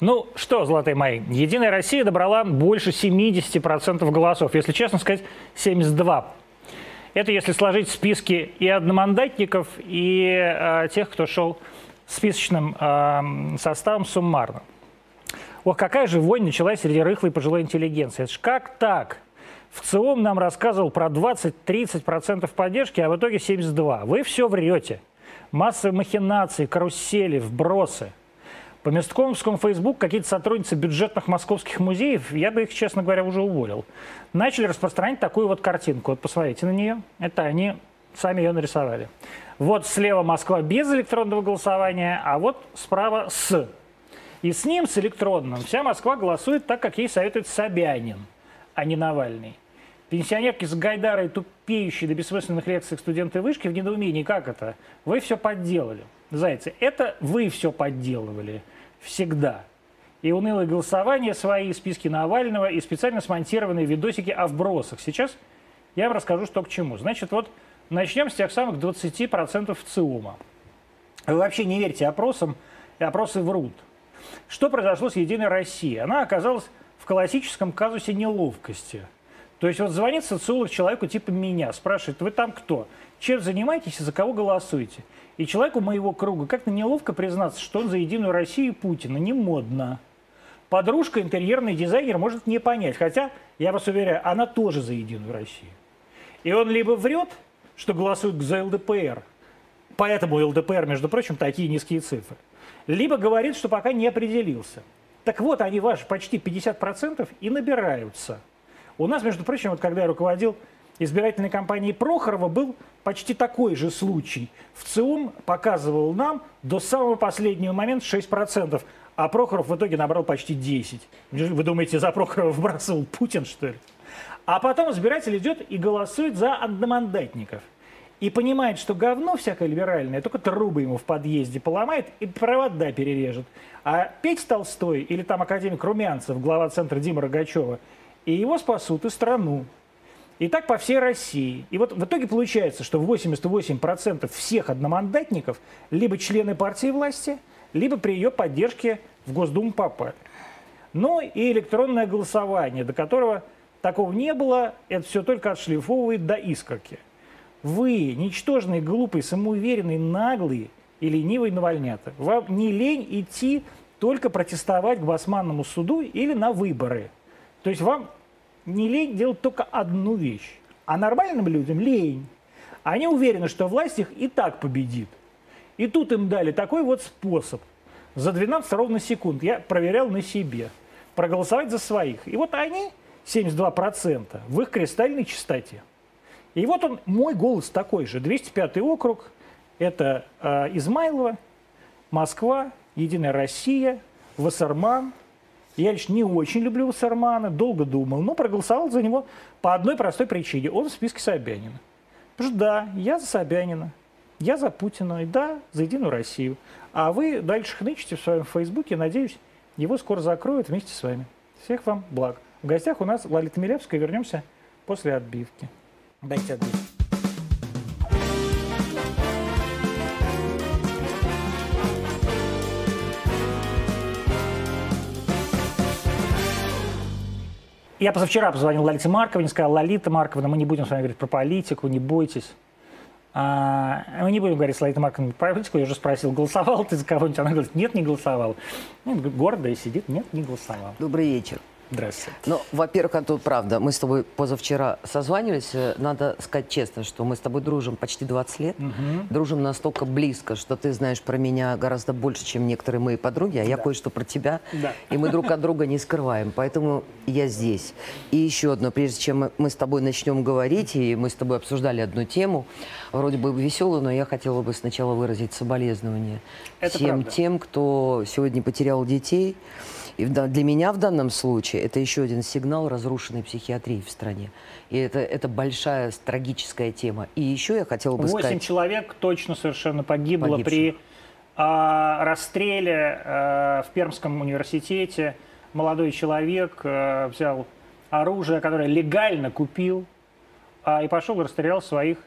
Ну что, золотые мои, Единая Россия добрала больше 70% голосов. Если честно сказать, 72%. Это если сложить списки и одномандатников, и э, тех, кто шел списочным э, составом суммарно. Ох, какая же вонь началась среди рыхлой пожилой интеллигенции. Это ж как так? В ЦИОМ нам рассказывал про 20-30% поддержки, а в итоге 72%. Вы все врете. Масса махинаций, карусели, вбросы – по Местковскому Facebook какие-то сотрудницы бюджетных московских музеев, я бы их, честно говоря, уже уволил, начали распространять такую вот картинку. Вот посмотрите на нее. Это они сами ее нарисовали. Вот слева Москва без электронного голосования, а вот справа с. И с ним, с электронным, вся Москва голосует так, как ей советует Собянин, а не Навальный. Пенсионерки с Гайдарой, тупеющие до бессмысленных лекций студенты вышки в недоумении. Как это? Вы все подделали. Зайцы, это вы все подделывали. Всегда. И унылые голосования свои, списки Навального и специально смонтированные видосики о вбросах. Сейчас я вам расскажу, что к чему. Значит, вот начнем с тех самых 20% ЦИУМа. Вы вообще не верьте опросам, и опросы врут. Что произошло с «Единой Россией»? Она оказалась в классическом казусе неловкости. То есть вот звонит социолог человеку типа меня, спрашивает, вы там кто? Чем занимаетесь и за кого голосуете? И человеку моего круга как-то неловко признаться, что он за Единую Россию Путина. Не модно. Подружка, интерьерный дизайнер, может не понять. Хотя, я вас уверяю, она тоже за Единую Россию. И он либо врет, что голосует за ЛДПР, поэтому ЛДПР, между прочим, такие низкие цифры, либо говорит, что пока не определился. Так вот, они ваши почти 50% и набираются. У нас, между прочим, вот когда я руководил избирательной кампании Прохорова был почти такой же случай. В ЦИОМ показывал нам до самого последнего момента 6%, а Прохоров в итоге набрал почти 10%. Вы думаете, за Прохорова выбрасывал Путин, что ли? А потом избиратель идет и голосует за одномандатников. И понимает, что говно всякое либеральное, только трубы ему в подъезде поломает и провода перережет. А Петь Толстой или там академик Румянцев, глава центра Дима Рогачева, и его спасут, и страну. И так по всей России. И вот в итоге получается, что 88% всех одномандатников либо члены партии власти, либо при ее поддержке в Госдуму попали. Но и электронное голосование, до которого такого не было, это все только отшлифовывает до искорки. Вы, ничтожные, глупые, самоуверенные, наглые и ленивые навальнята, вам не лень идти только протестовать к басманному суду или на выборы. То есть вам не лень делать только одну вещь. А нормальным людям лень. Они уверены, что власть их и так победит. И тут им дали такой вот способ. За 12 ровно секунд я проверял на себе. Проголосовать за своих. И вот они, 72%, в их кристальной чистоте. И вот он, мой голос такой же. 205 округ, это э, Измайлова, Москва, Единая Россия, Вассерман, я лично не очень люблю Вассермана, долго думал, но проголосовал за него по одной простой причине. Он в списке Собянина. Потому что да, я за Собянина, я за Путина, и да, за Единую Россию. А вы дальше хнычете в своем Фейсбуке, надеюсь, его скоро закроют вместе с вами. Всех вам благ. В гостях у нас Лолита Милевская. Вернемся после отбивки. Дайте отбивку. Я позавчера позвонил Лолите Марковне, сказал, Лолита Марковна, мы не будем с вами говорить про политику, не бойтесь. А, мы не будем говорить с Лолитой Марковной про политику. Я уже спросил, голосовал ты за кого-нибудь? Она говорит, нет, не голосовал. Ну, гордая сидит, нет, не голосовал. Добрый вечер. Здравствуйте. Ну, во-первых, Антон, правда, мы с тобой позавчера созванивались. Э, надо сказать честно, что мы с тобой дружим почти 20 лет. Угу. Дружим настолько близко, что ты знаешь про меня гораздо больше, чем некоторые мои подруги, а да. я кое-что про тебя. Да. И мы друг от друга не скрываем. Поэтому я здесь. И еще одно, прежде чем мы с тобой начнем говорить, и мы с тобой обсуждали одну тему, вроде бы веселую, но я хотела бы сначала выразить соболезнования Это всем правда. тем, кто сегодня потерял детей. И для меня в данном случае это еще один сигнал разрушенной психиатрии в стране. И это, это большая трагическая тема. И еще я хотела бы 8 сказать... Восемь человек точно совершенно погибло Погибших. при а, расстреле а, в Пермском университете. Молодой человек а, взял оружие, которое легально купил, а, и пошел и расстрелял своих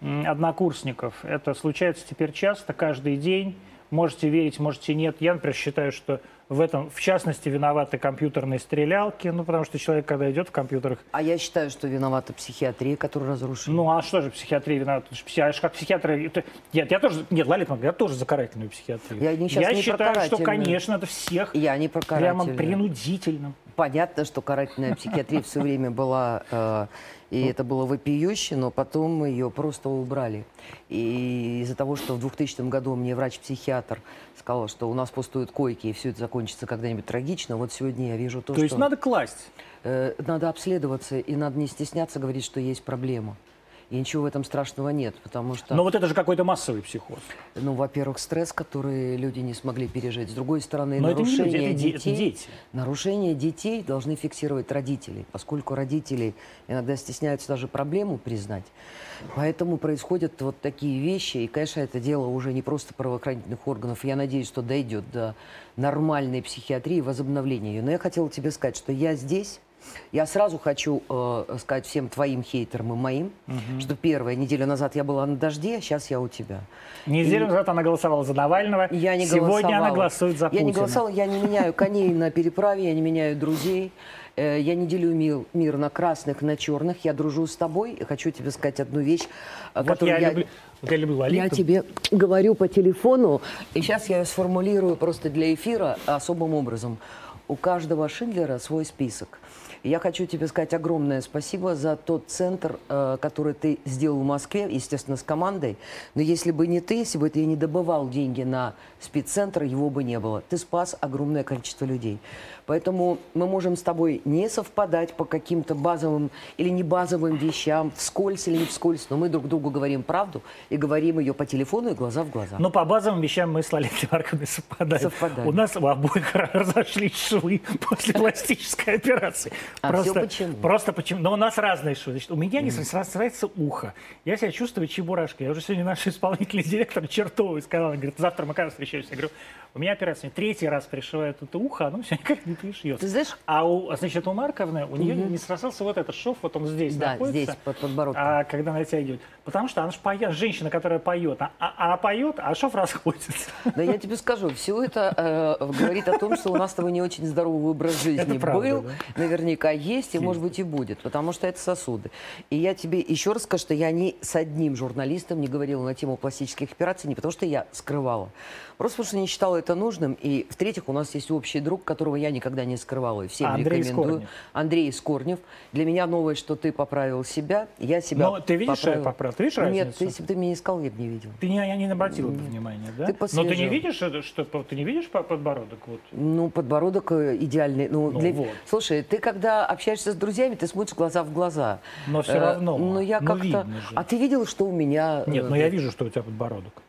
однокурсников. Это случается теперь часто, каждый день Можете верить, можете нет. Я, например, считаю, что в этом, в частности, виноваты компьютерные стрелялки, ну, потому что человек, когда идет в компьютерах... А я считаю, что виновата психиатрия, которую разрушили. Ну, а что же психиатрия виновата? Я же как психиатр... Нет, я тоже... Нет, Лалит, я тоже за карательную психиатрию. Я, не, я не считаю, что, конечно, это всех я не про прямо принудительно. Понятно, что карательная психиатрия все время была... И это было вопиюще, но потом ее просто убрали. И из-за того, что в 2000 году мне врач-психиатр сказал, что у нас пустуют койки, и все это закончится когда-нибудь трагично, вот сегодня я вижу то, то что... То есть надо класть? Э, надо обследоваться, и надо не стесняться говорить, что есть проблема. И ничего в этом страшного нет, потому что... Но вот это же какой-то массовый психоз. Ну, во-первых, стресс, который люди не смогли пережить. С другой стороны, Но нарушения это не люди, это детей... Это дети. Нарушения детей должны фиксировать родители, поскольку родители иногда стесняются даже проблему признать. Поэтому происходят вот такие вещи. И, конечно, это дело уже не просто правоохранительных органов. Я надеюсь, что дойдет до нормальной психиатрии, возобновления ее. Но я хотела тебе сказать, что я здесь я сразу хочу э, сказать всем твоим хейтерам и моим, угу. что первая неделю назад я была на дожде, а сейчас я у тебя. Неделю и... назад она голосовала за Навального, я не сегодня голосовала. она голосует за Путина. Я не голосовала, я не меняю коней на переправе, я не меняю друзей. Э, я не делю мир, мир на красных, на черных. Я дружу с тобой и хочу тебе сказать одну вещь, вот которую я, я, люблю, я люблю. Я тебе говорю по телефону, и сейчас я ее сформулирую просто для эфира особым образом. У каждого Шиндлера свой список. Я хочу тебе сказать огромное спасибо за тот центр, э, который ты сделал в Москве, естественно, с командой. Но если бы не ты, если бы ты не добывал деньги на спеццентр, его бы не было. Ты спас огромное количество людей. Поэтому мы можем с тобой не совпадать по каким-то базовым или не базовым вещам, вскользь или не вскользь, но мы друг другу говорим правду и говорим ее по телефону и глаза в глаза. Но по базовым вещам мы с Лолитой Марковной совпадаем. совпадаем. У нас у обоих разошлись швы после пластической операции. А просто, все почему? Просто почему? Но у нас разные швы. Значит, у меня не срастается ухо. Я себя чувствую чебурашкой. Я уже сегодня наш исполнительный директор Чертовой сказал, говорит, завтра мы как встречаемся. Я говорю, у меня операция, третий раз пришивают это ухо, оно все никак не пришьется. Ты знаешь? А у, значит, у Марковны, у нее угу. не срастался вот этот шов, вот он здесь да, находится. здесь, под подбородком. А когда натягивают. Потому что она же поет, женщина, которая поет, а, а, она поет, а шов расходится. Да я тебе скажу, все это э, говорит о том, что у нас с тобой не очень здоровый образ жизни правда, был, да? наверняка есть и, может быть, и будет, потому что это сосуды. И я тебе еще раз скажу, что я ни с одним журналистом не говорила на тему пластических операций, не потому что я скрывала, просто потому что не считала это нужным. И в-третьих, у нас есть общий друг, которого я никогда не скрывала. И всем Андрей рекомендую. Скорнев. Андрей Скорнев. Для меня новость, что ты поправил себя. Я себя Но ты видишь, поправила. что я поправил? Ты видишь разницу? Нет, ты, если бы ты меня не искал, я бы не видел. Ты не, я не обратила бы внимания, да? Ты Но ты не видишь, что ты не видишь подбородок? Вот? Ну, подбородок э, идеальный. Ну, ну для... вот. Слушай, ты когда общаешься с друзьями, ты смотришь глаза в глаза. Но все равно. Э, но я ну, как-то... А ты видел, что у меня... Нет, но я э, вижу, что у тебя подбородок.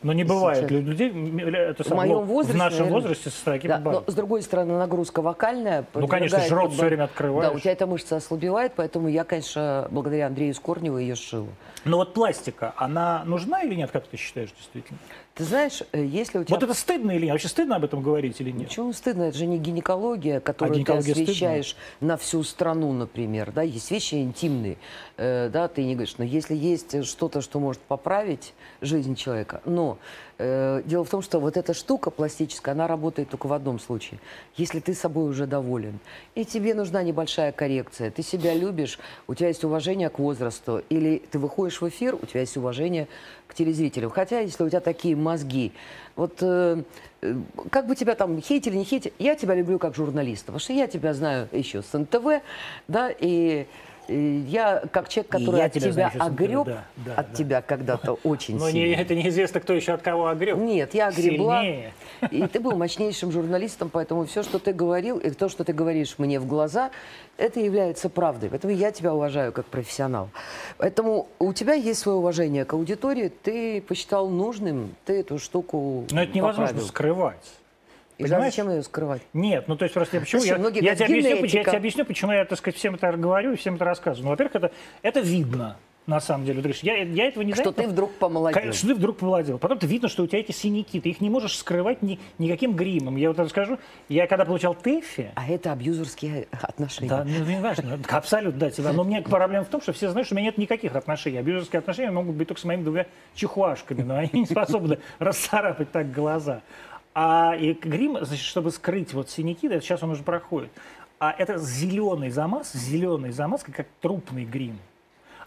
Но не бывает Сейчас. людей это в, моем возрасте, в нашем наверное, возрасте с таким да, но, с другой стороны, нагрузка вокальная. Ну, конечно, рот все время открываешь. Да, у тебя эта мышца ослабевает, поэтому я, конечно, благодаря Андрею Скорневу ее сшила. Но вот пластика, она нужна или нет, как ты считаешь, действительно? Ты знаешь, э, если у тебя... Вот это стыдно или нет? Вообще стыдно об этом говорить или нет? Почему стыдно? Это же не гинекология, которую а гинекология ты освещаешь стыдно? на всю страну, например. Да? Есть вещи интимные, э, да, ты не говоришь. Но если есть что-то, что может поправить жизнь человека, но дело в том, что вот эта штука пластическая, она работает только в одном случае. Если ты собой уже доволен, и тебе нужна небольшая коррекция, ты себя любишь, у тебя есть уважение к возрасту, или ты выходишь в эфир, у тебя есть уважение к телезрителям. Хотя, если у тебя такие мозги, вот э, э как бы тебя там хейтили, не хейтили, я тебя люблю как журналиста, потому что я тебя знаю еще с НТВ, да, и я как человек, который от тебя, тебя огреб, да, да, от да. тебя когда-то очень Но сильно. Не, это неизвестно, кто еще от кого огреб. Нет, я огребла. Сильнее. И ты был мощнейшим журналистом, поэтому все, что ты говорил, и то, что ты говоришь мне в глаза, это является правдой. Поэтому я тебя уважаю как профессионал. Поэтому у тебя есть свое уважение к аудитории, ты посчитал нужным, ты эту штуку Но это невозможно поправил. скрывать. И Понимаешь? зачем ее скрывать? Нет, ну то есть просто я почему Слушай, я, я, тебе объясню, я тебе объясню, почему я так сказать, всем это говорю и всем это рассказываю. Ну, во-первых, это, это видно. на самом деле. Говоришь, я, я этого не знаю. Что ты вдруг помолодел. Что ты вдруг помолодел. Потом ты видно, что у тебя эти синяки, ты их не можешь скрывать ни, никаким гримом. Я вот расскажу, я когда получал ТЭФИ... А это абьюзерские отношения. Да, ну, не важно. Абсолютно, да, тебя. Но у меня проблема в том, что все знают, что у меня нет никаких отношений. Абьюзерские отношения могут быть только с моими двумя чихуашками, но они не способны расцарапать так глаза. А и грим, значит, чтобы скрыть вот синяки, да, сейчас он уже проходит. А это зеленый замаз, зеленый замазка, как трупный грим.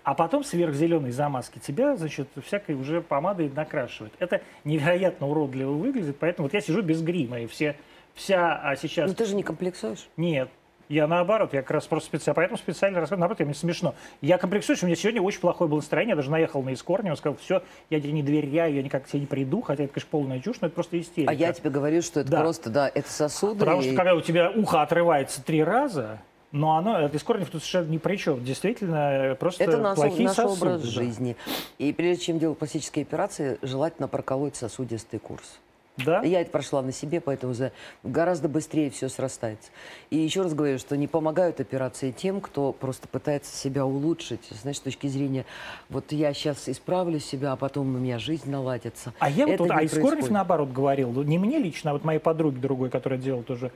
А потом сверх зеленой замазки тебя, значит, всякой уже помадой накрашивают. Это невероятно уродливо выглядит, поэтому вот я сижу без грима, и все, вся а сейчас... Ну ты же не комплексуешь? Нет, я наоборот, я как раз просто специально, поэтому специально рассказываю, наоборот, мне смешно. Я комплексую, что у меня сегодня очень плохое было настроение, я даже наехал на Искорнева, сказал, все, я тебе не доверяю, я никак к тебе не приду, хотя это, конечно, полная чушь, но это просто истерика. А я тебе говорю, что это Да. просто, да, это сосуды. Потому и- что когда у тебя ухо отрывается три раза, но оно, это Искорнев тут совершенно ни при чем. Действительно, просто Это наш, плохие наш сосуды, образ да. жизни. И прежде чем делать пластические операции, желательно проколоть сосудистый курс. Да? Я это прошла на себе, поэтому за- гораздо быстрее все срастается. И еще раз говорю, что не помогают операции тем, кто просто пытается себя улучшить. Знаешь, с точки зрения, вот я сейчас исправлю себя, а потом у меня жизнь наладится. А я вот, Это вот- не а Искорнев наоборот говорил, ну, не мне лично, а вот моей подруге другой, которая делала тоже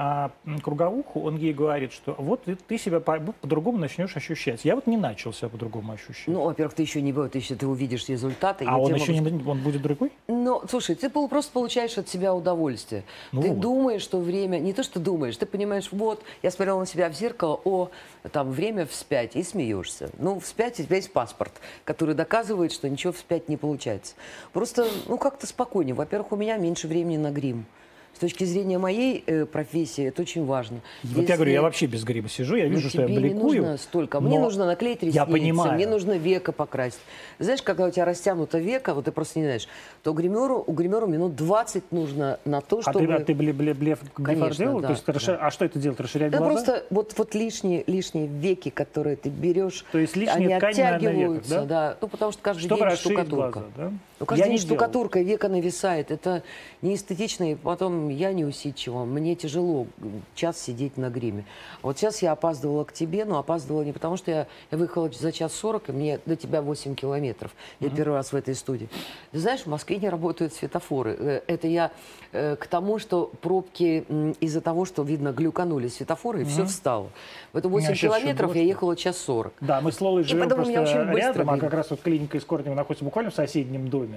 а, круговуху, он ей говорит, что вот ты, ты себя по- по-другому начнешь ощущать. Я вот не начал себя по-другому ощущать. Ну, во-первых, ты еще не будет, еще ты увидишь результаты. а он еще могу не, он будет другой? Ну, слушай, ты просто получаешь от себя удовольствие. Ну ты вот. думаешь, что время... Не то, что думаешь, ты понимаешь, вот, я смотрела на себя в зеркало, о, там, время вспять, и смеешься. Ну, вспять у тебя есть паспорт, который доказывает, что ничего вспять не получается. Просто, ну, как-то спокойнее. Во-первых, у меня меньше времени на грим. С точки зрения моей э, профессии это очень важно. Вот я говорю, Если- я вообще без гриба сижу, я ну, вижу, что я тебе не бликую. нужно столько. Мне но нужно наклеить ресницы, Я понимаю. мне нужно века покрасить. Знаешь, когда у тебя растянуто века, вот ты просто не знаешь, то гримеру, у гримеру минут 20 нужно на то, А чтобы... ты, а ты бле, бле, блеф, блефар Конечно, делал? да, То есть ты расшир- да. А что это делает? Расширять Да глаза? просто вот, вот лишние, лишние веки, которые ты берешь, То есть лишние они ткани на- на веках, оттягиваются, да? да? Ну, потому что каждый Чтобы день штукатурка. глаза, да? Ну, каждый Я день не делал. штукатурка, века нависает. Это неэстетично, и потом я не усидчива. Мне тяжело час сидеть на гриме. Вот сейчас я опаздывала к тебе, но опаздывала не потому, что я, я выехала за час сорок, и мне до тебя 8 километров. Я первый раз в этой студии. Ты знаешь, в Москве не работают светофоры. Э, Это я э, к тому, что пробки из-за того, что, видно, глюканули светофоры, и все встало. В это 8 А километров я ехала час 40. Да, мы с Лолой живем просто очень быстро рядом, а как раз вот клиника из Корнева находится буквально в соседнем доме.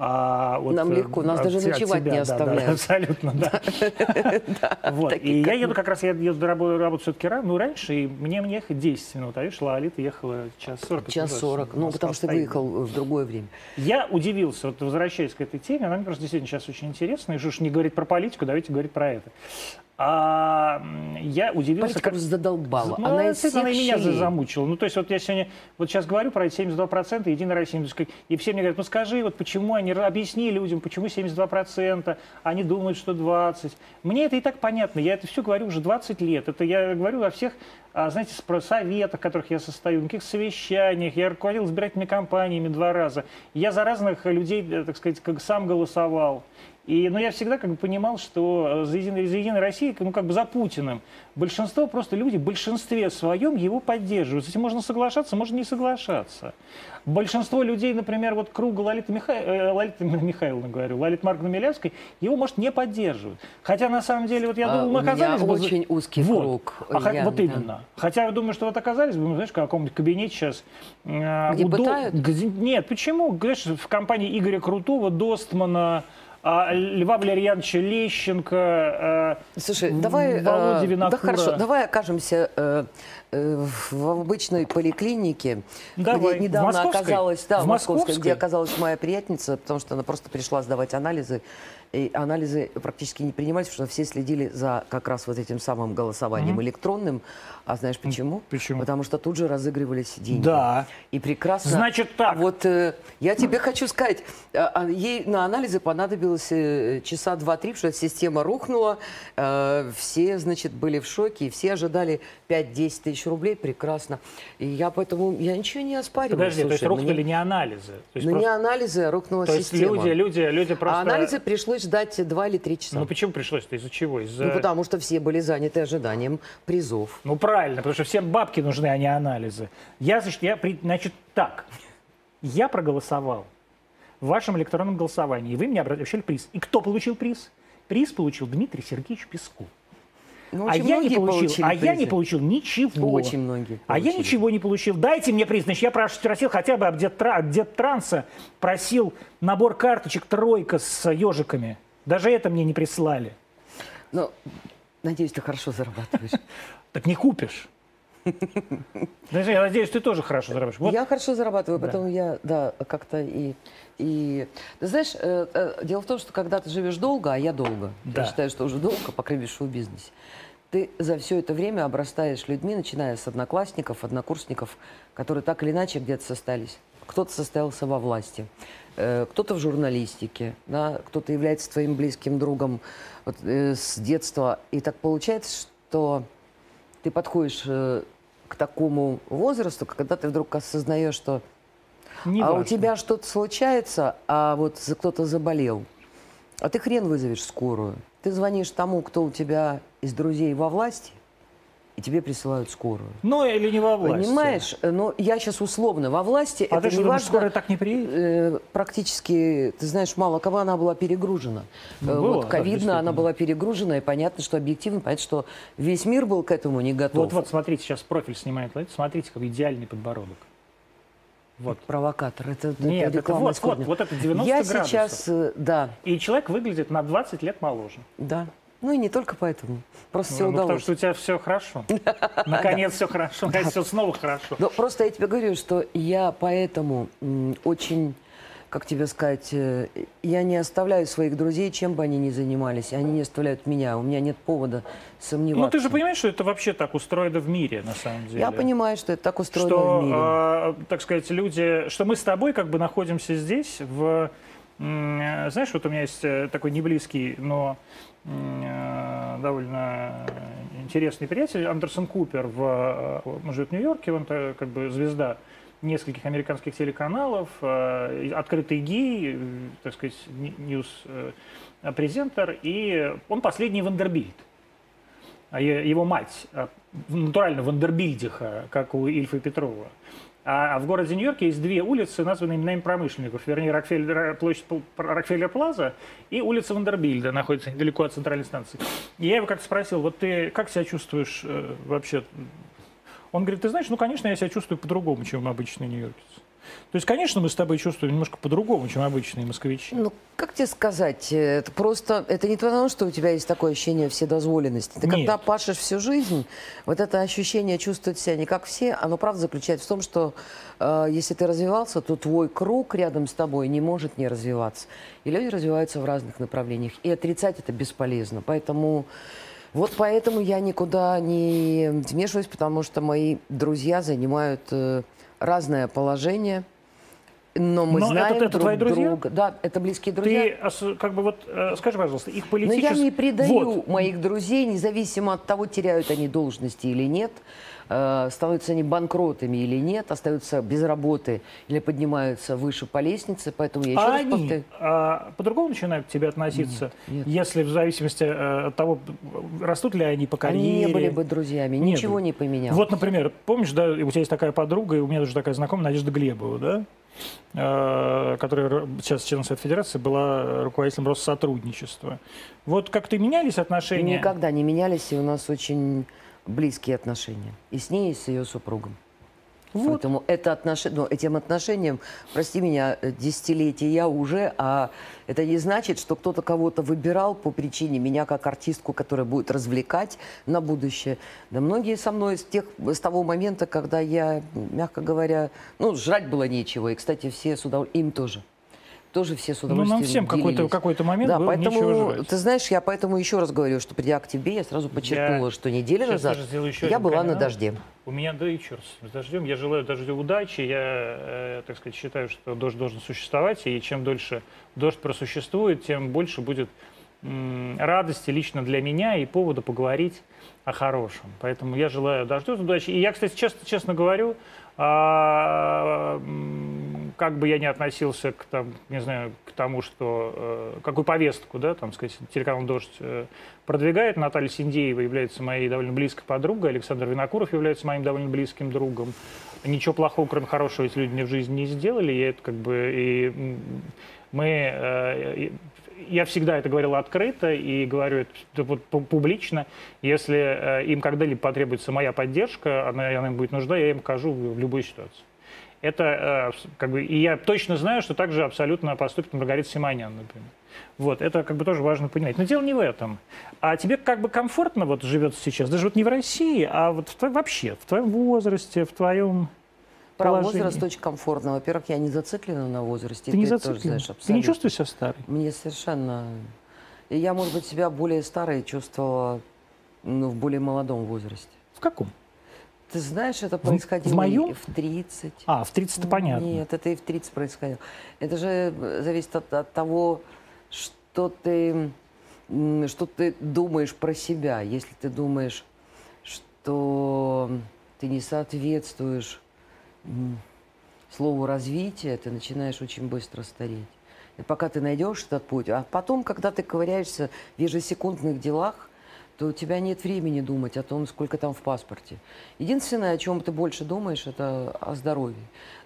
А вот, Нам э, легко, нас от даже ночевать тебя, не да, да, оставляют. абсолютно, да. Вот. И я еду как раз, я еду работаю, работаю все-таки рано, ну, раньше, и мне, мне ехать 10 минут, а видишь, Лолита ехала час 40. это Час ужасно. 40. Ну, потому что выехал в другое время. Я удивился, вот возвращаясь к этой теме, она мне просто действительно сейчас очень интересна, и что уж не говорить про политику, давайте говорить про это. А, я удивился, Политика как... задолбала. Ну, она из всех она и меня щелей. замучила. Ну, то есть вот я сегодня, вот сейчас говорю про эти 72%, Единая Россия, и все мне говорят, ну скажи, вот почему они, объясни людям, почему 72%, они думают, что 20%. Мне это и так понятно, я это все говорю уже 20 лет. Это я говорю во всех, а, знаете, про советах, в которых я состою, на каких совещаниях, я руководил избирательными кампаниями два раза. Я за разных людей, э, так сказать, как сам голосовал. И, но я всегда как бы понимал, что э, за Единой, за Единой Россией, ну как бы за Путиным, большинство просто люди в большинстве своем его поддерживают. С этим можно соглашаться, можно не соглашаться. Большинство людей, например, вот круга Лолиты, Миха... э, Лолиты Михайловны, говорю, Лолиты Марковны Милявской, его, может, не поддерживают. Хотя, на самом деле, вот я А, думаю, мы оказались бы... очень узкий вот. круг, А Ян, вот да. именно. Хотя я думаю, что вот оказались бы, мы, знаешь, в каком-нибудь кабинете сейчас... э, Где у До- пытают? Нет, почему? Знаешь, в компании Игоря Крутого, Достмана, Льва Валерьяновича Лещенко, э, Слушай, давай, э, Володя да Винокура. хорошо, давай окажемся э, э, в обычной поликлинике, Давай. где недавно В московской? оказалась, да, В в московской, московской? где оказалась моя приятница, потому что она просто пришла сдавать анализы, и анализы практически не принимались, потому что все следили за как раз вот этим самым голосованием электронным. А знаешь почему? почему? Потому что тут же разыгрывались деньги. Да. И прекрасно. Значит так. А вот э, я тебе хочу сказать, а, а, ей на анализы понадобилось э, часа два-три, потому что система рухнула, э, все, значит, были в шоке, и все ожидали 5-10 тысяч рублей, прекрасно. И я поэтому, я ничего не оспариваю. Подожди, то есть слушай, рухнули мне- не анализы. То есть, ну, не просто- анализы, а рухнула то есть система. люди, люди, люди просто... А анализы пришлось пришлось ждать два или три часа. Ну почему пришлось-то? Из-за чего? Из-за... Ну, потому что все были заняты ожиданием призов. Ну правильно, потому что всем бабки нужны, а не анализы. Я, значит, я, значит, так, я проголосовал в вашем электронном голосовании, и вы мне обещали приз. И кто получил приз? Приз получил Дмитрий Сергеевич Песков. Ну, а очень я не получил, получили а я не получил ничего. Очень многие А я получили. ничего не получил. Дайте мне приз. Значит, я просил хотя бы от Дет- от Деттранса, просил набор карточек тройка с ежиками. Даже это мне не прислали. Ну, надеюсь, ты хорошо зарабатываешь. Так не купишь. Знаешь, я надеюсь, ты тоже хорошо зарабатываешь. Вот Я хорошо зарабатываю, Да. поэтому я, да, как-то и... и... Ты знаешь, э, э, дело в том, что когда ты живешь долго, а я долго, Да. я считаю, что уже долго, по крайней мере, в шоу-бизнесе, ты за все это время обрастаешь людьми, начиная с одноклассников, однокурсников, которые так или иначе где-то состоялись. Кто-то состоялся во власти, э, кто-то в журналистике, да, кто-то является твоим близким другом вот, э, с детства. И так получается, что ты подходишь э, к такому возрасту, когда ты вдруг осознаешь, что не а у важно. тебя что-то случается, а вот кто-то заболел, а ты хрен вызовешь скорую. Ты звонишь тому, кто у тебя из друзей во власти, и тебе присылают скорую. Ну или не во власти. Понимаешь? Э, Но я сейчас условно во власти. А это ты не что, думаешь, важно. скорая так не приедет? Э, практически, ты знаешь, мало кого она была перегружена. Ну, Э, была, вот да, ковидно она действительно. была перегружена, и понятно, что объективно, понятно, что весь мир был к этому не готов. Вот, вот, смотрите, сейчас профиль снимает. Смотрите, какой идеальный подбородок. Вот. Провокатор. Это, это Нет, это реклама вот, вот, исходная. вот это 90 Я градусов. сейчас, э, да, И человек выглядит на 20 лет моложе. да. Ну и не только поэтому. Просто все Ну, потому удалось. что у тебя все хорошо. Наконец все хорошо. Наконец все снова хорошо. Но просто я тебе говорю, что я поэтому очень, как тебе сказать, э, я не оставляю своих друзей, чем бы они ни занимались. Они не оставляют меня. У меня нет повода сомневаться. Ну ты же понимаешь, что это вообще так устроено в мире, на самом деле. Я понимаю, что это так устроено что, в мире. э, так сказать, люди, что мы с тобой как бы находимся здесь в, э, знаешь, вот у меня есть э, такой неблизкий, но довольно интересный приятель Андерсон Купер, в, э, он живет в Нью-Йорке, он э, как бы звезда нескольких американских телеканалов, э, открытый гей, э, так сказать, ньюс-презентер, и он последний Вандербильд. А его мать э, натурально Вандербильдиха, как у Ильфа Петрова. А а в городе Нью-Йорке есть две улицы, названные именами промышленников. Вернее, Рокфеллер, площадь Пл- Рокфеллер Плаза и улица Вандербильда, находится недалеко от центральной станции. И я его как-то спросил, вот ты как себя чувствуешь э, вообще? Он говорит, ты знаешь, ну, конечно, я себя чувствую по-другому, чем обычный нью-йоркец. То есть, конечно, мы с тобой чувствуем немножко по-другому, чем обычные москвичи. Ну, как тебе сказать, э, это просто, это не потому, что у тебя есть такое ощущение вседозволенности. Ты Нет. когда пашешь всю жизнь, вот это ощущение чувствовать себя не как все, оно правда заключается в том, что э, если ты развивался, то твой круг рядом с тобой не может не развиваться. И люди развиваются в разных направлениях. И отрицать это бесполезно. Поэтому вот поэтому я никуда не вмешиваюсь, потому что мои друзья занимают э, разное положение. Но мы Но это- знаем это друг твои друзья? друга. Да, это близкие друзья. Ты как бы вот э, скажи, пожалуйста, их Но политические... я не предаю Вот. моих друзей, независимо от того, теряют они должности или нет, э, становятся они банкротами или нет, остаются без работы или поднимаются выше по лестнице. Поэтому я еще а раз они повторяю. а, по-другому начинают к тебе относиться, Нет, нет. если в зависимости э, от того, растут ли они по карьере. Они не были бы друзьями, Не ничего были. не поменялось. Вот, например, помнишь, да, у тебя есть такая подруга, и у меня тоже такая знакомая, Надежда Глебова, да? Э, которая сейчас член Совета Федерации была руководителем Россотрудничества. Вот как-то менялись отношения? Никогда не менялись, и у нас очень близкие отношения. И с ней, и с ее супругом. Вот. Поэтому это отнош... ну, этим отношениям, прости меня, десятилетия уже, а это не значит, что кто-то кого-то выбирал по причине меня как артистку, которая будет развлекать на будущее. Да многие со мной с, тех, с того момента, когда я, мягко говоря, ну, жрать было нечего. И, кстати, все с удовольствием, им тоже. Тоже все с Ну, удовольствием нам всем какой-то какой момент Да, нечего поэтому, ты знаешь, я поэтому еще раз говорю, что придя к тебе, я сразу подчеркнула, что неделю Сейчас назад я один была на камин-аут. дожде. У меня, да и черт с дождем. Я желаю дождю удачи. Я, э, так сказать, считаю, что дождь должен существовать. И чем дольше дождь просуществует, тем больше будет радости лично для меня и повода поговорить о хорошем. Поэтому я желаю дождю удачи. И я, кстати, честно, честно говорю, а, как бы я ни относился к, там, не знаю, к тому, что э, какую повестку, да, там, сказать, телеканал «Дождь» э, продвигает, Наталья Синдеева является моей довольно близкой подругой, Александр Винокуров является моим довольно близким другом. Ничего плохого, кроме хорошего, эти люди мне в жизни не сделали, и это как бы и мы э, я всегда это говорил открыто и говорю это публично. Если э, им когда-либо потребуется моя поддержка, она, им будет нужна, я им окажу в любой ситуации. Это э, как бы, и я точно знаю, что также абсолютно поступит Маргарита Симонян, например. Вот, это как бы тоже важно понимать. Но дело не в этом. А тебе как бы комфортно вот живется сейчас, даже вот не в России, а вот в, вообще, в твоем возрасте, в твоем про положении. возраст очень комфортно. Во-первых, я не зациклена на возрасте. Ты, ты не зациклена? Ты не чувствуешь себя старой? Мне совершенно... Я, может быть, себя более старой чувствовала ну, в более молодом возрасте. В каком? Ты знаешь, это происходило в, моем? в 30. А, в 30 это понятно. Нет, это и в 30 происходило. Это же зависит от, от того, что ты, что ты думаешь про себя. Если ты думаешь, что ты не соответствуешь слову развитие, ты начинаешь очень быстро стареть. И пока ты найдешь этот путь, а потом, когда ты ковыряешься в ежесекундных делах, то у тебя нет времени думать о том, сколько там в паспорте. Единственное, о чем ты больше думаешь, это о здоровье.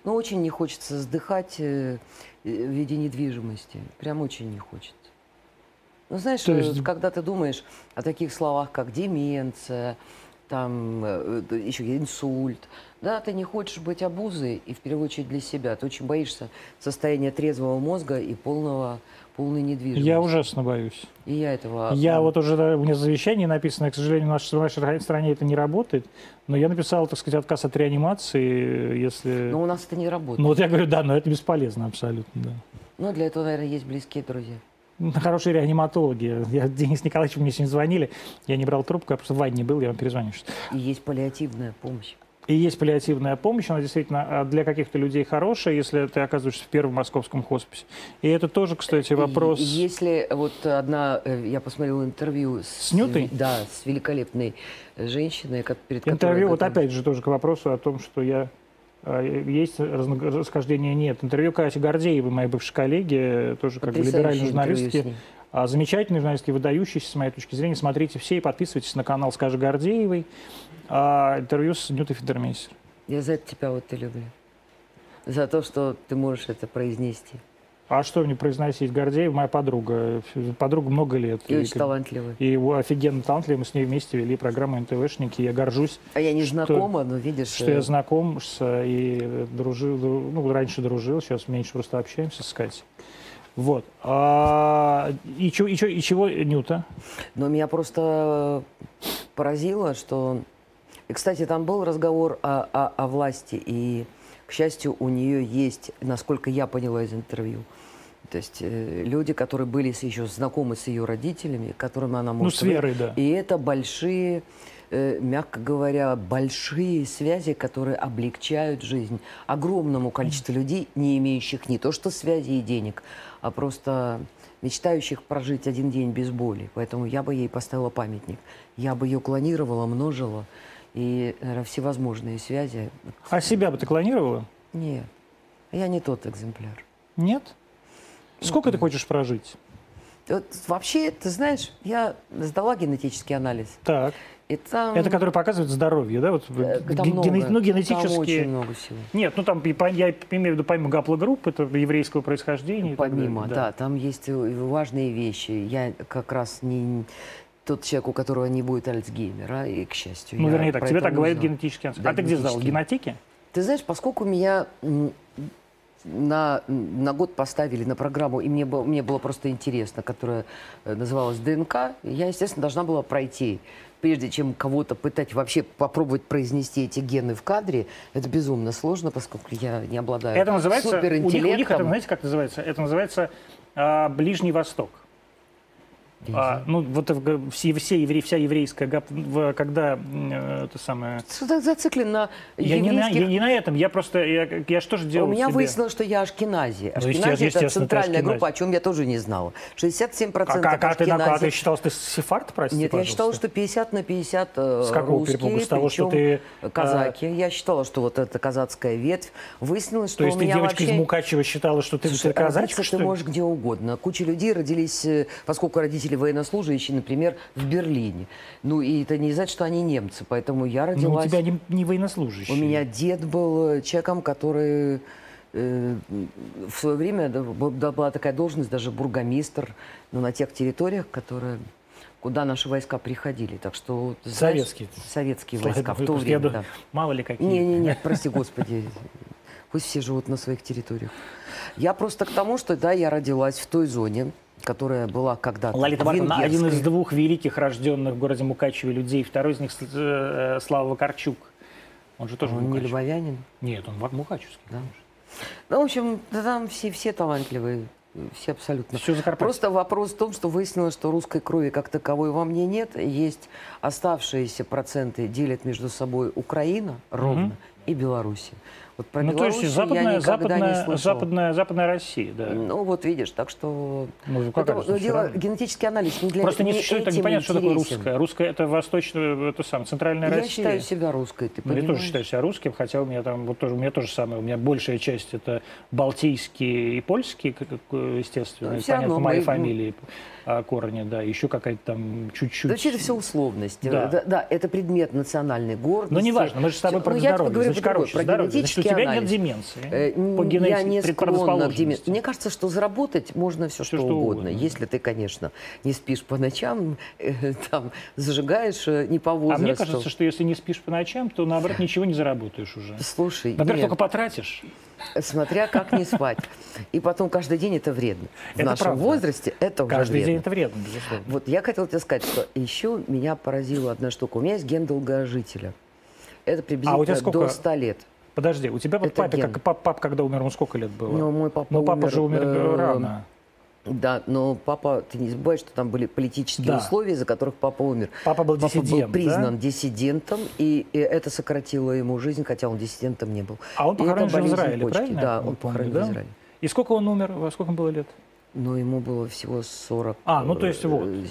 Но очень не хочется вздыхать э, в виде недвижимости. Прям очень не хочется. Ну, знаешь, есть... когда ты думаешь о таких словах, как деменция, там э, еще инсульт. Да, ты не хочешь быть обузой, и в первую очередь для себя. Ты очень боишься состояния трезвого мозга и полного, полной недвижимости. Я ужасно боюсь. И я этого... Я вот уже, у меня завещание написано, к сожалению, в нашей, в нашей стране это не работает, но я написал, так сказать, отказ от реанимации, если... Но у нас это не работает. Ну вот я говорю, да, но это бесполезно абсолютно, да. Ну, для этого, наверное, есть близкие друзья хорошие реаниматологи. Я, Денис Николаевич мне сегодня звонили, я не брал трубку, я просто в ванне был, я вам перезвоню. И есть паллиативная помощь. И есть паллиативная помощь, она действительно а, для каких-то людей хорошая, если ты оказываешься в первом московском хосписе. И это тоже, кстати, вопрос... И если вот одна, э, я посмотрела интервью с... С Нютой? Да, с великолепной женщиной, перед Интервью, вот опять же тоже к вопросу о том, что я а, есть расхождения, нет. Интервью Кати Гордеевой, моей бывшей коллеги, тоже как бы либеральной журналистки. А, замечательные журналистки, выдающиеся, с моей точки зрения. Смотрите все и подписывайтесь на канал «Скажи Гордеевой». А, интервью с Нютой Федермейсер. Я за это тебя вот и люблю. За то, что ты можешь это произнести. А что мне произносить? Гордеев моя подруга. Подруга много лет. И, и очень талантливая. И его офигенно талантливая. Мы с ней вместе вели программу НТВшники. Я горжусь. А я не что, знакома, но видишь... Что я э, знаком с, и дружил, ну, раньше дружил, сейчас меньше просто общаемся с Катей. Вот. А, и, чё, и, чё, и чего Нюта? Но меня просто поразило, что... И, кстати, там был разговор о, о, о власти, и, к счастью, у нее есть, насколько я поняла из интервью, то есть э, люди, которые были еще знакомы с ее родителями, которым она может... Ну, с Верой, да. И это большие, э, мягко говоря, большие связи, которые облегчают жизнь огромному количеству людей, не имеющих не то что связи и денег, а просто мечтающих прожить один день без боли. Поэтому я бы ей поставила памятник. Я бы ее клонировала, множила. И, наверное, всевозможные связи. А себя бы ты клонировала? Нет. Я не тот экземпляр. Нет? Сколько ты хочешь прожить? Вот, вообще, ты знаешь, я сдала генетический анализ. Так. И там... Это который показывает здоровье, да? Вот, э, там ген... много. Ну, генетически... Там очень много всего. Нет, ну там, я имею в виду помимо гаплогрупп, это еврейского происхождения. Помимо, да. да, там есть важные вещи. Я как раз не тот человек, у которого не будет Альцгеймера, и, к счастью. Ну, вернее так, тебе так говорит генетический анализ. Да, а ты где сдал? В генотеке? Ты знаешь, поскольку меня на, на год поставили на программу, и мне было, мне было просто интересно, которая э, называлась ДНК, я, естественно, должна была пройти. Прежде чем кого-то пытать вообще попробовать произнести эти гены в кадре, это безумно сложно, поскольку я не обладаю это называется, суперинтеллектом. У них, у них это, знаете, как называется? Это называется а, Ближний Восток. А, ну, вот все, все евре, вся еврейская, когда э, это самое... Что зациклен на я еврейских... не на, я не на этом, я просто, я, я что же делал У меня себе? выяснилось, что я ашкенази. Ашкенази ну, это центральная группа, о чем я тоже не знала. 67% а, как, а, ты, а ты считал, что ты сефард, прости, Нет, пожалуйста. я считала, что 50 на 50 э, С какого русские, перепугу? С того, что ты... казаки. А... Я считала, что вот эта казацкая ветвь. Выяснилось, что То есть ты девочка вообще... из Мукачева считала, что ты, Слушай, ты казачка, что ты можешь где угодно. Куча людей родились, э, поскольку родители военнослужащие, например, в Берлине. Ну, и это не значит, что они немцы, поэтому я родилась... Ну, у тебя не, не военнослужащий. У меня дед был э, человеком, который э, в свое время была такая должность, даже бургомистр, но на тех территориях, которые куда наши войска приходили. Так что, знаешь, советские. Советские войска в то время, я, да. Мало ли какие. Не, не, нет, прости господи. Пусть все живут на своих территориях. Я просто к тому, что, да, я родилась в той зоне, которая была когда-то Лолита Барховна, один из двух великих рожденных в городе Мукачеве людей, второй из них э, Слава Вакарчук. Он же тоже Он не львовянин? Нет, он мукачевский. Да. Ну, в общем, да, там все, все талантливые. Все абсолютно. Все Просто вопрос в том, что выяснилось, что русской крови как таковой во мне нет. Есть оставшиеся проценты делят между собой Украина ровно угу. и Белоруссия. Вот про ну, то есть западная, западная, западная, западная Россия, да. Ну, вот видишь, так что... Ну, как это, это дело, генетический анализ не для Просто не существует, так непонятно, что такое русское. Русское – это восточная, это сам, центральная Я Россия. Я считаю себя русской, ты ну, понимаешь? Я тоже считаю себя русским, хотя у меня там, вот тоже, у меня тоже самое, у меня большая часть – это балтийские и польские, естественно, ну, понятно, по моей мы... фамилии корни, да, еще какая-то там чуть-чуть. Вообще это все условность. Да. Да, да, это предмет национальной гордости. Но неважно, мы же с тобой про ну, здоровье. Значит, короче, про здоровье. Значит, у тебя анализ. нет деменции. Э, по генетике, я не склонна к деменции. Мне кажется, что заработать можно все, все что, что угодно. угодно. Если ты, конечно, не спишь по ночам, э, там, зажигаешь э, не по возрасту. А мне кажется, что если не спишь по ночам, то, наоборот, ничего не заработаешь уже. Слушай, Во-первых, только потратишь. Смотря как не спать. И потом каждый день это вредно. В это нашем правда. возрасте это уже Каждый вредно. день это вредно, безусловно. Вот я хотела тебе сказать, что еще меня поразила одна штука. У меня есть ген долгожителя. Это приблизительно а у тебя сколько... до 100 лет. Подожди, у тебя вот папе, как, пап, пап, когда умер, ему сколько лет было? Ну, мой папа Но папа умер, же умер э, рано. Да, но папа, ты не забывай, что там были политические да. условия, из-за которых папа умер. Папа был папа диссидент, был признан да? диссидентом, и, и это сократило ему жизнь, хотя он диссидентом не был. А он похоронен в Израиле, почки. правильно? Да, он похоронен да? в Израиле. И сколько он умер? Во сколько было лет? Ну, ему было всего 40. А, ну то есть вот. Э,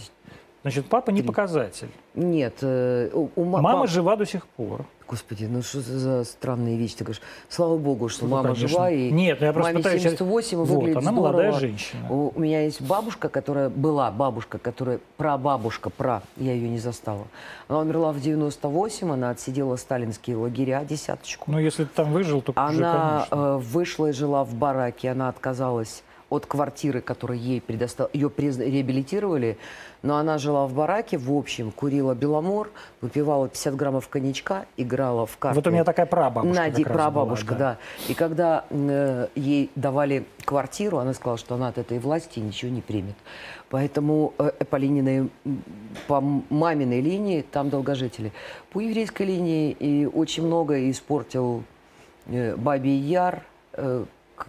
Значит, папа не показатель. Нет. Э, у, у Мама пап... жива до сих пор. Господи, ну что за странные вещи? Ты говоришь, слава богу, что ну, мама конечно. жива. И Нет, ну я просто маме пытаюсь... 78 вот, выглядит она здорово. молодая женщина. У, у меня есть бабушка, которая была бабушка, которая прабабушка, пра, я ее не застала. Она умерла в 98, она отсидела сталинские лагеря десяточку. Ну, если ты там выжил, то Она уже, э, вышла и жила в бараке, она отказалась от квартиры, которую ей предостав... ее призна... реабилитировали, но она жила в бараке, в общем, курила беломор, выпивала 50 граммов коньячка, играла в карты. Вот у меня такая прабабушка Нади, прабабушка, была, да. да. И когда э, ей давали квартиру, она сказала, что она от этой власти ничего не примет. Поэтому э, по линии, по маминой линии там долгожители. По еврейской линии и очень много испортил э, Бабий Яр, э,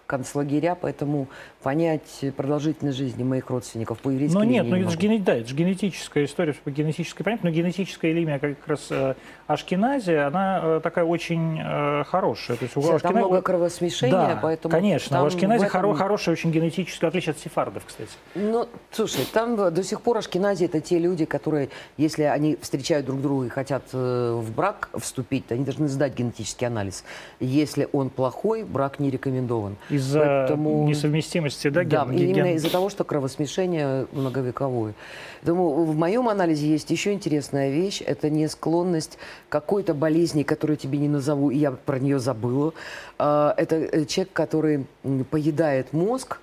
концлагеря, поэтому понять продолжительность жизни моих родственников по еврейской Но нет, ну это же, ген... да, это же генетическая история, по генетической понятно, но генетическая линия как раз э, Ашкеназия, она э, такая очень э, хорошая. То есть, у Ашкенази... Там много кровосмешения, да, поэтому... конечно, у Ашкенази этом... хоро хорошая очень генетическая, в отличие от сефардов, кстати. Ну, слушай, там до сих пор Ашкенази это те люди, которые, если они встречают друг друга и хотят э, в брак вступить, то они должны сдать генетический анализ. Если он плохой, брак не рекомендован. Из-за Поэтому... несовместимости, да, ген, Да, ген... именно из-за того, что кровосмешение многовековое. Думаю, в моем анализе есть еще интересная вещь. Это не склонность какой-то болезни, которую тебе не назову, и я про нее забыла. А, это э, человек, который поедает мозг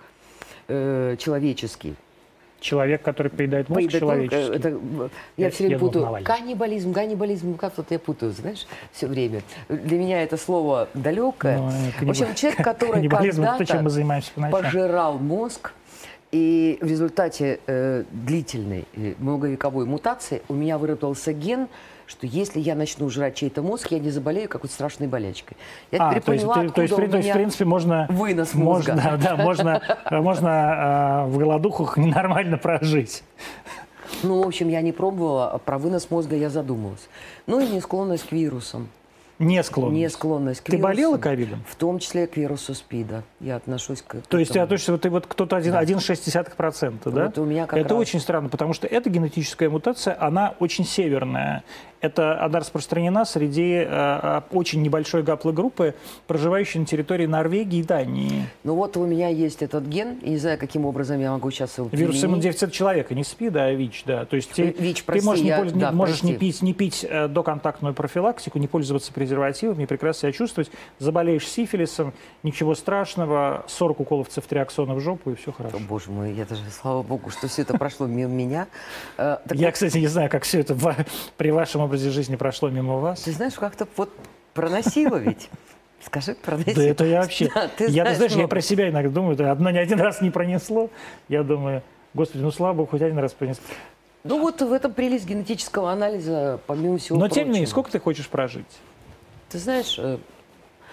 э, человеческий. Человек, который поедает мозг поедает человеческий. Это, я, я все время путаю. Думал, каннибализм, каннибализм, как вот я путаю, знаешь, все время. Для меня это слово далекое. Но, ну, в общем, человек, который когда-то пожирал мозг, и в результате э, длительной э, многовековой мутации у меня выработался ген, что если я начну жрать чей-то мозг, я не заболею какой-то страшной болячкой. Я а, то есть, поняла, то, есть, то есть, в принципе, можно... Вынос мозга. Можно, да, можно, можно э, в голодухах ненормально прожить. Ну, в общем, я не пробовала, а про вынос мозга я задумалась. Ну и не склонность к вирусам. Не склонность. Не склонность к Ты вирусам. болела ковидом? В том числе к вирусу СПИДа. Я отношусь к То есть ты относишься, вот ты вот кто-то один- 1,6%, да? Вот у меня как Это раз. очень странно, потому что эта генетическая мутация, она очень северная. Это она распространена среди э, э, очень небольшой гаплогруппы, проживающей на территории Норвегии и Дании. Ну вот у меня есть этот ген, и не знаю, каким образом я могу сейчас его Вирус применить. иммунодефицита человека, не СПИД, а ВИЧ, да. То есть ты, ВИЧ, ты прости, можешь, не, я- польз- не- да, можешь не прости. пить, не пить э, доконтактную профилактику, не пользоваться презервативами, прекрасно себя чувствовать. Заболеешь сифилисом, ничего страшного, 40 уколов цефтриаксона в жопу, и все хорошо. О, боже мой, я даже, слава богу, что все это прошло мимо меня. Э, Я, кстати, не знаю, как все это при вашем образе жизни прошло мимо вас. Ты знаешь, как-то вот проносило ведь. Скажи, проносило. Да это я вообще... Да, ты я, ты знаешь, я про себя иногда думаю, да, одно не один раз не пронесло. Я думаю, господи, ну слава богу, хоть один раз пронесло. Ну вот в этом прелесть генетического анализа, помимо всего Но тем не менее, прочего. сколько ты хочешь прожить? Ты знаешь, э,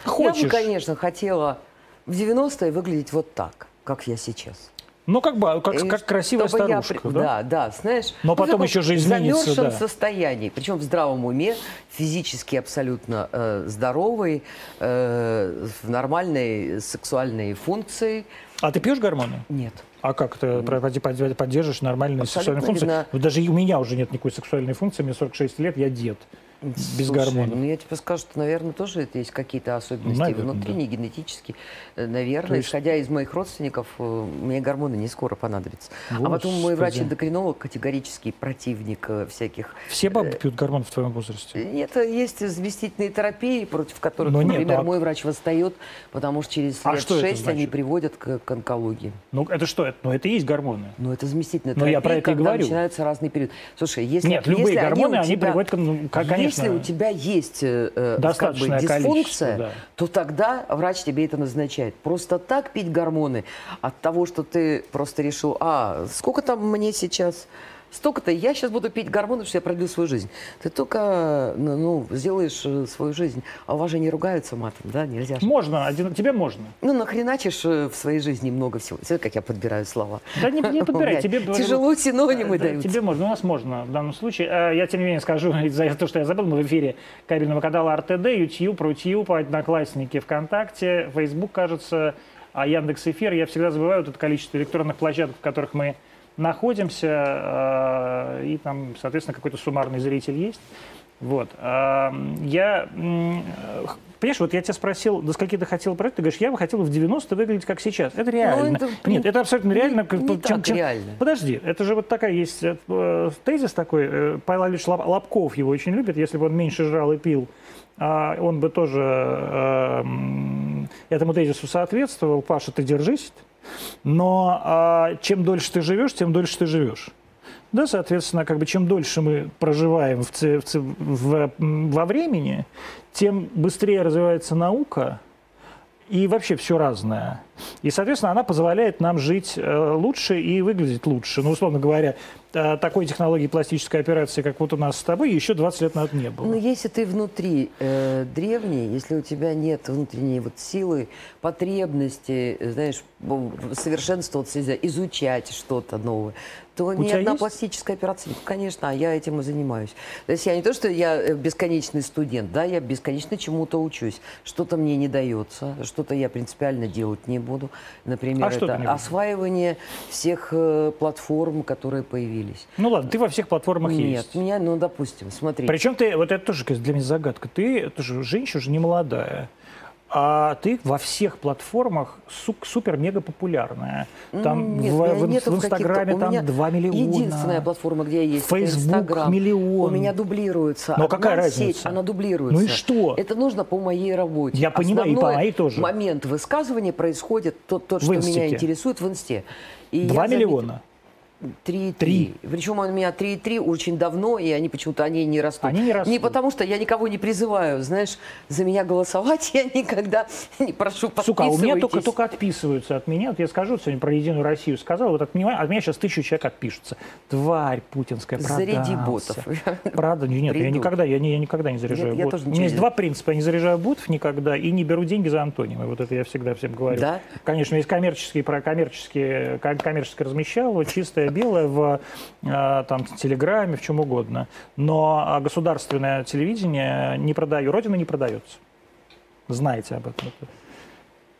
Хочешь? я бы, конечно, хотела в 90-е выглядеть вот так, как я сейчас. Ну, как бы, как, И как красивая чтобы я старушка, при- да? Да, да, знаешь. Но ну, в потом еще же изменится, замерзшем да. состоянии, причем в здравом уме, физически абсолютно э, здоровый, э, в нормальной сексуальной функции. А ты пьешь гормоны? Нет. А как ты поддерживаешь нормальные Абсолютно сексуальные функции? видно. Даже у меня уже нет никакой сексуальной функции, мне 46 лет, я дед. Без Слушай, гормонов. Ну, я тебе скажу, что, наверное, тоже это есть какие-то особенности Наверное, внутри, да. не генетические. Э, Наверное, То есть- исходя из моих родственников, э, мне гормоны не скоро понадобятся. А потом мой врач-эндокринолог категорический противник э, всяких Все бабы пьют гормоны в твоем возрасте? Нет, есть заместительные терапии, против которых, Но нет, например, ну а- мой врач восстает, потому что через А лет что это шесть они значит? приводят к, к онкологии. Ну, это что? Это, ну, это и есть гормоны. Но это заместительная Но терапия, я про это и когда говорю. начинаются разные периоды. Слушай, если, Нет, любые если гормоны, они тебя- приводят к, ну, к- конечно, Если у тебя есть э, э, как бы, дисфункция, да. то тогда врач тебе это назначает. Просто так пить гормоны от того, что ты просто решил, а сколько там мне сейчас? Столько-то я сейчас буду пить гормоны, потому что я продлю свою жизнь. Ты только ну, ну, сделаешь э, свою жизнь. А у вас же не ругаются матом, да? Нельзя же. Можно, один, тебе можно. Ну, нахреначишь э, в своей жизни много всего. Смотри, как я подбираю слова. Да не, не подбирай, тебе Тяжело синонимы Да, даются. Тебе можно, у нас можно в данном случае. Э, Я, тем не менее, скажу, из-за того, что я забыл, мы в эфире кабельного канала РТД, YouTube, Рутьюб, Одноклассники, ВКонтакте, Facebook, кажется, а Яндекс Эфир. Я всегда забываю вот это количество электронных площадок, в которых мы находимся, э, и там, соответственно, какой-то суммарный зритель есть. Вот. А, Я, э, понимаешь, вот я тебя спросил, до скольки ты хотел прожить, ты говоришь, я бы хотел в 90 выглядеть как сейчас. Это реально. это Нет, не- это абсолютно реально. не- не чем- так чем- реально. Подожди, это же вот такая есть э, э, тезис такой, э, Павел Ильич Лоб- Лобков его очень любит, если бы он меньше жрал и пил, а, он бы тоже э, этому тезису соответствовал. Паша, ты держись. Но а, чем дольше ты живешь, тем дольше ты живешь. Да, соответственно, как бы чем дольше мы проживаем в, в в- во времени, тем быстрее развивается наука и вообще все разное. И, соответственно, она позволяет нам жить э, лучше и выглядеть лучше. Ну, условно говоря, такой технологии пластической операции, как вот у нас с тобой, еще 20 лет назад не было. Ну, если ты внутри э, древний, если у тебя нет внутренней вот силы, потребности, э, знаешь, совершенствоваться, изучать что-то новое, то ни тебя одна есть? пластическая операция, ну, конечно, а я этим и занимаюсь. То есть я не то, что я э, бесконечный студент, да, я бесконечно чему-то учусь. Что-то мне не дается, что-то я принципиально делать не буду. Например, А это осваивание всех э, платформ, которые появились. Ну ладно, ты во всех платформах Нет, есть. меня, ну, допустим, смотри. Причем ты, вот это тоже для меня загадка, ты тоже женщина уже не молодая, а ты во всех платформах супер-мега популярная. Там Нет, в, в- в в Инстаграме там меня 2 миллиона. Единственная платформа, где я есть, Инстаграм. миллион. У меня дублируется. Но Одна какая сеть, разница? она дублируется. Ну и что? Это нужно по моей работе. Я понимаю, и по Основной моей тоже. момент высказывания происходит, тот, тот что меня интересует в инсте. И 2 я заметила- миллиона. 3,3. Три. Причем у меня 3,3 очень давно, и они почему-то они не растут. Они не растут. Не потому, что я никого не призываю, знаешь, за меня голосовать я никогда не прошу Сука, а у меня только, только отписываются от меня. Вот я скажу сегодня про Единую Россию сказал, вот от меня, от меня сейчас тысячу человек отпишутся. Тварь путинская, Заряди продался. ботов. Правда? Нет, я Приду. никогда, я, не, я никогда не заряжаю Нет, я ботов. У меня есть два принципа. Я не заряжаю ботов никогда и не беру деньги за антонимы. Вот это я всегда всем говорю. Да? Конечно, есть коммерческие, про коммерческие, ком- коммерческое размещалово, чистое белое в э, там, Телеграме, в чем угодно. Но а, государственное телевидение не продаю, Родина не продается. Знаете об этом.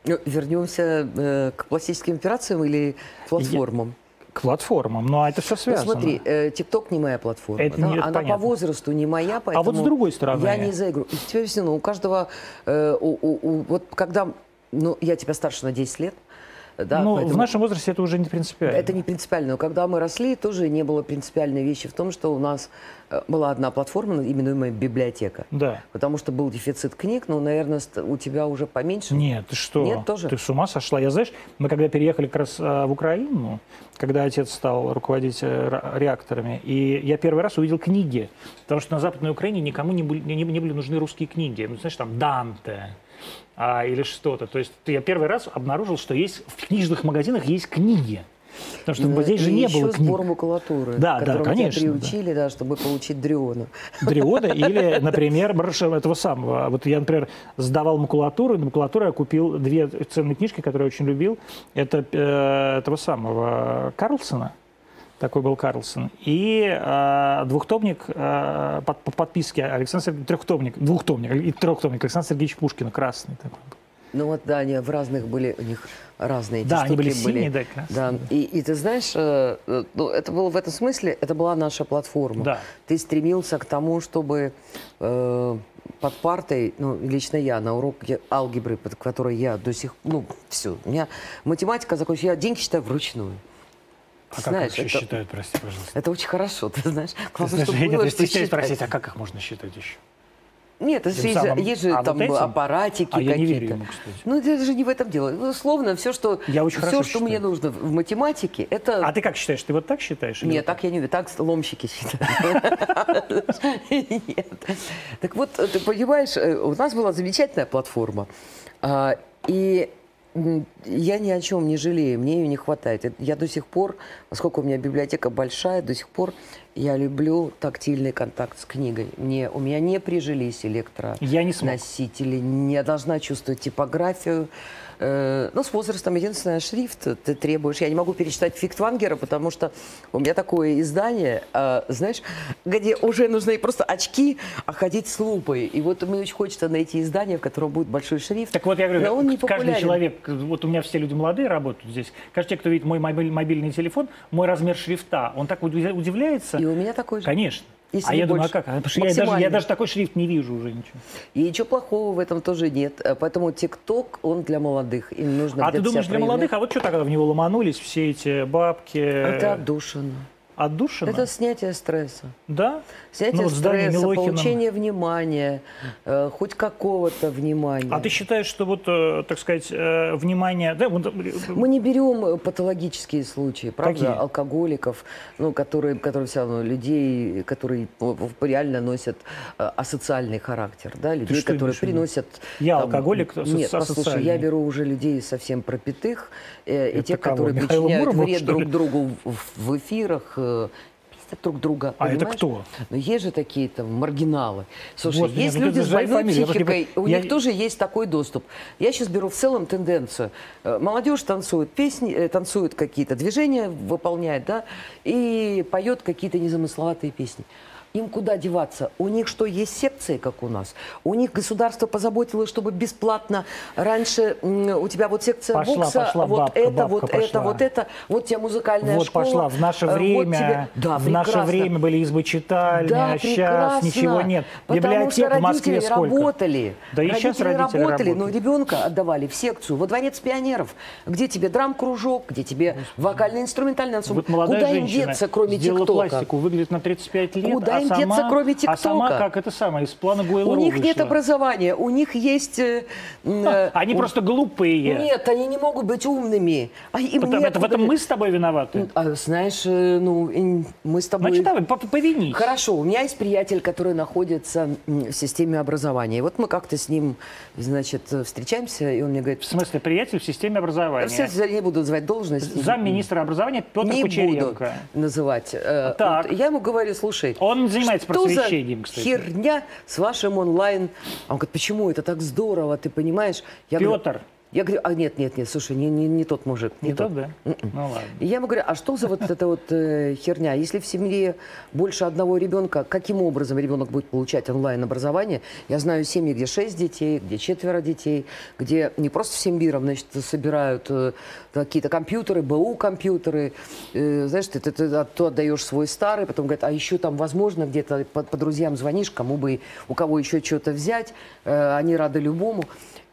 Ну, вернемся э, к пластическим операциям или платформам? К платформам, ну а это все Ну, связано. смотри, э, ТикТок не моя платформа. Это да, не- Она понятно. по возрасту не моя, поэтому... А вот с другой стороны. Я не за игру. И тебе объясню, ну, у каждого... э, у- у- у- вот когда... Ну, я тебя старше на 10 лет, да, ну, в поэтому- нашем возрасте это уже не принципиально. Это не принципиально. Но когда мы росли, тоже не было принципиальной вещи в том, что у нас э, была одна платформа, именуемая библиотека. Да. Потому что был дефицит книг, но, наверное, ст- у тебя уже поменьше. Нет, ты что? Нет, тоже? Ты с ума сошла? Я, знаешь, мы когда переехали как раз а, в Украину, когда отец стал руководить э, ре- реакторами, и я первый раз увидел книги, потому что на Западной Украине никому не были, не, не были нужны русские книги. Ну, знаешь, там Данте а, или что-то. То есть я первый раз обнаружил, что есть в книжных магазинах есть книги. Потому что Да, здесь же не еще было книг. сбор макулатуры, Да, да, конечно, тебя да. приучили, да. чтобы получить дриона. Дриода или, например, этого самого. Вот я, например, сдавал макулатуру, на макулатуру я купил две ценные книжки, которые я очень любил. Это э, этого самого Карлсона. Такой был Карлсон. И э, двухтомник э, под, по подписке Александр Сергеевич, трехтомник, двухтомник и трехтомник Александра Сергеевича Пушкина, красный такой. Ну вот, да, они в разных были, у них разные эти Да, они были синие, да, красные. Да, и, и ты знаешь, э, ну, это было в этом смысле, это была наша платформа. Да. Ты стремился к тому, чтобы э, под партой, ну, лично я на уроке алгебры, под которой я до сих ну, все, у меня математика закончилась, я деньги считаю вручную. А Знаешь, как их это- считают, прости, пожалуйста? Это очень хорошо, ты знаешь. Ты Главное, знаешь, чтобы я было, не что стесняюсь спросить, а как их можно считать еще? Нет, это есть, самым- есть же а вот там этим? аппаратики А я не какие-то. верю ему, кстати. Ну, это же не в этом дело. Ну, Условно, все, что, Я очень все, что мне нужно в математике, это... А ты как считаешь? Ты вот так считаешь? Нет, вот так я не верю. Так ломщики считают. Нет. Так вот, ты понимаешь, э, у нас была замечательная платформа. а, И я ни о чем не жалею, мне ее не хватает. Я до сих пор, поскольку у меня библиотека большая, до сих пор я люблю тактильный контакт с книгой. Мне, у меня не прижились электро Я не смог. я должна чувствовать типографию. Э, ну, с возрастом единственное, шрифт ты требуешь. Я не могу перечитать Фиктвангера, потому что у меня такое издание, э, знаешь, где уже нужны просто очки, а ходить с лупой. И вот мне очень хочется найти издание, в котором будет большой шрифт. Так вот, я говорю, Но он не каждый популярен. человек, вот у меня все люди молодые работают здесь, каждый человек, кто видит мой мобиль- мобильный телефон, мой размер шрифта, он так уди- удивляется. И у меня такой же. Конечно. Если а я думаю, а больше. как? А Потому что я даже, я даже такой шрифт не вижу уже ничего. И ничего плохого в этом тоже нет. Э, Поэтому ТикТок, он для молодых. Им нужно А ты думаешь, для молодых, а вот что тогда в него ломанулись все эти бабки? Это отдушина. Отдушина? Это снятие стресса. Да? Снятие Ну, вот стресса, Милохиным. получение внимания, э, хоть какого-то внимания. А ты считаешь, что вот, э, так сказать, э, внимание... Да, вот, э, Мы не берем э, патологические случаи, правда, Какие? алкоголиков, ну, которые, которые все равно людей, которые реально носят э, асоциальный характер, да, людей, что которые приносят. Я там, алкоголик, Нет, послушай, я беру уже людей совсем пропитых, э, и тех, которые Михаила причиняют Муромова, вред друг другу в, в эфирах. э, пиздят друг друга. А это понимаешь? кто? Ну, есть же такие там маргиналы. Слушай, Господи, есть ты люди с больной фамилию, я просто не психикой, у понимаю. них Я- тоже есть такой доступ. Я сейчас беру в целом тенденцию. Э, Молодежь танцует песни, э, танцует какие-то движения, выполняет, да, и поет какие-то незамысловатые песни. Им куда деваться? У них что, есть секции, как у нас? У них государство позаботилось, чтобы бесплатно раньше у тебя вот секция Пошла, бокса, пошла, вот бабка, это, бабка вот это, пошла. вот это, вот тебе музыкальная Вот школа. пошла. В наше э, вот время, тебе- Да, в наше прекрасно. время были избы читальни, Да, а сейчас прекрасно. ничего нет. Потому Библиотек что в Москве родители сколько? работали. Да и сейчас родители работали, но работают. ребенка отдавали в секцию, во дворец пионеров, где тебе драм-кружок, где тебе вокально-инструментальный ансамбль. Вот молодая Куда им деться, кроме сделала ТикТока? пластику, выглядит на 35 лет, Куда а им сама, деться, кроме А сама ТикТока? как это самое, из плана Гуэлл У них нет образования, у них есть... э, э, Они у- просто глупые. Нет, они не могут быть умными. А им Потому- нет это, в этом мы с тобой виноваты. А, знаешь, э, ну, мы с тобой... Значит, давай, по- повинись. Хорошо, у меня есть приятель, который находится в системе образования. И вот мы как-то с ним, значит, встречаемся, и он мне говорит, В смысле, приятель в системе образования. все, я не буду называть должность. Замминистра образования Петр не буду Кучеренко. называть. Э, Так. вот я ему говорю, слушай, Он занимается просвещением, кстати. херня с вашим онлайн? А он говорит, почему это так здорово, ты понимаешь? Я говорю, Петр, Я говорю, а нет, нет, нет, слушай, не, не, не тот мужик. Не, тот, да? Ну ладно. И я ему говорю, а что за вот эта вот э, херня? Если в семье больше одного ребенка, каким образом ребенок будет получать онлайн-образование? Я знаю семьи, где шесть детей, где четверо детей, где не просто всем миром, значит, собирают э, какие-то компьютеры, БУ компьютеры. Э, знаешь, ты, ты, ты, ты отдаешь свой старый, потом говорят, а еще там, возможно, где-то по, по друзьям звонишь, кому бы, у кого еще что-то взять, э, они рады любому.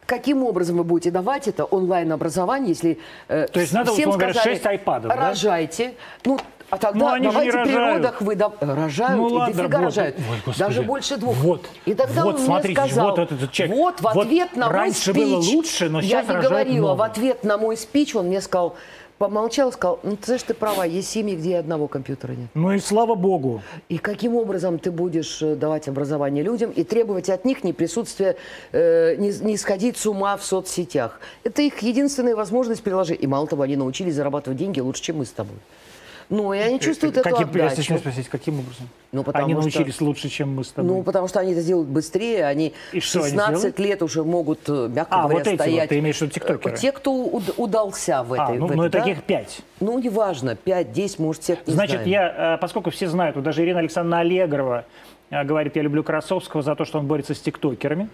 Каким образом вы будете давать это онлайн-образование, если э, То есть надо, всем вот, сказали, 6 айпадов, рожайте, да? ну, а тогда ну, они давайте же не при родах вы да, рожают, ну, и ладно, дофига вот, рожают. Ой, Даже больше двух. Вот, и тогда вот, он смотрите, мне сказал, вот этот человек. вот в ответ вот на мой раньше спич, было лучше, но я сейчас не рожают говорила, много. в ответ на мой спич он мне сказал, помолчал, сказал, ну ты знаешь, ты права, есть семьи, где и одного компьютера нет. Ну и слава богу. И каким образом ты будешь э, давать образование людям и требовать от них не присутствия, э, не, не сходить с ума в соцсетях? Это их единственная возможность приложить. И мало того, они научились зарабатывать деньги лучше, чем мы с тобой. Ну, и они чувствуют эту каким, отдачу. Если спросить, каким образом? Ну, потому они что- научились лучше, чем мы с тобой. Ну, потому что они это делают быстрее, они И что они 16 сделают? лет уже могут, э, мягко А, говоря, вот эти вот, стоять. ты имеешь в виду тиктокеры? Э, Те, кто уд- удался в а, этой. ну, в ну этой, да? таких пять. Ну, неважно, 5, 10, может, не Значит, знаем. я, э, поскольку все знают, вот даже Ирина Александровна Аллегрова говорит, я люблю Красовского за то, что он борется с тиктокерами.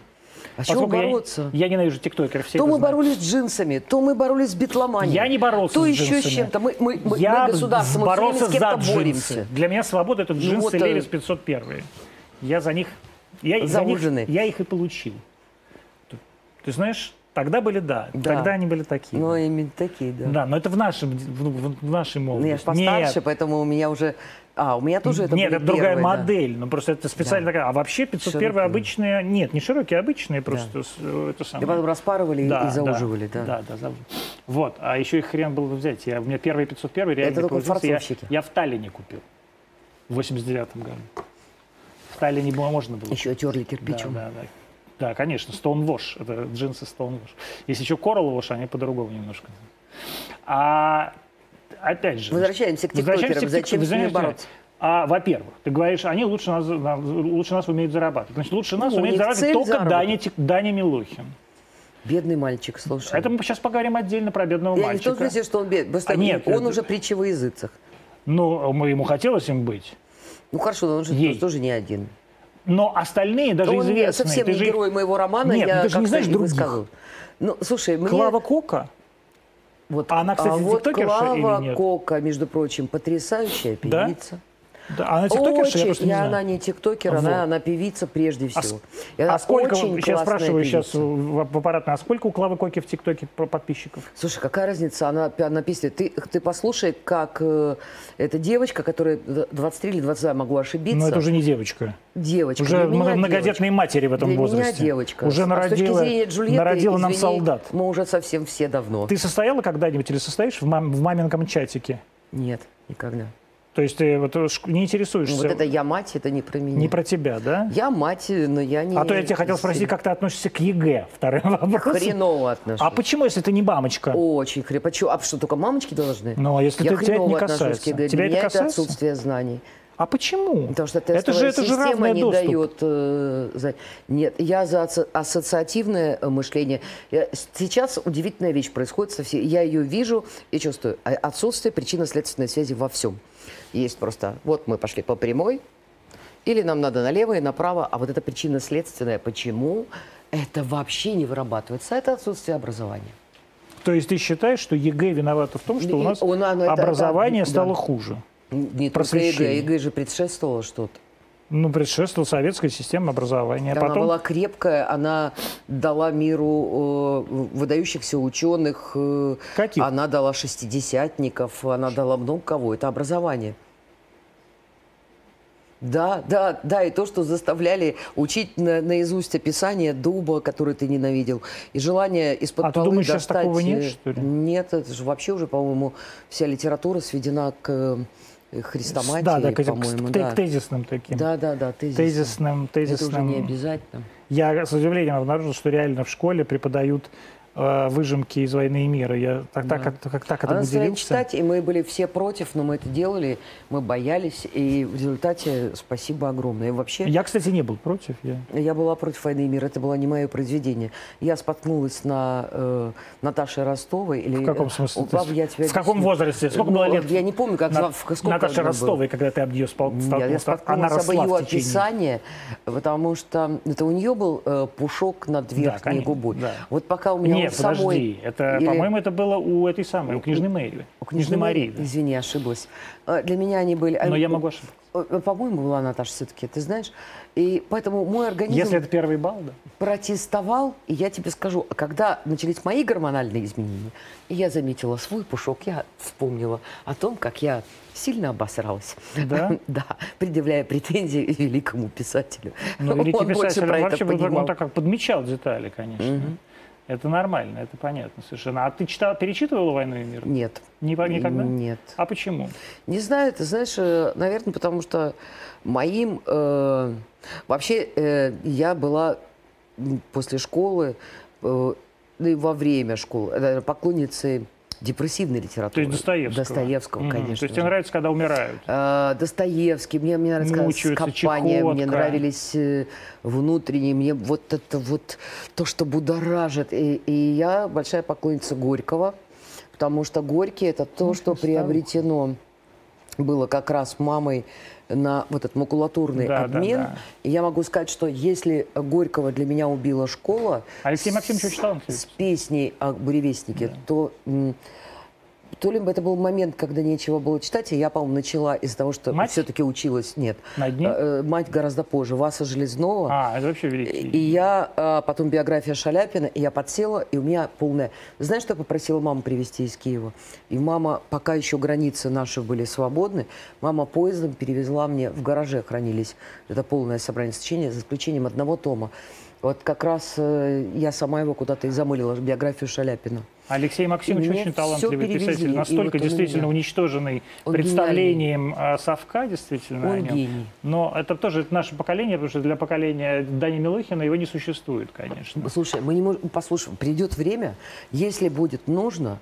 А чего Поскольку я- бороться? Я, ненавижу тиктокеров, все То мы знают. боролись с джинсами, то мы боролись с битломанией. Я не боролся то с еще джинсами. с чем-то. Мы, мы, мы, я мы государство, мы боролся с кем-то боремся. джинсы. Для меня свобода это джинсы вот, э, Левис 501. Я за них, я, за них, я их и получил. Ты, ты знаешь, тогда были да, Да. тогда они были такие. Ну, именно такие, да. Да, но это в нашем, в, в- нашей Ну, молодости. я ж постарше, Нет, поэтому у меня уже... А, у меня тоже это Нет, это другая первые, да. модель. Ну, просто это специально Да. такая. А вообще 501 Широкие. обычные... Нет, не широкие, а обычные просто. с- э, Это И самое. потом распарывали и- Да, и зауживали, да. Да, да, зауживали. Вот, а еще их хрен было бы взять. Я, у меня первый 501 реально Это только я, я в Таллине купил. В 89 году. В Таллине было можно было. Еще терли Да, кирпичом. да, да. Да, конечно, Stonewash. Это джинсы Stonewash. Есть еще Coral Wash, они по-другому немножко. А опять же... Возвращаемся к возвращаемся тиктокерам. Зачем с ними бороться? А, во-первых, ты говоришь, они лучше нас, на- лучше нас умеют зарабатывать. Значит, лучше нас Ну, умеет зарабатывать только заработок. Даня, Даня Милохин. Бедный мальчик, слушай. Это мы сейчас поговорим отдельно про бедного Я не в мальчика. том смысле, что он бед. Просто А, нет, он это- уже притча во языцах. Ну, ему хотелось им быть. Ну хорошо, но он же Ей. тоже не один. Но остальные, даже он известные... совсем ты не же герой моего романа, Нет, я ну ты же не знаешь других. Ну, слушай, мне... Клава Кока? Вот, А она, кстати, вот тиктокерша или Клава нет? Кока, между прочим, потрясающая певица. Да, она тиктокерша, я Очень. просто И не знаю. она не тиктокер, Вот. она, она певица прежде А, всего. она а сколько, очень сейчас спрашиваю сейчас певица. в, в аппаратной, а сколько у Клавы Коки в ТикТоке по- подписчиков? Слушай, какая разница, она, она песня. Ты, ты послушай, как э, эта девочка, которая 23 или 22, могу ошибиться. Ну, это уже не девочка. девочка. Уже многодетные девочка. матери в этом Для возрасте. меня девочка. Уже А народила, с точки зрения Джульетты, народила нам извини, солдат. Мы уже совсем все давно. Ты состояла когда-нибудь или состоишь в, мам- в маменьком чатике? Нет, никогда. То есть ты вот не интересуешься? Ну, вот это я мать, это не про меня. Не про тебя, да? Я мать, но я не... А то я тебя хотел спросить, как ты относишься к ЕГЭ? Второй вопрос. Хреново отношусь. А почему, если ты не мамочка? Очень хреново. Почему? А что, только мамочки должны? Ну, а если я ты- тебя это не касается? к ЕГЭ. Тебя Для это касается? отсутствие знаний. А почему? Потому что это же, это же система равный не доступ. дает... э, Нет, я за ассоциативное э, мышление. Я- Сейчас удивительная вещь происходит со всей. Я ее вижу и чувствую. А- Отсутствие причинно-следственной связи во всем. Есть просто, вот мы пошли по прямой, или нам надо налево и направо, а вот это причинно-следственное, почему, это вообще не вырабатывается. Это отсутствие образования. То есть ты считаешь, что ЕГЭ виновата в том, что у нас он- оно- это- образование это- стало да. хуже? Не только. ЕГЭ, ЕГЭ же предшествовало что-то. Ну, предшествовала советская система образования. Она Потом была крепкая, она дала миру э, выдающихся ученых, э, Каких? она дала шестидесятников, она дала много кого. Это образование. Да, да, да, и то, что заставляли учить на- наизусть описание дуба, который ты ненавидел, и желание из-под А ты полы думаешь, сейчас достать, такого нет, э, что ли? Нет, это же вообще уже, по-моему, вся литература сведена к э, хрестоматии, да, да, по-моему, к- да. к тезисным таким. Да, да, да, тезисно. Тезисным, Это уже тезисным. не обязательно. Я с удивлением обнаружил, что реально в школе преподают выжимки из «Войны и мира». Я тогда да. как-то как так этому удивился. читать, и мы были все против, но мы это делали, мы боялись, и в результате спасибо огромное. И вообще... Я, кстати, не был против. Я... я была против «Войны и мира», это было не мое произведение. Я споткнулась на э, Наташе Ростовой. Или, в каком смысле? Баб, я тебя в каком возрасте? Сколько ну, было лет? Я не помню, как На... сколько Наташа Ростовой, когда ты об нее столкнулся. Я, я споткнулась об ее описании, потому что это у нее был э, пушок над верхней да, губой. Да. Вот пока у меня Нет, самой... подожди. Это, Или... по-моему, это было у этой самой, у княжны Мэри. У княжны Марии. Да. Извини, ошиблась. Э, для меня они были... Но я могу ошибаться. Э, по-моему, была Наташа все-таки, ты знаешь. И поэтому мой организм... Если это первый балл, да. Протестовал, и я тебе скажу, когда начались мои гормональные изменения, и я заметила свой пушок, я вспомнила о том, как я сильно обосралась. Да? да, предъявляя претензии великому писателю. Ну, великий он писатель вообще он так как подмечал детали, конечно. Угу. Это нормально, это понятно совершенно. А ты читал, перечитывала «Войну и мир»? Нет. Никогда? Нет. А почему? Не знаю, ты знаешь, э, наверное, потому что моим... Э, вообще, э, я была после школы, э, и во время школы, э, поклонницей депрессивной литературы. То есть Достоевского? Достоевского, mm-hmm. конечно. То есть тебе нравится, когда умирают? А, Достоевский, мне, мне нравится Копания, мне нравились э, внутренние, мне вот это вот то, что будоражит. И, и я большая поклонница Горького, потому что Горький это то, ну, что приобретено было как раз мамой на вот этот макулатурный да, обмен. Да, да. И я могу сказать, что если Горького для меня убила школа Алексей Максимович читал с песней о буревестнике, да. то то ли это был момент, когда нечего было читать, и я, по-моему, начала из-за того, что все-таки училась. Нет. На дне? Э, мать гораздо позже. Васа Железнова. А, это вообще великий. И я, а, потом биография Шаляпина, и я подсела, и у меня полная... Знаешь, что я попросила маму привезти из Киева? И мама, пока еще границы наши были свободны, мама поездом перевезла мне, в гараже хранились, это полное собрание сочинений, за исключением одного тома. Вот как раз э, я сама его куда-то и замылила, биографию Шаляпина. Алексей Максимович очень талантливый писатель, настолько вот действительно уничтоженный он представлением гениальный. совка, действительно. Он гений. Но это тоже это наше поколение, потому что для поколения Дани Милохина его не существует, конечно. Слушай, мы не можем, послушай, придет время, если будет нужно,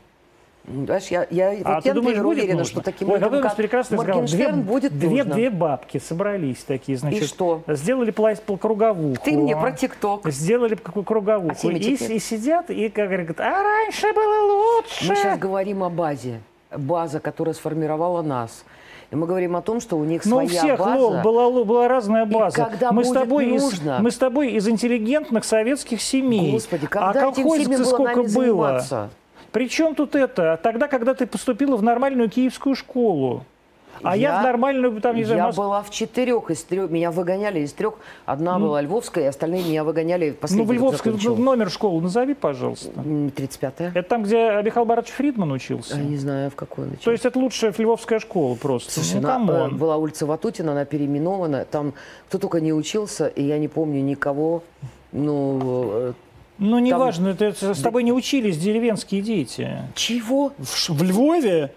Знаешь, я, я, а вот ты я, думаешь, будет уверена, нужно? что таким Ой, у нас прекрасный Моргенштерн две, будет две, нужно. Две бабки собрались такие, значит. И что? Сделали круговуху. Ты мне про ТикТок. Сделали какую круговуху. А и, и сидят, и как говорят, а раньше было лучше. Мы сейчас говорим о базе. База, которая сформировала нас. И мы говорим о том, что у них Но своя у всех, база. Лол, была, была разная база. И когда мы, будет с тобой нужно... из, мы с тобой из интеллигентных советских семей. Господи, когда а было сколько было? Заниматься? Причем тут это? Тогда, когда ты поступила в нормальную киевскую школу. А я, я в нормальную, там, не знаю, Я Моск... была в четырех из трех. Меня выгоняли из трех. Одна ну, была Львовская, и остальные меня выгоняли Ну, в Львовской номер школы назови, пожалуйста. 35-я. Это там, где Михаил Барович Фридман учился? Я не знаю, в какой он учился. То есть это лучшая львовская школа просто? Слушай, ну, она, э, была улица Ватутина, она переименована. Там кто только не учился, и я не помню никого. Ну, э, ну, неважно, Там... это, с тобой не учились деревенские дети. Чего? В, в Львове?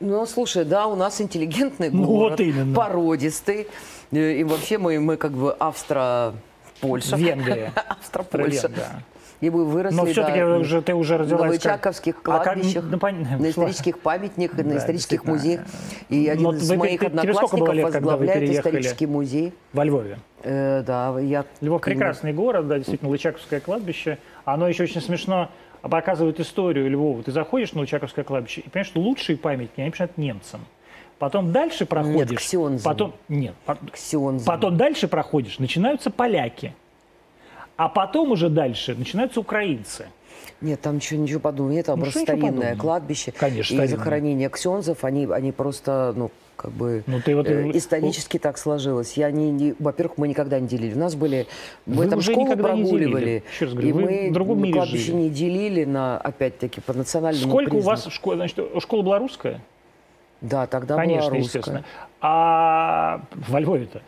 Ну, слушай, да, у нас интеллигентный город, ну, вот именно. породистый. И вообще мы, мы как бы Австро-Польша. Венгрия. Австро-Польша. И вы выросли, Но все-таки да, уже, ты уже родилась... На Лычаковских кладбищах, а как, ну, на исторических памятниках, на исторических музеях. И один Но из моих одноклассников лет, возглавляет исторический музей. Во Львове? Э, да. Я... Львов прекрасный город, да, действительно, Лычаковское кладбище. Оно еще очень смешно показывает историю Львова. Ты заходишь на Лычаковское кладбище и понимаешь, что лучшие памятники, они пишут немцам. Потом дальше проходишь... Нет. Потом, нет, потом дальше проходишь, начинаются поляки. А потом уже дальше начинаются украинцы. Нет, там ничего, ничего подобного. Нет, там ну, просто старинное подобного. кладбище. Конечно, И старинное. захоронения ксензов, они, они просто, ну, как бы ну, ты вот, э, исторически так сложилось. Я не, не, во-первых, мы никогда не делили. У нас были, мы вы там уже школу прогуливали, говорю, и мы в другом мире кладбище жили. не делили на, опять-таки, по национальному Сколько признаку. у вас школа, значит, школа была русская? Да, тогда Конечно, была русская. естественно. А во Львове-то?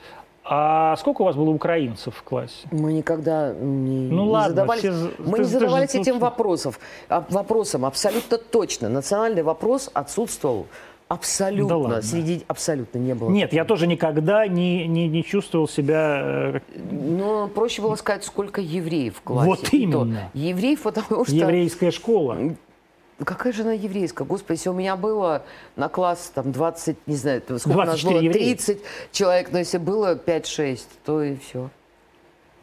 А сколько у вас было украинцев в классе? Мы никогда не, ну, не ладно, задавались, все, мы ты, не задавались ты, этим ты, вопросом. Вопросом абсолютно точно. Национальный вопрос отсутствовал Абсолютно. Да ладно. Среди абсолютно не было. Нет, я тоже никогда не, не, не чувствовал себя... Ну, проще было сказать, сколько евреев в классе. Вот именно. Евреев, потому что... Еврейская школа. Какая же она еврейская? Господи, если у меня было на класс там 20, не знаю, сколько у нас 24 было, еврея. 30 человек, но если было 5-6, то и все.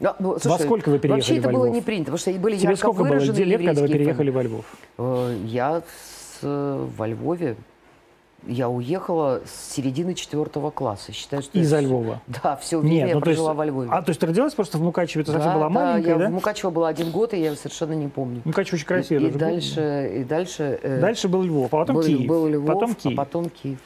Ну, слушай, сколько вы переехали Вообще это во было не принято, потому что были Тебе ярко сколько было выраженные лет, когда вы переехали во Львов? Э, Я с, э, во Львове, я уехала с середины четвертого класса. Считаю, что Из-за Львова? Да, все время я ну, есть, прожила во Львове. а то есть ты родилась просто в Мукачеве, ты совсем Да, была да, маленькая, я да? в Мукачево была один год, и я совершенно не помню. Мукачев очень И, красиво. и даже дальше, и дальше, э, Дальше был Львов, а потом был, Киев. был Львов, потом Киев. а потом Киев.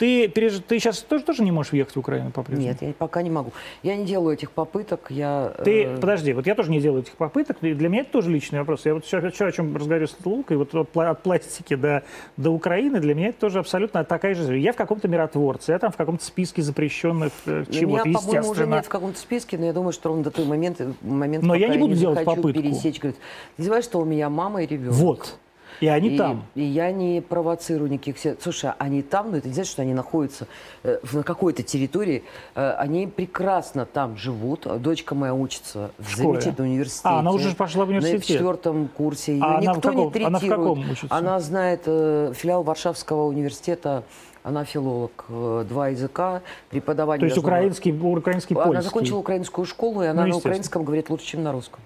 Ты, переж... ты сейчас тоже, тоже не можешь въехать в Украину по-прежнему? Нет, я пока не могу. Я не делаю этих попыток. Я, Ты, э, подожди, вот я тоже не делаю этих попыток, для меня это тоже личный вопрос. Я вот все, о чем разговариваю с Лукой, вот от, от пластики до, до Украины, для меня это тоже абсолютно такая же... Я в каком-то миротворце, я там в каком-то списке запрещенных э, у чего-то, меня, по-моему, уже нет в каком-то списке, но я думаю, что ровно до той момент, момент Но я не буду не делать попытку. пересечь. Говорит, ты знаешь, что у меня мама и ребенок. Вот. И они и, там. и я не провоцирую никаких... Слушай, они там, но это не значит, что они находятся э, в- на какой-то территории. Э, они прекрасно там живут. Дочка моя учится в, В замечательном университете. А, она уже пошла в На университет. четвертом курсе. Ее А никто каком- не третирует. она в каком учится? Она знает э, филиал Варшавского университета. Она филолог. Два языка, преподавание. То есть должно украинский, украинский Она польский. закончила украинскую школу, и она Ну, на украинском говорит лучше, чем на русском.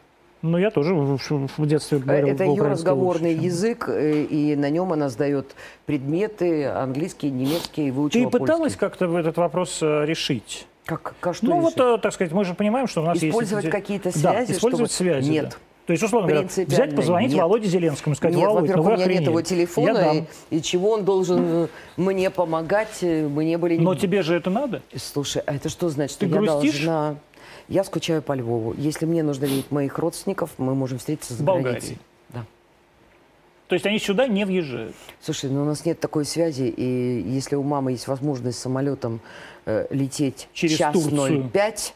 Ну, я тоже в, в- детстве говорил Э, Это ее разговорный лучше, чем- язык, э, и на нем она сдает предметы английский, немецкий, выучила Ты пыталась как-то этот вопрос э, решить? Как, как что ну, решить? вот, так сказать, мы же понимаем, что у нас Использовать есть... эти- какие-то Да, связи, использовать чтобы- связи, Нет. да. То есть, условно говоря, взять, позвонить нет. Володе Зеленскому сказать, Нет, Володь, ну вы у меня нет его Я телефона, и, и чего он должен мне помогать, мы не были... Но тебе же это надо? Слушай, а это что значит? Ты что я грустишь? должна... Я скучаю по Львову. Если мне нужно видеть моих родственников, мы можем встретиться Болгарии. границей. Да. То есть они сюда не въезжают? Слушай, ну у нас нет такой связи, и если у мамы есть возможность самолетом э, лететь Через час Турцию. 05,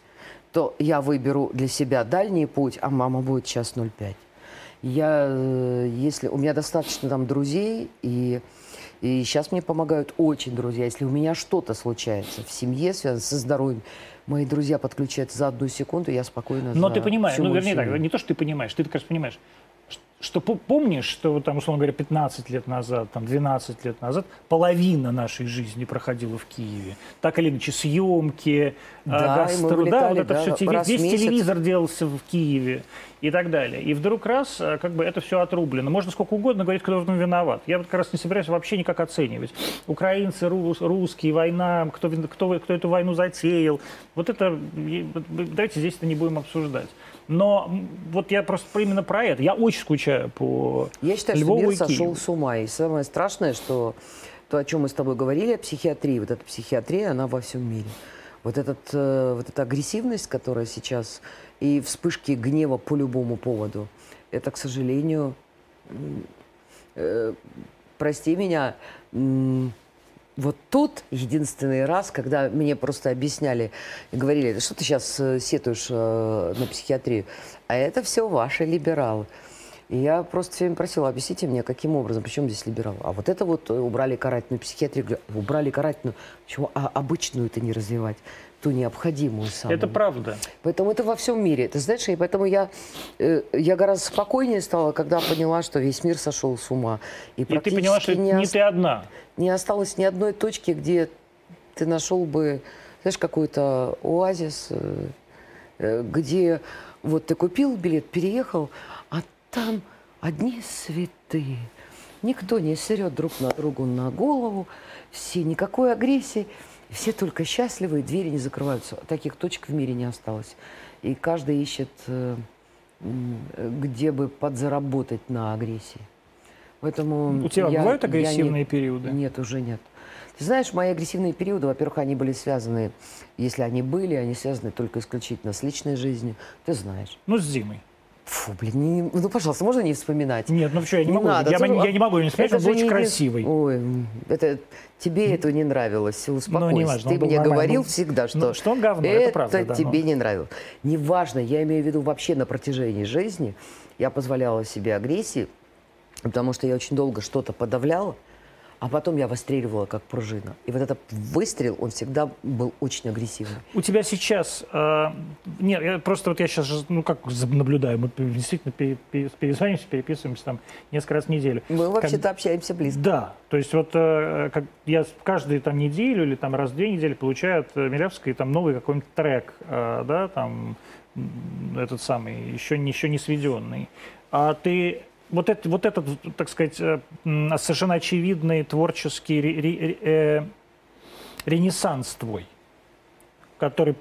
то я выберу для себя дальний путь, а мама будет час 05. Я, э, если у меня достаточно там друзей, и, и сейчас мне помогают очень друзья. Если у меня что-то случается в семье, связано со здоровьем, мои друзья подключаются за одну секунду, я спокойно Но ты понимаешь, ну, вернее так, семью. не то, что ты понимаешь, ты, конечно, понимаешь, ш- что по- помнишь, что, там, условно говоря, 15 лет назад, там, 12 лет назад половина нашей жизни проходила в Киеве. Так или иначе, съемки, э, Да, гастро- да, вот это да, все, теле- раз в весь месяц. телевизор делался в Киеве и так далее. И вдруг раз, э, как бы это все отрублено. Можно сколько угодно говорить, кто в этом виноват. Я вот как раз не собираюсь вообще никак оценивать. Украинцы, рус- русские, война, кто, кто, кто эту войну затеял. Вот это, давайте здесь это не будем обсуждать. Но вот я просто про- именно про это. Я очень скучаю по Я считаю, Львову что мир сошел Киеву. с ума. И самое страшное, что то, о чем мы с тобой говорили, о психиатрии, вот эта психиатрия, она во всем мире. Вот, этот, э, вот эта агрессивность, которая сейчас, и вспышки гнева по любому поводу, это, к сожалению, э, прости меня, вот тут единственный раз, когда мне просто объясняли и говорили, «Да что ты сейчас сетуешь э, на психиатрию, а это все ваши либералы. И я просто все время просила, объясните мне, каким образом, причем здесь либерал. А вот это вот э, убрали карательную психиатрию. Убрали карательную, почему а обычную это не развивать? Ту необходимую самую. Это правда. Поэтому это во всем мире. Ты знаешь, и поэтому я, э, я гораздо спокойнее стала, когда поняла, что весь мир сошел с ума. И, И ты поняла, что не не ты одна. не осталось ни одной точки, где ты нашел бы, знаешь, какой-то оазис, э, э, где вот ты купил билет, переехал, а там одни святые. Никто не сырет друг на другу на голову, все никакой агрессии, все только счастливы, двери не закрываются. Таких точек в мире не осталось. И каждый ищет, э, где бы подзаработать на агрессии. Поэтому У тебя я- бывают я не- агрессивные периоды? нет, уже нет. Ты знаешь, мои агрессивные периоды, во-первых, они были связаны, если они были, они связаны только исключительно с личной жизнью. Ты знаешь. Ну, с Димой. Фу, блин, не- ну, пожалуйста, можно не вспоминать? Нет, ну что, я не, могу. надо, я, же- я не могу не это он был очень не- красивый. Ой, это тебе это не нравилось. Успокойся. Ну, не важно, Ты мне нормальный. говорил Ну, всегда, что, ну, что он говно, это правда, да, тебе но- не нравилось. Неважно, я имею в виду вообще на протяжении жизни я позволяла себе агрессии, потому что я очень долго что-то подавляла, а потом я выстреливала как пружина. И вот этот выстрел, он всегда был очень агрессивный. У тебя сейчас... Э, нет, я просто вот я сейчас, ну как наблюдаю, мы действительно перезваниваемся, переписываемся там несколько раз в неделю. Мы вообще-то как, общаемся близко. Да, то есть вот э, как я каждую там неделю или там раз в две недели получаю от Милявской там новый какой-нибудь трек, э, да, там этот самый, еще, еще не сведенный. А ты вот, это, вот этот, так сказать, э, совершенно очевидный творческий ре, ре, э, ренессанс твой, который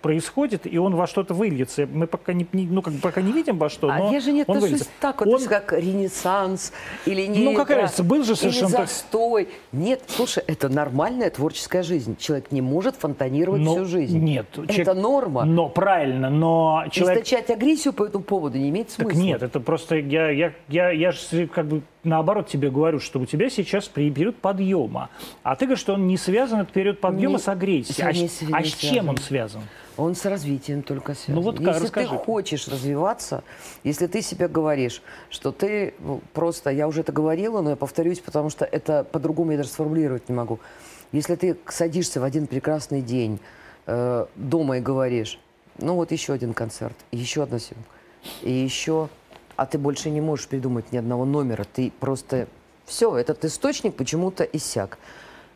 происходит, и он во что-то выльется. Мы пока не, ну, как, пока не видим во что, а но я же не он выльется. так, вот, он... как ренессанс или не Ну, какая разница, был же совершенно... Или застой. Нет, слушай, это нормальная творческая жизнь. Человек не может фонтанировать но, всю жизнь. Нет. Это человек... норма. Но, правильно, но человек... Источать агрессию по этому поводу не имеет смысла. Так нет, это просто я, я, я, я же как бы наоборот тебе говорю, что у тебя сейчас период подъема. А ты говоришь, что он не связан, этот период подъема не, с агрессией. А, не, а с чем он связан? Он с развитием только связан. Ну вот если расскажи. ты хочешь развиваться, если ты себе говоришь, что ты ну, просто, я уже это говорила, но я повторюсь, потому что это по-другому я даже сформулировать не могу. Если ты садишься в один прекрасный день э, дома и говоришь, ну вот еще один концерт, еще одна съемка, и еще, а ты больше не можешь придумать ни одного номера, ты просто все, этот источник почему-то иссяк.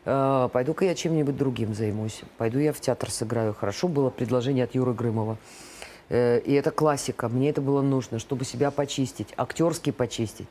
Э, пойду-ка я чем-нибудь другим займусь. Пойду я в театр сыграю. Хорошо было предложение от Юры Грымова. Э, и это классика. Мне это было нужно, чтобы себя почистить, актерски почистить.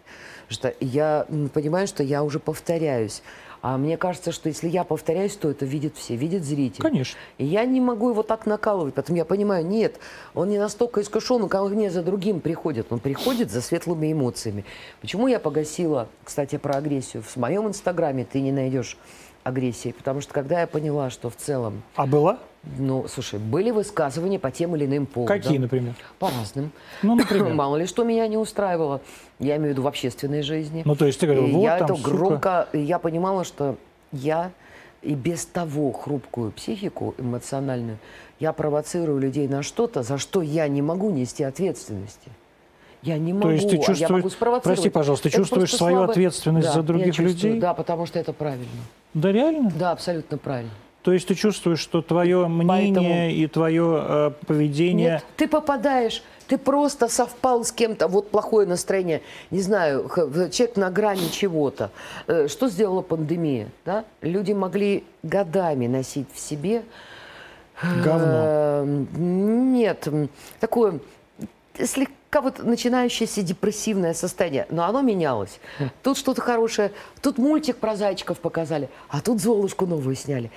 Что я понимаю, что я уже повторяюсь. А мне кажется, что если я повторяюсь, то это видят все, видят зритель. Конечно. И я не могу его так накалывать, поэтому я понимаю, нет, он не настолько искушен, он ко мне за другим приходит. Он приходит за светлыми эмоциями. Почему я погасила, кстати, про агрессию? В моем инстаграме ты не найдешь агрессии, потому что когда я поняла, что в целом... А была? Ну, слушай, были высказывания по тем или иным поводам. Какие, например? По разным. Ну, например? Мало ли, что меня не устраивало. Я имею в виду в общественной жизни. Ну, то есть ты говорил, вот Я там, это сука. громко... Я понимала, что я и без того хрупкую психику эмоциональную, я провоцирую людей на что-то, за что я не могу нести ответственности. Я не могу, То есть ты чувствуешь, а я могу спровоцировать. Прости, пожалуйста, ты это чувствуешь свою слабо... ответственность да, за других людей? Да, потому что это правильно. Да, реально? Да, абсолютно правильно. То есть ты чувствуешь, что твое мнение Поэтому... и твое э, поведение... Нет, ты попадаешь, ты просто совпал с кем-то, вот плохое настроение, не знаю, человек на грани чего-то. Э, что сделала пандемия? Да? Люди могли годами носить в себе... Говно. Э, нет, такое слегка как вот начинающееся депрессивное состояние. Но оно менялось. Тут что-то хорошее, тут мультик про зайчиков показали, а тут Золушку новую сняли.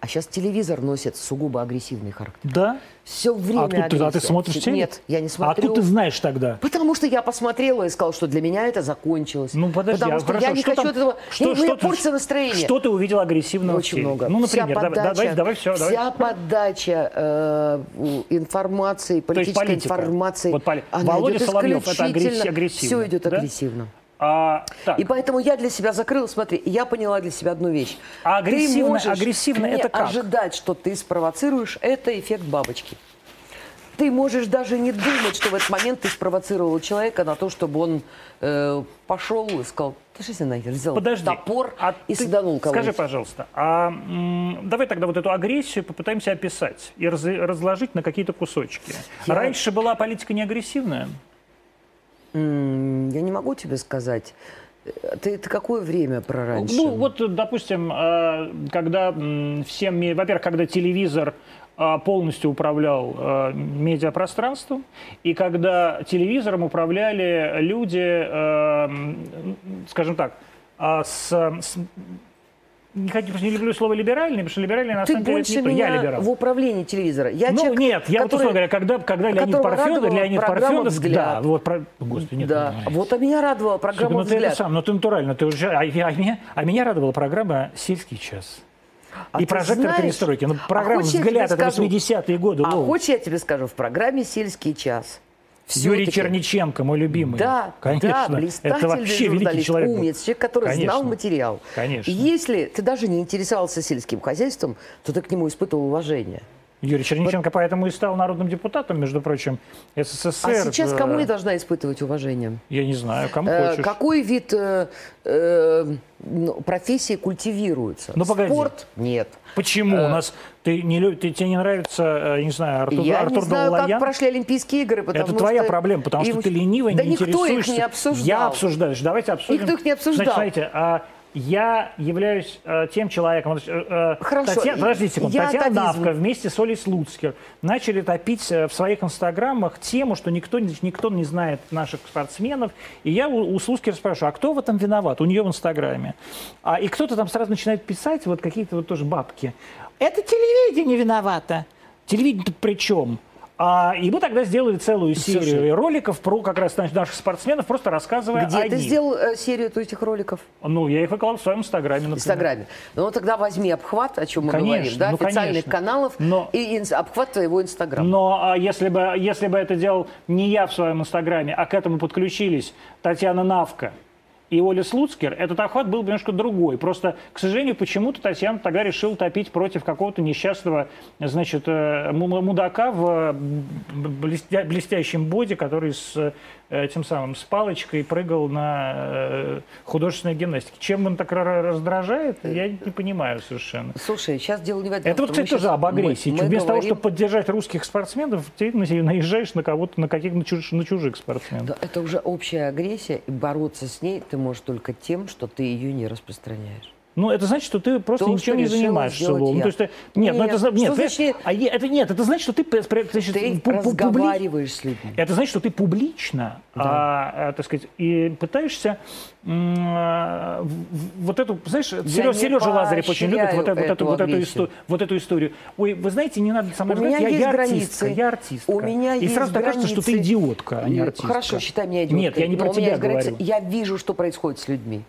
А сейчас телевизор носит сугубо агрессивный характер. Да? Все время а, ты, а ты смотришь телек? Нет, я не смотрю. А откуда ты знаешь тогда? Потому что я посмотрела и сказала, что для меня это закончилось. Ну подожди, Потому а что хорошо, я не что хочу там, этого. Что, я, что, что, портится настроение. Что ты увидел агрессивного Очень много. Ну, например, вся подача, давай, давай, давай все. Вся давай. подача э, информации, политической информации, вот, она Володя Соловьев, это агрессивно. Все идет да? агрессивно. А, так. И поэтому я для себя закрыла, смотри, я поняла для себя одну вещь. А агрессивно, ты можешь агрессивно это как? ожидать, что ты спровоцируешь, это эффект бабочки. Ты можешь даже не думать, что в этот момент ты спровоцировал человека на то, чтобы он э, пошел и сказал, ты что нахер взял Подожди, топор а и ты, саданул кого-то. Скажи, пожалуйста, а давай тогда вот эту агрессию попытаемся описать и раз, разложить на какие-то кусочки. Я... Раньше была политика не агрессивная? Я не могу тебе сказать. Ты, ты какое время про раньше? Ну, вот, допустим, а, когда всем... Во-первых, когда телевизор а, полностью управлял а, медиапространством, и когда телевизором управляли люди, скажем так, с, с не, хочу, не люблю слово либеральный, потому что либеральный на Ты самом деле больше это не то. меня Я либерал. в управлении телевизора. Я ну человек, нет, я который, вот условно говоря, когда, когда Леонид Парфенов, Леонид Парфенов, взгляд. да, вот, про, господи, нет, да. нет, вот а меня радовала программа Слушай, ну, «Взгляд». Ты сам, ну ты натурально, ты уже, а, а, меня, а меня радовала программа «Сельский час». А и прожектор знаешь, перестройки. Ну, программа а «Взгляд» это 80-е годы. А хочешь я тебе скажу, в программе «Сельский час» Юрий Черниченко, мой любимый. Да, конечно. Да, это вообще великий человек. Умниц, человек, который конечно, знал материал. Конечно. Если ты даже не интересовался сельским хозяйством, то ты к нему испытывал уважение. Юрий Черниченко вот. поэтому и стал народным депутатом, между прочим, СССР. А сейчас кому я должна испытывать уважение? Я не знаю, кому э, хочешь. Какой вид э, э, ну, профессии культивируется? Ну, погоди. Спорт? Нет. Почему? Э, У нас ты не люб... ты, тебе не нравится, э, не знаю, Артур Я Артур не знаю, Далаян? как прошли Олимпийские игры, потому Это твоя проблема, потому что ты ленивый, да не интересуешься. Да никто их не обсуждал. Я обсуждаю. Давайте обсудим. Никто их не обсуждал. Значит, смотрите, а я являюсь э, тем человеком... Э, Хорошо. Татьяна, подождите секунду. Я Татьяна Навка вместе с Олей Слуцкер начали топить э, в своих инстаграмах тему, что никто, никто не знает наших спортсменов. И я у, у Слуцкер спрашиваю, а кто в этом виноват? У нее в инстаграме. А, и кто-то там сразу начинает писать, вот какие-то вот тоже бабки. Это телевидение виновато. Телевидение тут при чем? А, и мы тогда сделали целую серию Слушай, роликов про как раз наших спортсменов, просто рассказывая Где о ты них. сделал э, серию этих роликов? Ну, я их выкладывал в своем инстаграме, например. Инстаграме. Ну, тогда возьми обхват, о чем мы конечно, говорим, да, ну, официальных конечно. каналов но, и инс, обхват твоего инстаграма. Но а, если, бы, если бы это делал не я в своем инстаграме, а к этому подключились Татьяна Навка, и Оля Слуцкер, этот охват был немножко другой. Просто, к сожалению, почему-то Татьяна тогда решила топить против какого-то несчастного, значит, э, мудака в блестящем боди, который с тем самым с палочкой прыгал на э, художественной гимнастике. Чем он так раздражает, я не понимаю совершенно. Слушай, сейчас дело не в этом. Это вот, кстати, тоже об агрессии. Мы, мы Вместо говорим... того, чтобы поддержать русских спортсменов, ты наезжаешь на кого-то, на каких-то на, чуж, на чужих спортсменов. Да, это уже общая агрессия, и бороться с ней ты можешь только тем, что ты ее не распространяешь. Ну, это значит, что ты просто То, ничем не занимаешься ловом. То есть, ты, нет, нет, ну, это, нет, значит? а это нет, это значит, что ты, значит, ты пу- разговариваешь публи... с людьми. Это значит, что ты публично, да. а, а, так сказать, и пытаешься м- вот эту, знаешь, Сережа, Сережа Лазарев очень любит вот, эту, вот, эту, вот, эту историю, вот эту историю. Ой, вы знаете, не надо со мной разговаривать, я, я артистка, я артистка. У меня и есть сразу границы. кажется, что ты идиотка, а не артистка. Хорошо, считай меня идиоткой. Нет, я не про тебя говорю. Я вижу, что происходит с людьми.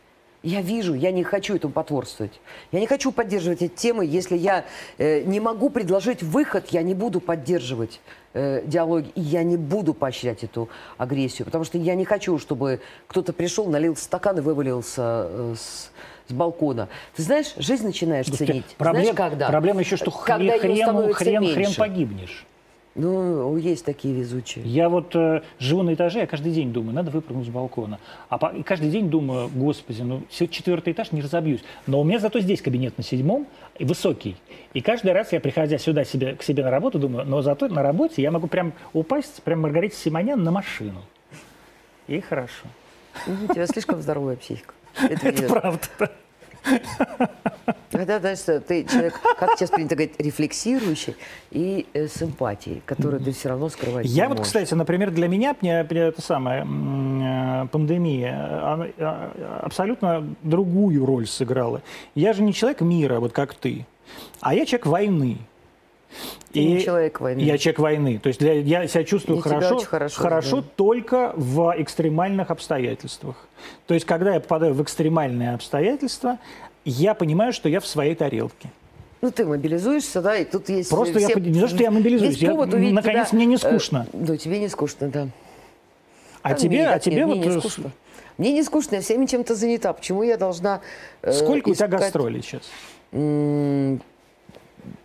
Я вижу, я не хочу этому потворствовать. Я не хочу поддерживать эти темы. Если я э, не могу предложить выход, я не буду поддерживать э, диалоги. И я не буду поощрять эту агрессию. Потому что я не хочу, чтобы кто-то пришел, налил стакан и вывалился э, с, с балкона. Ты знаешь, жизнь начинаешь Слушайте, ценить. Проблем, знаешь, когда? Проблема еще, что когда хрен, хрен, хрен погибнешь. Ну, есть такие везучие. Я вот э, живу на этаже, я каждый день думаю, надо выпрыгнуть с балкона. А по, и каждый день думаю, господи, ну четвертый этаж не разобьюсь. Но у меня зато здесь кабинет на седьмом, и высокий. И каждый раз я, приходя сюда себе, к себе на работу, думаю, но зато на работе я могу прям упасть, прям Маргарита Симонян на машину. И хорошо. У тебя слишком здоровая психика. Это, Это. Когда, знаешь, ты человек, как сейчас принято говорить, рефлексирующий и э, с эмпатией, которую ты все равно скрывать Я вот, можешь. кстати, например, для меня это самая э, пандемия э, абсолютно другую роль сыграла. Я же не человек мира, вот как ты, а я человек войны. Ты и человек войны. Я человек войны. То есть для, я себя чувствую хорошо, хорошо, хорошо только в экстремальных обстоятельствах. То есть когда я попадаю в экстремальные обстоятельства, я понимаю, что я в своей тарелке. Ну, ты мобилизуешься, да, и тут есть... Просто все... я... Не то, что я мобилизуюсь, я, наконец, тебя... мне не скучно. Э, ну, тебе не скучно, да. А, а тебе, мне, а тебе нет, вот... Мне не скучно. Мне не скучно, я всеми чем-то занята. Почему я должна... Э, Сколько искать... у тебя гастролей сейчас?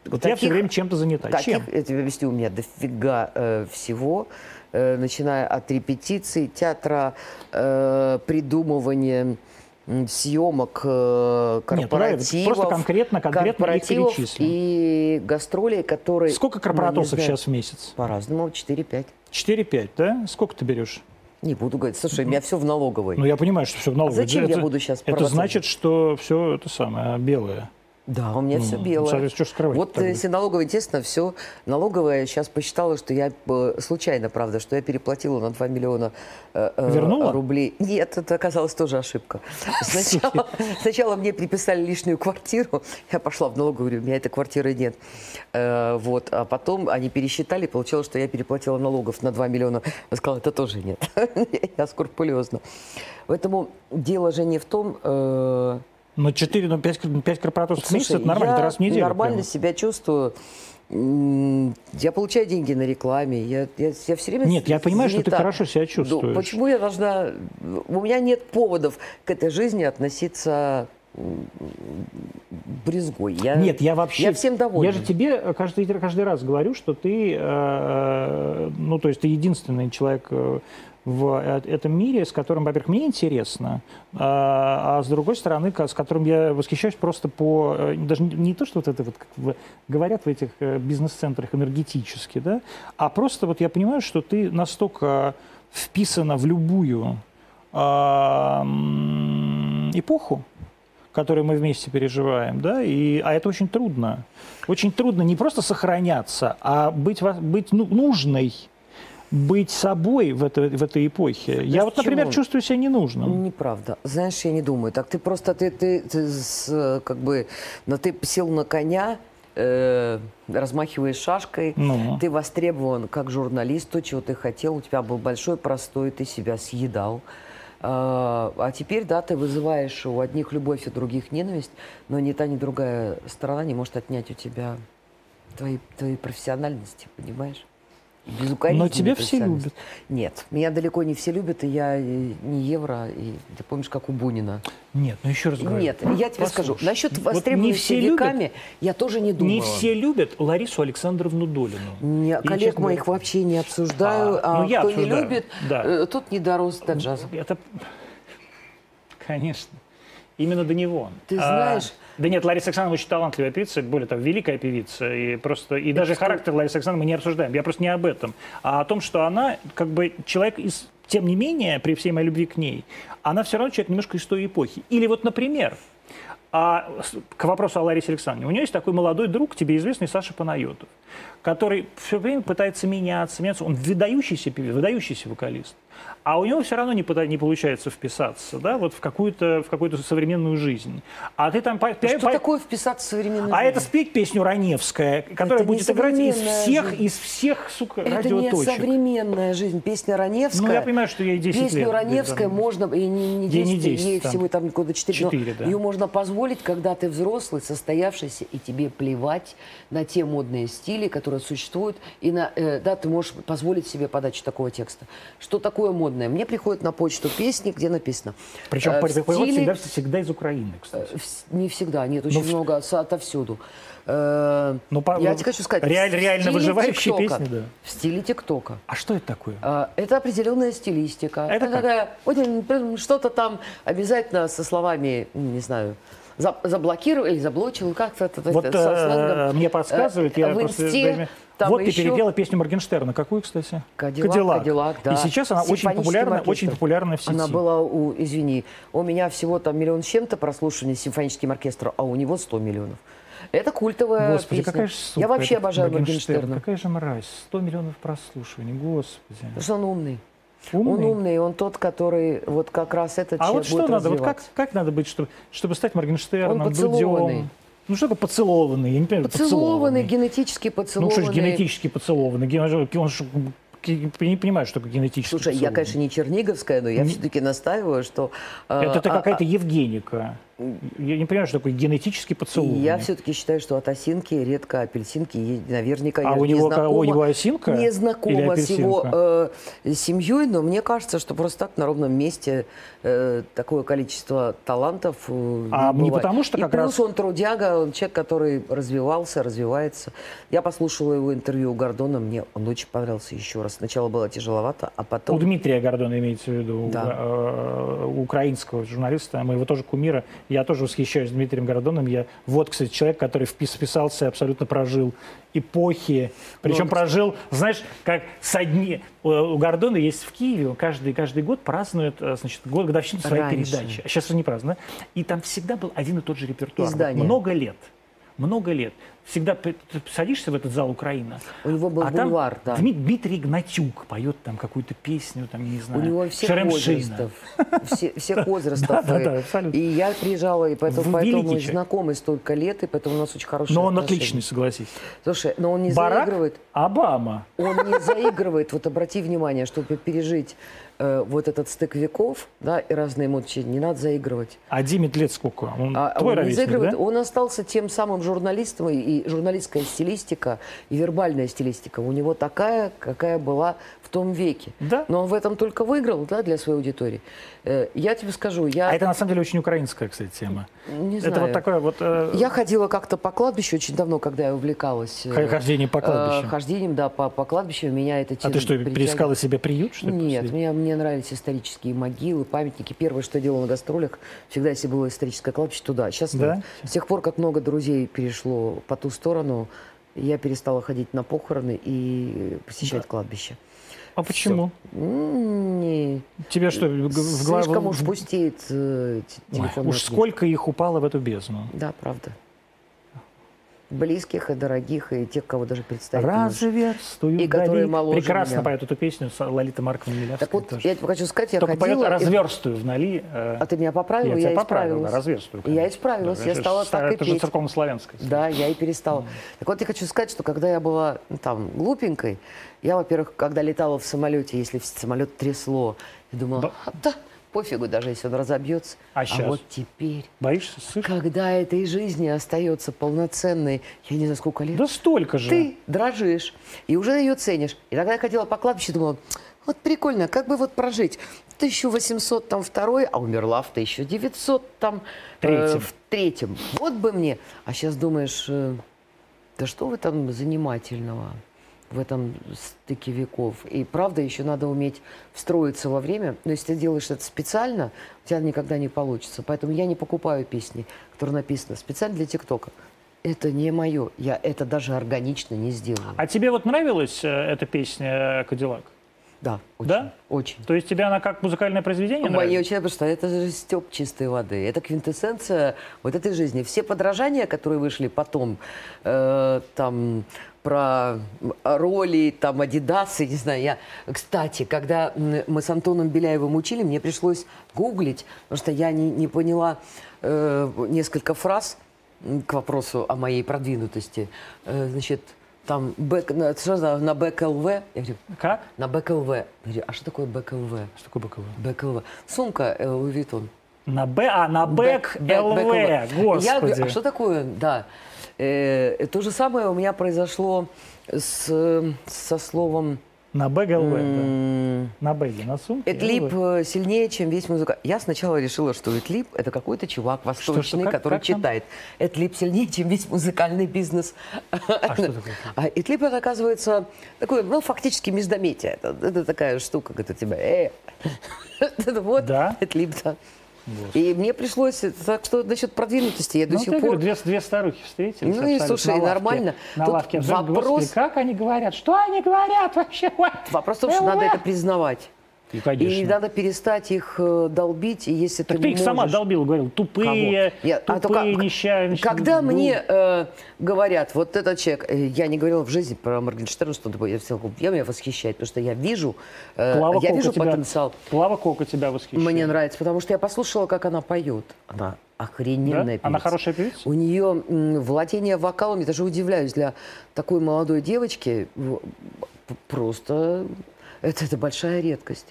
Вот таких, я все время чем-то занята. Таких, Чем? Я тебе объясню, у меня дофига э, всего, э, начиная от репетиций, театра, э, придумывания съемок, э, корпоративов. Нет, просто конкретно, конкретно корпоративов и гастролей, которые... Сколько корпоратосов ну, сейчас в месяц? По-разному, 4-5. 4-5, да? Сколько ты берешь? Не буду говорить. Слушай, у меня все в налоговой. Ну, я понимаю, что все в налоговой. А зачем это, я буду сейчас Это значит, что все это самое белое. Да, у меня ну, все белое. Что скрывать вот тогда? если налоговая, естественно, все. Налоговая сейчас посчитала, что я э, случайно, правда, что я переплатила на 2 миллиона э, э, Вернула? рублей. Нет, это оказалось тоже ошибка. Сначала, сначала мне приписали лишнюю квартиру. Я пошла в налоговую, говорю, у меня этой квартиры нет. Э, вот, а потом они пересчитали, получилось, что я переплатила налогов на 2 миллиона. Я сказала, это тоже нет. я скрупулезно. Поэтому дело же не в том... Э, но 4, ну 5, 5 корпоратов в месяц это нормально, это раз в неделю. нормально прямо. себя чувствую. Я получаю деньги на рекламе. Я, я, я все время Нет, я понимаю, занята. что ты хорошо себя чувствуешь. Ну, почему я должна... У меня нет поводов к этой жизни относиться брезгой. Я, Нет, я вообще... Я всем доволен. Я же тебе каждый, каждый раз говорю, что ты, э, ну, то есть ты единственный человек э, в э, этом мире, с которым, во-первых, мне интересно, а, а с другой стороны, с которым я восхищаюсь просто по... Э, даже не то, что вот это вот как говорят в этих э, бизнес-центрах энергетически, да, а просто вот я понимаю, что ты настолько вписана в любую а, эпоху, которую мы вместе переживаем, да, и, а это очень трудно. Очень трудно не просто сохраняться, а быть, быть ну, нужной быть собой в, это, в этой эпохе. Знаешь, я вот, например, почему? чувствую себя ненужным. Неправда. Знаешь, я не думаю. Так ты просто, ты, ты, ты с, как бы, но ты сел на коня, э, размахиваешь шашкой, ну. ты востребован как журналист, то, чего ты хотел, у тебя был большой простой, ты себя съедал. А, а теперь, да, ты вызываешь у одних любовь, у других ненависть, но ни та, ни другая сторона не может отнять у тебя твоей, твоей профессиональности, понимаешь? Но тебя все любят. Нет, меня далеко не все любят, и я не евро, и ты помнишь, как у Бунина. Нет, ну еще раз говорю. Нет, я тебе Послушай, скажу, насчет востребованности вот веками любят, я тоже не думала. Не все любят Ларису Александровну Долину. Не, и, коллег моих вообще не обсуждаю, а, а ну, я кто обсуждаю. не любит, да. Э, тот не дорос до джаза. Это, конечно, именно до него. Ты а, знаешь... Да нет, Лариса Александровна очень талантливая певица, более того, великая певица. И, просто, и даже характер Ларисы Александровны мы не обсуждаем. Я просто не об этом. А о том, что она как бы человек из... Тем не менее, при всей моей любви к ней, она все равно человек немножко из той эпохи. Или вот, например, а к вопросу о Ларисе Александровне. У нее есть такой молодой друг, тебе известный Саша Панайотов, который все время пытается меняться, меняться. Он выдающийся певец, выдающийся вокалист а у него все равно не, не получается вписаться, да, вот в какую-то в какую-то современную жизнь. А ты там по, что по... такое вписаться в современную а жизнь? А это спеть песню Раневская, которая это будет играть из всех жизнь. из всех сука это радиоточек. Это не современная жизнь, песня Раневская. Ну я понимаю, что ей 10 песню лет. Песню Раневская можно ей не, не 10, ей, не 10 ей там, всего там года 4, 4 да. ее можно позволить, когда ты взрослый, состоявшийся и тебе плевать на те модные стили, которые существуют, и на э, да ты можешь позволить себе подачу такого текста. Что такое модное? Мне приходят на почту песни, где написано. Причем э, стиле... всегда, всегда из Украины, кстати. Э, не всегда, нет, очень Но... много отовсюду. Э, ну, по, я тебе хочу сказать, реаль, реально выживающие песни, да. В стиле ТикТока. А что это такое? Э, это определенная стилистика. Это, это такая, что-то там обязательно со словами, не знаю, заблокировал или заблочил, как-то вот, со сленгом. Мне подсказывают, я в инсте, там вот еще... ты перепела песню Моргенштерна. Какую, кстати? Кадиллак. Кадиллак, Кадиллак да. И сейчас она очень популярна, оркестр. очень популярна в сети. Она была у, извини, у меня всего там миллион с чем-то прослушиваний с симфоническим оркестром, а у него 100 миллионов. Это культовая Господи, песня. какая же сука, Я вообще обожаю Моргенштерна. Какая же мразь. 100 миллионов прослушиваний, господи. Потому что он умный. Умный? Он умный, он тот, который вот как раз этот а человек вот что будет надо, вот как, как надо быть, чтобы, чтобы стать Моргенштерном, Дудем? Ну что такое поцелованный? Я не понимаю, поцелованный, поцелованный. генетически поцелованный. Ну что ж генетически поцелованный? Он же не понимаю, что такое генетически Слушай, я, конечно, не черниговская, но я не... все-таки настаиваю, что... Это а, какая-то а, Евгеника. Я не понимаю, что такое генетический поцелуй. Я все-таки считаю, что от осинки редко апельсинки. Наверняка а я у него, знакома, у него осинка? Не знакома с его э, семьей, но мне кажется, что просто так на ровном месте э, такое количество талантов э, А не, не потому что И как плюс раз... он трудяга, он человек, который развивался, развивается. Я послушала его интервью у Гордона, мне он очень понравился еще раз. Сначала было тяжеловато, а потом... У Дмитрия Гордона имеется в виду, да. у, у украинского журналиста, мы его тоже кумира я тоже восхищаюсь Дмитрием Городоном. Я вот, кстати, человек, который вписался, абсолютно прожил эпохи. Причем ну, прожил, знаешь, как с одни... У Гордона есть в Киеве, каждый, каждый год празднуют, э, значит, год годовщину своей Раньше. передачи. Сейчас уже не празднуют. И там всегда был один и тот же репертуар. Издание. Много лет много лет. Всегда ты садишься в этот зал Украина. У него был а бульвар, там да. Дмитрий Гнатюк поет там какую-то песню, там, не знаю. У него всех возрастов. Все, всех возрастов. Да, да, абсолютно. И я приезжала, и поэтому, поэтому мы знакомы столько лет, и поэтому у нас очень хорошие Но он отличный, согласись. Слушай, но он не заигрывает. Обама. Он не заигрывает. Вот обрати внимание, чтобы пережить э, вот этот стык веков, да, и разные эмоции, не надо заигрывать. А Диме лет сколько? Он а, твой он не заигрывает, да? он остался тем самым журналистом, и, и журналистская стилистика, и вербальная стилистика у него такая, какая была том веке. Да. Но он в этом только выиграл, да, для своей аудитории. Э, Я тебе скажу, я А это на самом деле очень украинская, кстати, тема. не Это знаю. вот такое вот э, Я ходила как-то по кладбищу очень давно, когда я увлекалась. э, х- хождение по э, кладбищу. Хождением, да, по, по кладбищу. Меня это А ты что, притягивало. переискала себе приют, что ли? Нет, мне, мне нравились исторические могилы, памятники. Первое, что я делала на гастролях, всегда, если было историческое кладбище, туда. Сейчас Да? нет. С тех пор, как много друзей перешло по ту сторону, я перестала ходить на похороны и посещать Да. кладбище. А почему? Не, Тебе что, в голову... слишком уж пустеет э, т- Ой, телефонная Уж сколько их упало в эту бездну. Да, правда. Близких и дорогих, и тех, кого даже представить можешь. Разверстую И которые моложе Прекрасно меня. поет эту песню с Лолита Марковна Милявская. Так вот, тоже. я тебе хочу сказать, я Только поет ходила... и- разверстую вдали. э, А ты меня поправила, я я, тебя поправил, да, исправилась. разверстую. Я конечно. исправилась, Да, я это стала же- так и Это же церковно-славянская. Да, я и перестала. Так вот, я хочу сказать, что когда я была ну, там глупенькой, я, во-первых, когда летала в самолете, если в самолет трясло, я думала, Да. «А, да, пофигу, даже если он разобьется. А щас? вот теперь, Боишься, слышишь? когда этой жизни остается полноценной, я не знаю, сколько лет, Да столько же. ты дрожишь и уже ее ценишь. И тогда я ходила по кладбищу, думала, вот прикольно, как бы вот прожить. 1800 там второй, а умерла в 1900 там э, Третьем. в третьем. Вот бы мне. А сейчас думаешь, э, да что в этом занимательного? В этом стыке веков. И правда, еще надо уметь встроиться во время. Но если ты делаешь это специально, у тебя никогда не получится. Поэтому я не покупаю песни, которые написаны специально для ТикТока. Это не мое. Я это даже органично не сделаю. А тебе вот нравилась э, эта песня «Кадиллак»? Да, очень. Да? Очень. То есть тебе она как музыкальное произведение Мне нравится? очень, потому что это же степ чистой воды. Это квинтэссенция вот этой жизни. Все подражания, которые вышли потом, э, там, про роли, там, Адидасы, не знаю, я... Кстати, когда мы с Антоном Беляевым учили, мне пришлось гуглить, потому что я не, не поняла э, несколько фраз к вопросу о моей продвинутости. Э, значит, там, бэк, на, что за- на БКЛВ, я говорю, Как? на БКЛВ. Я говорю, а что такое БКЛВ? Что такое БКВ? БКЛВ. Сумка э, Louis Vuitton. На Б, а на Бэк Бэк- ЛВ, БКЛВ. Я господи. говорю, а что такое? Да. Э, то же самое у меня произошло с, э, со словом На БГЛВ, да. м, На Бэге, на сумке. Эдлип ЛВ. э, сильнее, чем весь музыка. Я сначала решила, что Эдлип – это какой-то чувак восточный, как- который как там? читает. Эдлип сильнее, чем весь музыкальный бизнес. А что такое? А Эдлип, это, оказывается, такой, ну, фактически междометие. Это, это такая штука, у тебя. Э. Вот, Да? Эдлип, да. И мне пришлось, так что насчет продвинутости, я до Ну, сих пор... говорю, две, две старухи встретились. Ну и, слушай, на лавке. нормально. На Тут лавке вопрос- «Господи, как они говорят? Что они говорят вообще? Вопрос в том, что ЛВ». надо это признавать. И, И надо перестать их э, долбить, и если Так ты, ты их сама можешь- долбил, говорил, тупые, Кого? Я- а тупые, только- несчастные. Когда ну, мне э, говорят, вот этот человек, э, я не говорила в жизни про Моргенштерна, что такое, я, всегда я меня восхищает, потому что я вижу, э, Клава я Кока вижу тебя- потенциал. Клава Кока тебя восхищает. Мне нравится, потому что я послушала, как она поет. Она Да? охрененная Она певица. хорошая певица? У нее м, владение вокалом, я даже удивляюсь, для такой молодой девочки просто это, это большая редкость.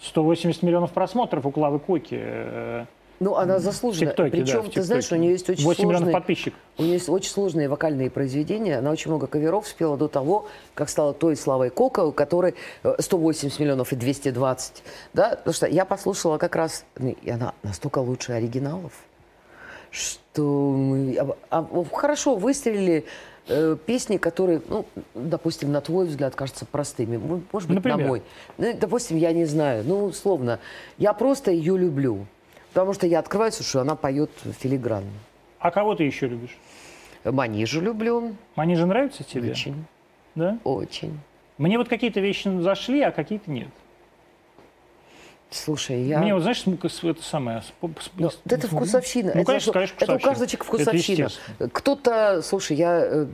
180 миллионов просмотров у Клавы Коки. э, Ну, она заслужена. ТикТоке, Причем, да, ты знаешь, у нее есть очень 8 миллионов сложные... подписчиков. У нее есть очень сложные вокальные произведения. Она очень много каверов спела до того, как стала той Славой Кока, у которой э, 180 миллионов и 220. Да? Потому что я послушала как раз... ну, И она настолько лучше оригиналов, что... а- а, хорошо, выстрелили э, песни, которые, ну, допустим, на твой взгляд, кажутся простыми. Может быть, Например? на мой. Ну, допустим, я не знаю. Ну, условно. Я просто ее люблю. Потому что я открываю, слушаю, она поет филигранно. А кого ты еще любишь? Манижу люблю. Они же нравятся тебе? Очень, Да? очень. Мне вот какие-то вещи зашли, а какие-то нет. Слушай, я... Мне вот, знаешь, смука- это самое... с- Ну, это вкусовщина. Ну, это, конечно, конечно, это у вкусовщина. каждого человека вкусовщина. Кто-то, слушай, я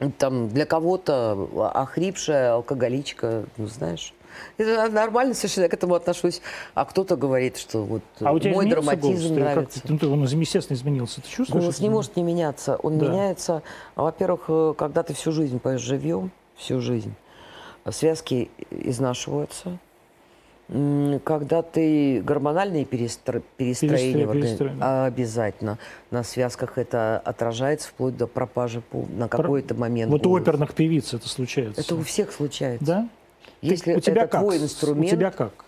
э, там для кого-то охрипшая алкоголичка, ну знаешь. Это нормально совершенно, я к этому отношусь. А кто-то говорит, что вот А у тебя мой драматизм голос? Ты нравится. как- ну, ты- он естественно изменился. Ты чувствуешь? Голос не может не меняться. Он Да. меняется, во-первых, э, когда ты всю жизнь поешь живьем, всю жизнь, связки изнашиваются. Когда ты гормональные перестро- перестроения перестроения. обязательно на связках это отражается вплоть до пропажи пу- на какой-то момент. Вот у голоса. оперных певиц это случается. Это у всех случается. Да? Если у тебя это как? твой инструмент, У тебя как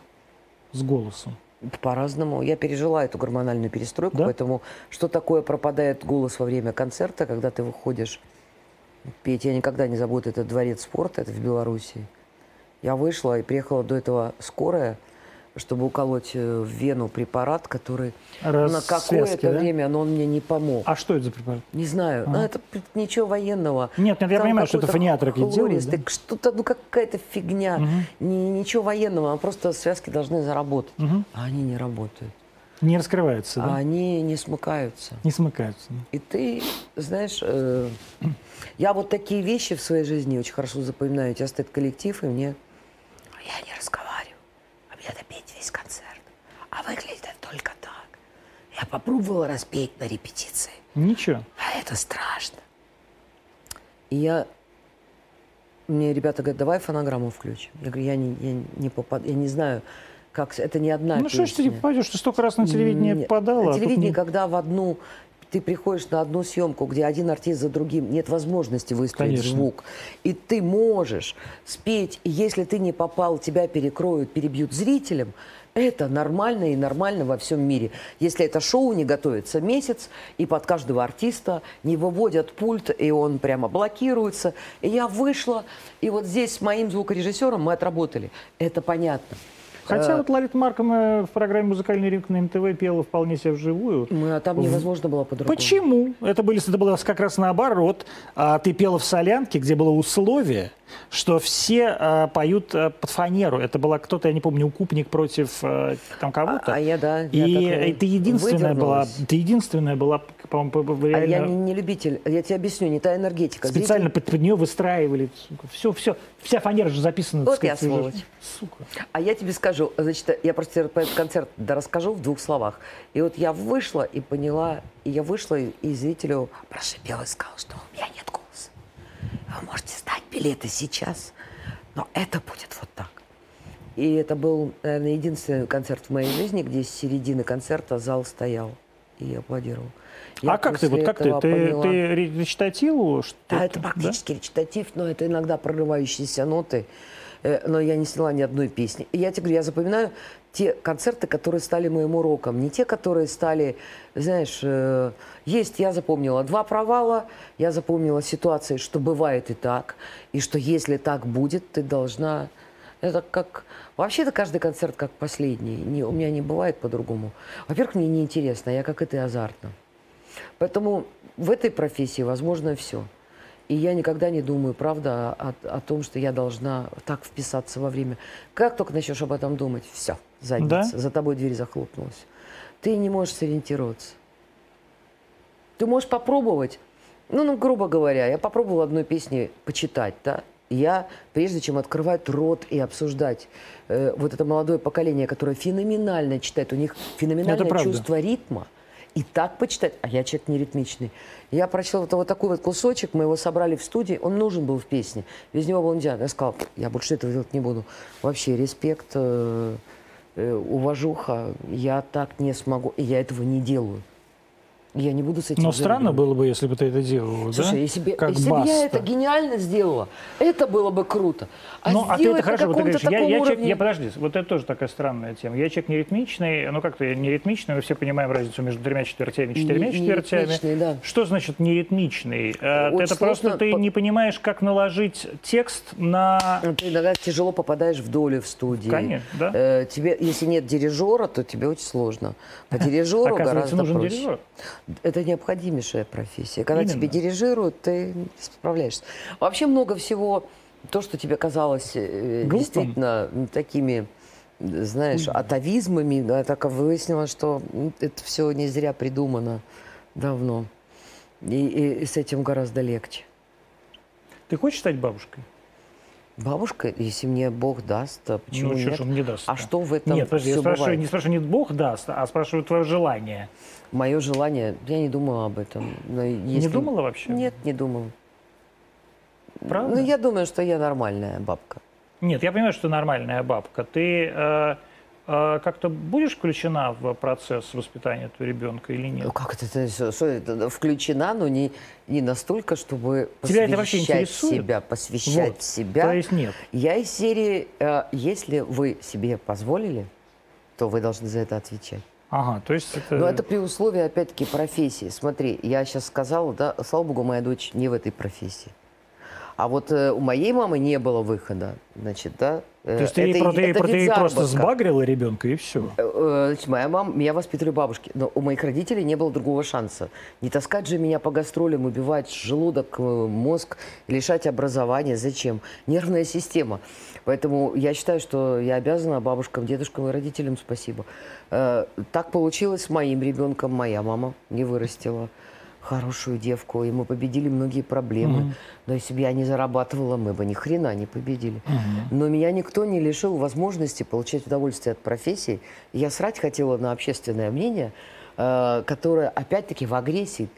с голосом? по-разному. Я пережила эту гормональную перестройку, Да? поэтому что такое пропадает голос во время концерта, когда ты выходишь петь? Я никогда не забуду этот дворец спорта, это в Беларуси. Я вышла и приехала до этого скорая, чтобы уколоть э, в вену препарат, который Раз- на какое-то да? время, но он мне не помог. А что это за препарат? Не знаю, А. ну, это ничего военного. Нет, нет, я Там понимаю, что это фониатрики делают. да? Что-то, ну какая-то фигня. Мгм. Ни- ничего военного, а просто связки должны заработать. Мгм. А они не работают. Не раскрывается, А да? они не смыкаются. Не смыкаются. да. И ты, знаешь, э, я вот такие вещи в своей жизни очень хорошо запоминаю. У тебя стоит коллектив, и мне... «А Я не разговариваю, а мне надо петь весь концерт. А выглядит это только так. Я попробовала распеть на репетиции. Ничего. А это страшно. И я... Мне ребята говорят, давай фонограмму включим. Я говорю, я не, я не попаду, я не знаю, как... Это не одна Ну что ж ты песня. не попадешь, ты столько раз на телевидение Нет. подала. На а тут телевидении, не- когда в одну ты приходишь на одну съемку, где один артист за другим, нет возможности выстроить Конечно. звук. И ты можешь спеть, и если ты не попал, тебя перекроют, перебьют зрителям, это нормально и нормально во всем мире. Если это шоу не готовится месяц, и под каждого артиста не выводят пульт, и он прямо блокируется. И я вышла, и вот здесь с моим звукорежиссером мы отработали. Это понятно. Хотя Э, вот Ларита Марковна в программе «Музыкальный ринг» на НТВ пела вполне себе вживую. мы, а там невозможно было по-другому. Почему? Это, были, это было как раз наоборот. А, ты пела в «Солянке», где было условие, что все а, поют а, под фанеру. Это была кто-то, я не помню, укупник против а, там кого-то. А, а я, да. я И э, ты единственная была, ты единственная была, по-моему, по- по- А я реально не, не любитель, я тебе объясню, не та энергетика. специально Зритель- под, под нее выстраивали. Все, все, вся фанера же записана. Вот сказать, я сволочь. Сука. А я тебе скажу, значит, я просто тебе про этот концерт да расскажу в двух словах. И вот я вышла и поняла, и я вышла и, и зрителю прошипела и сказала, что у меня нет голоса. Вы можете сдать билеты сейчас, но это будет вот так. И это был, наверное, единственный концерт в моей жизни, где с середины концерта зал стоял и аплодировал. Я а как ты, вот как ты? Ты, ты речитативу? что Да, это практически речитатив, но это иногда прорывающиеся ноты. Э, Но я не сняла ни одной песни. Я тебе говорю, я запоминаю те концерты, которые стали моим уроком. Не те, которые стали, знаешь, э, есть, я запомнила два провала, я запомнила ситуации, что бывает и так, и что если так будет, ты должна... Это как... Вообще-то каждый концерт как последний. Не, у меня не бывает по-другому. Во-первых, мне неинтересно, я как и ты азартна. Поэтому в этой профессии возможно все. И я никогда не думаю, правда, о, о том, что я должна так вписаться во время. Как только начнешь об этом думать, все, задница, Да? за тобой дверь захлопнулась. Ты не можешь сориентироваться. Ты можешь попробовать, ну, ну, грубо говоря, я попробовала одной песни почитать, да, я, прежде чем открывать рот и обсуждать э, вот это молодое поколение, которое феноменально читает, у них феноменальное чувство ритма, и так почитать, а я человек не ритмичный. Я прочла вот, вот такой вот кусочек, мы его собрали в студии, он нужен был в песне, без него было нельзя. Я сказала, я больше этого делать не буду. Вообще, респект, э, э, уважуха, я так не смогу, и я этого не делаю. Я не буду с этим Но странно заигрывать. было бы, если бы ты это делала, Слушай, да? если бы, как если бы я это гениально сделала, это было бы круто. А ну, а ты это хорошо, вот ты говоришь, я, я, человек, я, подожди, вот это тоже такая странная тема. Я человек не ритмичный, ну как-то я не ритмичный, мы все понимаем разницу между тремя четвертями и четырьмя Не- четвертями. да. Что значит не ритмичный? Э, Очень это просто ты по- не понимаешь, как наложить текст на... Ну, Ты иногда тяжело попадаешь в долю в студии. Конечно, да. Э, тебе, если нет дирижера, то тебе очень сложно. А дирижеру Оказывается, гораздо нужен проще. дирижер. Это необходимейшая профессия. Когда Именно. тебе дирижируют, ты справляешься. Вообще много всего, то, что тебе казалось э, Глупым. действительно такими, знаешь, атовизмами, да, так выяснилось, что это все не зря придумано давно. И, и- и с этим гораздо легче. Ты хочешь стать бабушкой? Бабушка, если мне Бог даст, а почему ну, что нет? ж он не даст? А что в этом Нет, подожди, я спрашиваю, бывает? не спрашиваю, не Бог даст, а спрашиваю твое желание. Мое желание, я не думала об этом. но Не если- думала вообще? Нет, не думала. Правда? Ну, я думаю, что я нормальная бабка. Нет, я понимаю, что ты нормальная бабка. Ты, э, как-то будешь включена в процесс воспитания этого ребенка или нет? Ну, как это, это, что это включена, но не, не настолько, чтобы Тебя это вообще посвящать интересует? себя, посвящать Вот. себя. То есть нет. Я из серии, э, если вы себе позволили, то вы должны за это отвечать. Ага, то есть это... Но это при условии, опять-таки, профессии. Смотри, я сейчас сказала, да, слава богу, моя дочь не в этой профессии. А вот э, у моей мамы не было выхода, значит, да. Э, То есть ты, это- про- ты- это про- ты просто сбагрила ребенка и все. Э, э, значит, моя мама, меня воспитывали бабушки, но у моих родителей не было другого шанса. Не таскать же меня по гастролям, убивать желудок, мозг, лишать образования. Зачем? Нервная система. Поэтому я считаю, что я обязана бабушкам, дедушкам и родителям спасибо. Так получилось с моим ребенком. Моя мама не вырастила хорошую девку, и мы победили многие проблемы. Но если бы я не зарабатывала, мы бы ни хрена не победили. Но меня никто не лишил возможности получать удовольствие от профессии. Я срать хотела на общественное мнение, э, которое опять-таки в агрессии.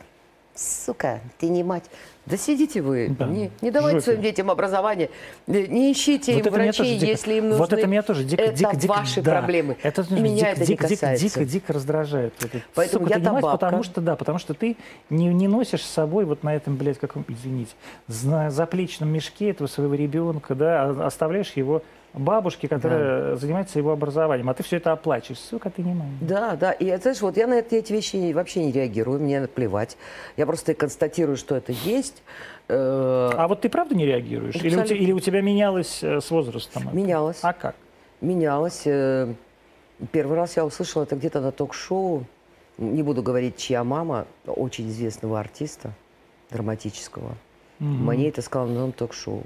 Сука, ты не мать. Да сидите вы, Да, не, не давайте жопе. своим детям образование, не не ищите Вот им врачей, дико- если им нужны. Вот это меня тоже дико, это дико, дико, ваши да. проблемы. Это, И меня дико, это дико, не дико, касается. дико, дико раздражает. Это, Поэтому сука, я мать, табака. потому что, да, потому что ты не, не носишь с собой вот на этом, блядь, каком, извините, на заплечном мешке этого своего ребенка, да, а оставляешь его бабушке, которая занимается его образованием, а ты все это оплачиваешь. Сука, ты не мать. Да, да. И это, знаешь, вот я на эти, эти вещи вообще не реагирую, мне плевать. Я просто констатирую, что это есть. Э, А вот ты правда не реагируешь? Или у, тебя, или у тебя менялось э, с возрастом? это? Менялось. А как? менялось. Э, Первый раз я услышала это где-то на ток-шоу. Не буду говорить, чья мама, очень известного артиста драматического. Мгм. Мне это сказала на ток-шоу.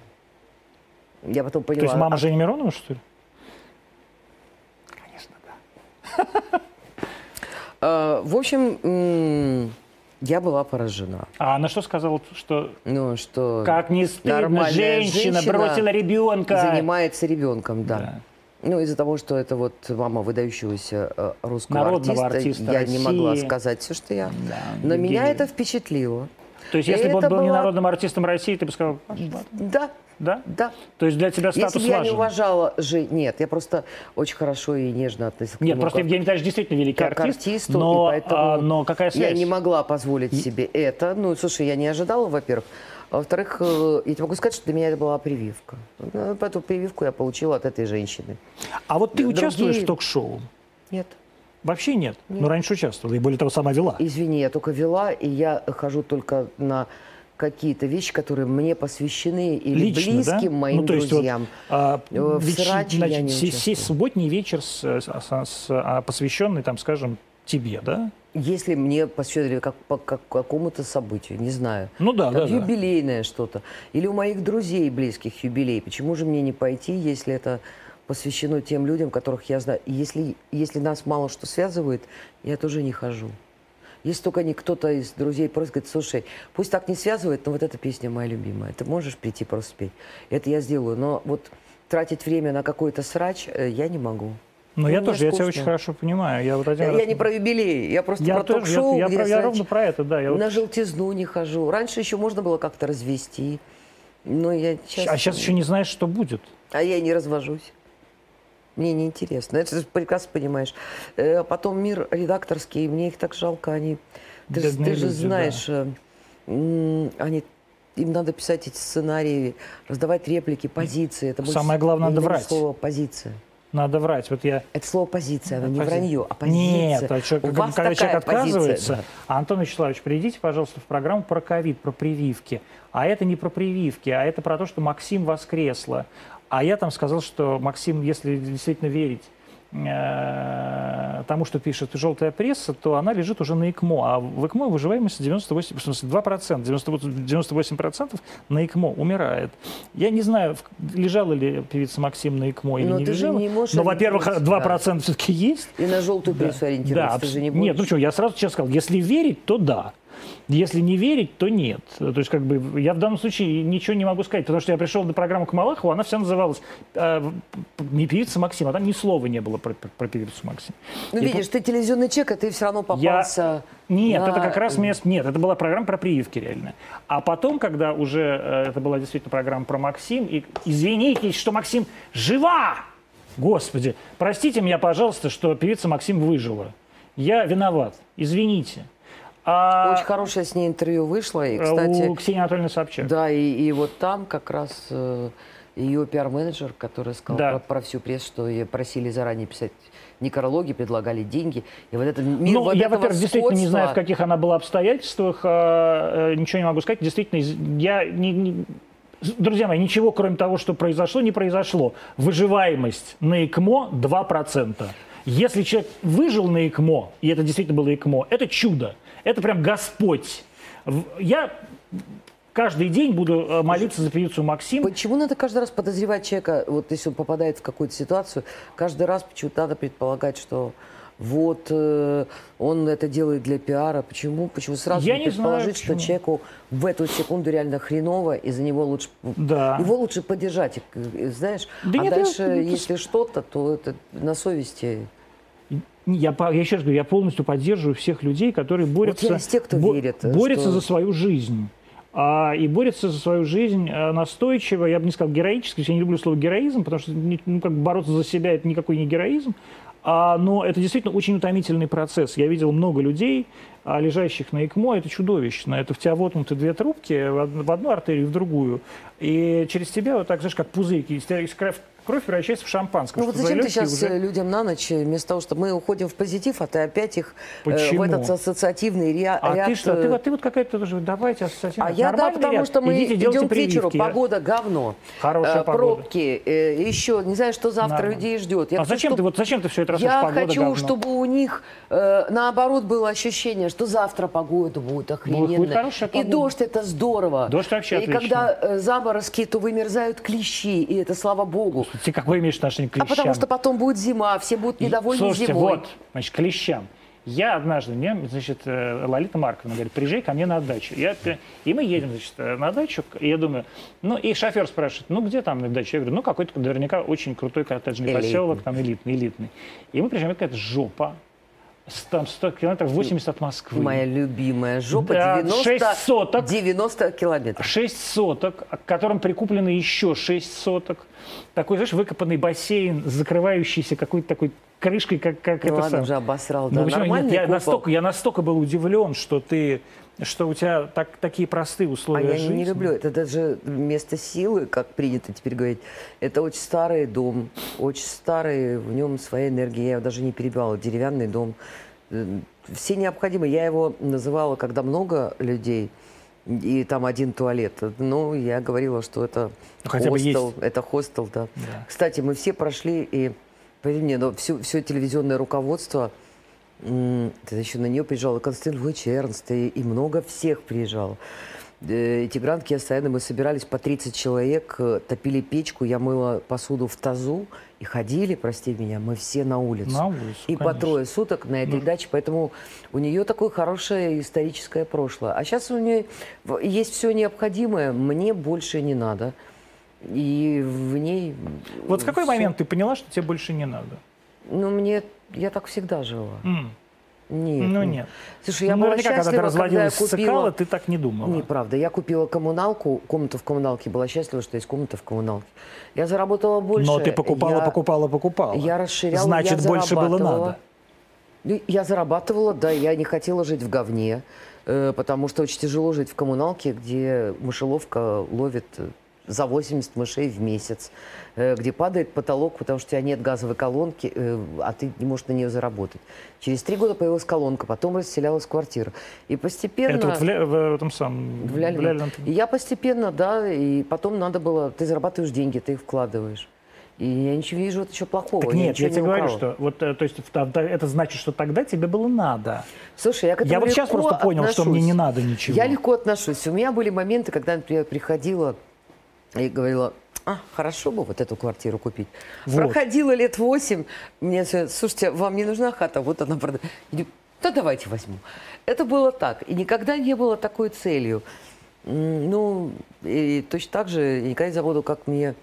Я потом поняла. То есть мама а- Жени Миронова, что ли? Конечно, да. э, в общем, я была поражена. А она что сказала, что Ну, что как не стыдно, женщина, женщина бросила ребенка. занимается ребенком, да. Да. Ну, из-за того, что это вот мама выдающегося э, русского Народного артиста, артиста я не могла России. сказать все, что я. Да, Но меня Евгений. это впечатлило. То есть, если бы он был не была- народным артистом России, ты бы сказал. Да, да? да. То есть для тебя Если статус бы я не важен? уважала же, нет, я просто очень хорошо и нежно относилась к Нет, нему просто как- Евгений Витальевич действительно великий как артист, артисту, но, и поэтому а, но какая связь? я не могла позволить себе это. Ну, слушай, я не ожидала, во-первых. А во-вторых, э, я тебе могу сказать, что для меня это была прививка. Ну, Эту прививку я получила от этой женщины. А вот ты Другие- участвуешь в ток-шоу? Нет. Вообще нет. Но раньше участвовала, и более того, сама вела. Извини, я только вела, и я хожу только на какие-то вещи, которые мне посвящены или Лично, близким да? моим ну, то есть вот, друзьям. а, Э, в веч- сраче я не участвую. субботний вечер, с, с- с- с- а, посвященный, там, скажем, тебе, да? Если мне посвятили как, по как- какому-то событию, не знаю. Ну да, Там да, да. юбилейное что-то. Или у моих друзей близких юбилей. Почему же мне не пойти, если это посвящено тем людям, которых я знаю? Если, если нас мало что связывает, я тоже не хожу. Если только не кто-то из друзей просит, говорит, слушай, пусть так не связывает, но вот эта песня моя любимая. Ты можешь прийти просто спеть? Это я сделаю. Но вот тратить время на какой-то срач э, я не могу. Ну, Ну, я тоже, я тебя скучно. очень хорошо понимаю. Я, вот один Я, раз- я не про юбилей, я просто Я про я- ток-шоу, я, где про- я ровно про это, да. Я вот- На желтизну не хожу. Раньше еще можно было как-то развести. Но я сейчас... А сейчас еще не знаешь, что будет. А я не развожусь. Мне неинтересно. Это ты прекрасно понимаешь. Э, Потом мир редакторский, мне их так жалко. Они, ты, ж- Бедные ты же люди, знаешь, э, м, они, им надо писать эти сценарии, раздавать реплики, позиции. Это Самое главное, надо врать. слово позиция. Надо врать. Вот я... Это слово позиция, оно не Пози- вранье, а позиция. Нет, а чё, У как- вас когда такая человек отказывается, позиция. а, Антон Вячеславович, придите, пожалуйста, в программу про ковид, про прививки. А это не про прививки, а это про то, что Максим воскресла. А я там сказал, что Максим, если действительно верить э, тому, что пишет желтая пресса, то она лежит уже на ЭКМО. А в ЭКМО выживаемость 98, в смысле 2%, 98%, 98% на ЭКМО умирает. Я не знаю, лежала ли певица Максим на ЭКМО или Но не ты же лежала. не Но, во-первых, ориентироваться, 2% все-таки есть. И на желтую прессу Да, ориентироваться. ты абс- же не Нет, ну будешь. что, я сразу честно сказал, если верить, то да. Если не верить, то нет. То есть, как бы, я в данном случае ничего не могу сказать, потому что я пришел на программу к Малахову, она вся называлась э, не певица Максим, а там ни слова не было про, про- про певицу Максим. Ну, Я видишь, ты телевизионный человек, а ты все равно Я- попался... Нет, на- это как раз место. Нет, это была программа про прививки реально. А потом, когда уже э, это была действительно программа про Максим, и извинитесь, что Максим жива! Господи, простите меня, пожалуйста, что певица Максим выжила. Я виноват, извините. А Очень хорошее с ней интервью вышло. И, кстати, у Ксении Анатольевны Собчак. Да, и, и вот там как раз э, ее пиар-менеджер, который сказал да. про, про всю прессу, что ее просили заранее писать некрологи, предлагали деньги. И вот это мир ну, вот я, во-первых, действительно не знаю, в каких она была обстоятельствах. А, э, ничего не могу сказать. Действительно, я не, не... Друзья мои, ничего, кроме того, что произошло, не произошло. Выживаемость на ЭКМО 2%. Если человек выжил на ЭКМО, и это действительно было ЭКМО, это чудо. Это прям Господь. Я каждый день буду э, молиться за певицу Максим. Почему надо каждый раз подозревать человека, вот если он попадает в какую-то ситуацию, каждый раз почему-то надо предполагать, что вот э, он это делает для пиара. Почему? Почему сразу Я не предположить, знаю, что человеку в эту секунду реально хреново, и за него лучше да. его лучше поддержать, знаешь. Да а нет, дальше, я, если что-то, то это на совести. Я, я еще раз говорю, я полностью поддерживаю всех людей, которые борются, вот из тех, кто бо, верит, борются что... за свою жизнь. А, и борются за свою жизнь а, настойчиво, я бы не сказал героически, я не люблю слово героизм, потому что ну, как бороться за себя это никакой не героизм, а, но это действительно очень утомительный процесс. Я видел много людей, а, лежащих на ЭКМО, это чудовищно. Это в тебя воткнуты две трубки в одну артерию, в другую. И через тебя вот так, знаешь, как пузырьки, из кровь превращается в шампанское. Ну вот зачем ты сейчас уже... людям на ночь, вместо того, чтобы мы уходим в позитив, а ты опять их э, в этот ассоциативный ря- а ряд... ты что? Ты, ты вот какая-то тоже, давайте ассоциативный. А я да, потому ряд. что мы Идите, идем к вечеру, погода говно. Хорошая э, погода. Пробки, э, еще, не знаю, что завтра Нормально. людей ждет. Я а хочу, зачем, чтобы... ты, вот, зачем ты все это Я погода, хочу, говно? чтобы у них э, наоборот было ощущение, что завтра погода будет охрененная. Будет хорошая погода. И дождь это здорово. Дождь вообще И отлично. когда э, заморозки, то вымерзают клещи, и это слава богу. Ты какой имеешь отношение к клещам? А потому что потом будет зима, все будут недовольны Слушайте, зимой. вот, значит, клещам. Я однажды, мне, значит, э, Лолита Марковна говорит, приезжай ко мне на дачу. Я, и мы едем, значит, э, на дачу, и я думаю, ну, и шофер спрашивает, ну, где там на даче? Я говорю, ну, какой-то наверняка очень крутой коттеджный элитный. поселок, там элитный, элитный. И мы приезжаем, это какая-то жопа, там 100 километров, 80 от Москвы. Моя любимая жопа, да, 90, 6 соток. 90 километров. 6 соток, к которым прикуплено еще 6 соток. Такой, знаешь, выкопанный бассейн, закрывающийся какой-то такой крышкой, как, как ну, это ладно, сам. уже обосрал, да, ну, нет, я, настолько, я настолько был удивлен, что ты что у тебя так, такие простые условия а я жизни. не люблю. Это даже место силы, как принято теперь говорить. Это очень старый дом, очень старый, в нем своя энергия. Я его даже не перебивала. Деревянный дом. Э, все необходимые. Я его называла, когда много людей, и там один туалет. Ну, я говорила, что это ну, хотя хостел. Бы есть. Это хостел, да. да. Кстати, мы все прошли, и, поверь мне, но все, все телевизионное руководство – ты еще на нее приезжал, и Константин Львович Эрнст, и, и много всех приезжал. Э, Тигран Киасаяна, мы собирались по 30 человек, э, топили печку, я мыла посуду в тазу, и ходили, прости меня, мы все на улицу. На улицу, И конечно. по трое суток на этой да. даче, поэтому у нее такое хорошее историческое прошлое. А сейчас у нее есть все необходимое, мне больше не надо. И в ней... Вот в какой все... момент ты поняла, что тебе больше не надо? Ну, мне я так всегда жила. Mm. Нет. Ну нет. Слушай, я ну, была счастлива, когда ты разводилась когда я купила... Цикала, ты так не думала. Неправда. Я купила коммуналку, комнату в коммуналке, была счастлива, что есть комната в коммуналке. Я заработала больше. Но ты покупала, я... покупала, покупала. Я расширяла, Значит, я больше было надо. Ну, я зарабатывала, да, я не хотела жить в говне, э, потому что очень тяжело жить в коммуналке, где мышеловка ловит за 80 мышей в месяц, э, где падает потолок, потому что у тебя нет газовой колонки, э, а ты не можешь на нее заработать. Через три года появилась колонка, потом расселялась квартира. И постепенно... Это вот в, в, в этом самом... В Лялином. И я постепенно, да, и потом надо было... Ты зарабатываешь деньги, ты их вкладываешь. И я ничего не вижу вот еще плохого. Так нет, я, я тебе говорю, что вот, э, то есть это значит, что тогда тебе было надо. Слушай, я к этому Я вот сейчас просто понял, отношусь. что мне не надо ничего. Я легко отношусь. У меня были моменты, когда, например, приходила и говорила, а, хорошо бы вот эту квартиру купить. Вот. Проходило лет восемь, мне слушайте, вам не нужна хата, вот она продает. Да давайте возьму. Это было так. И никогда не было такой целью. Ну, и точно так же, я никогда не забуду, как мне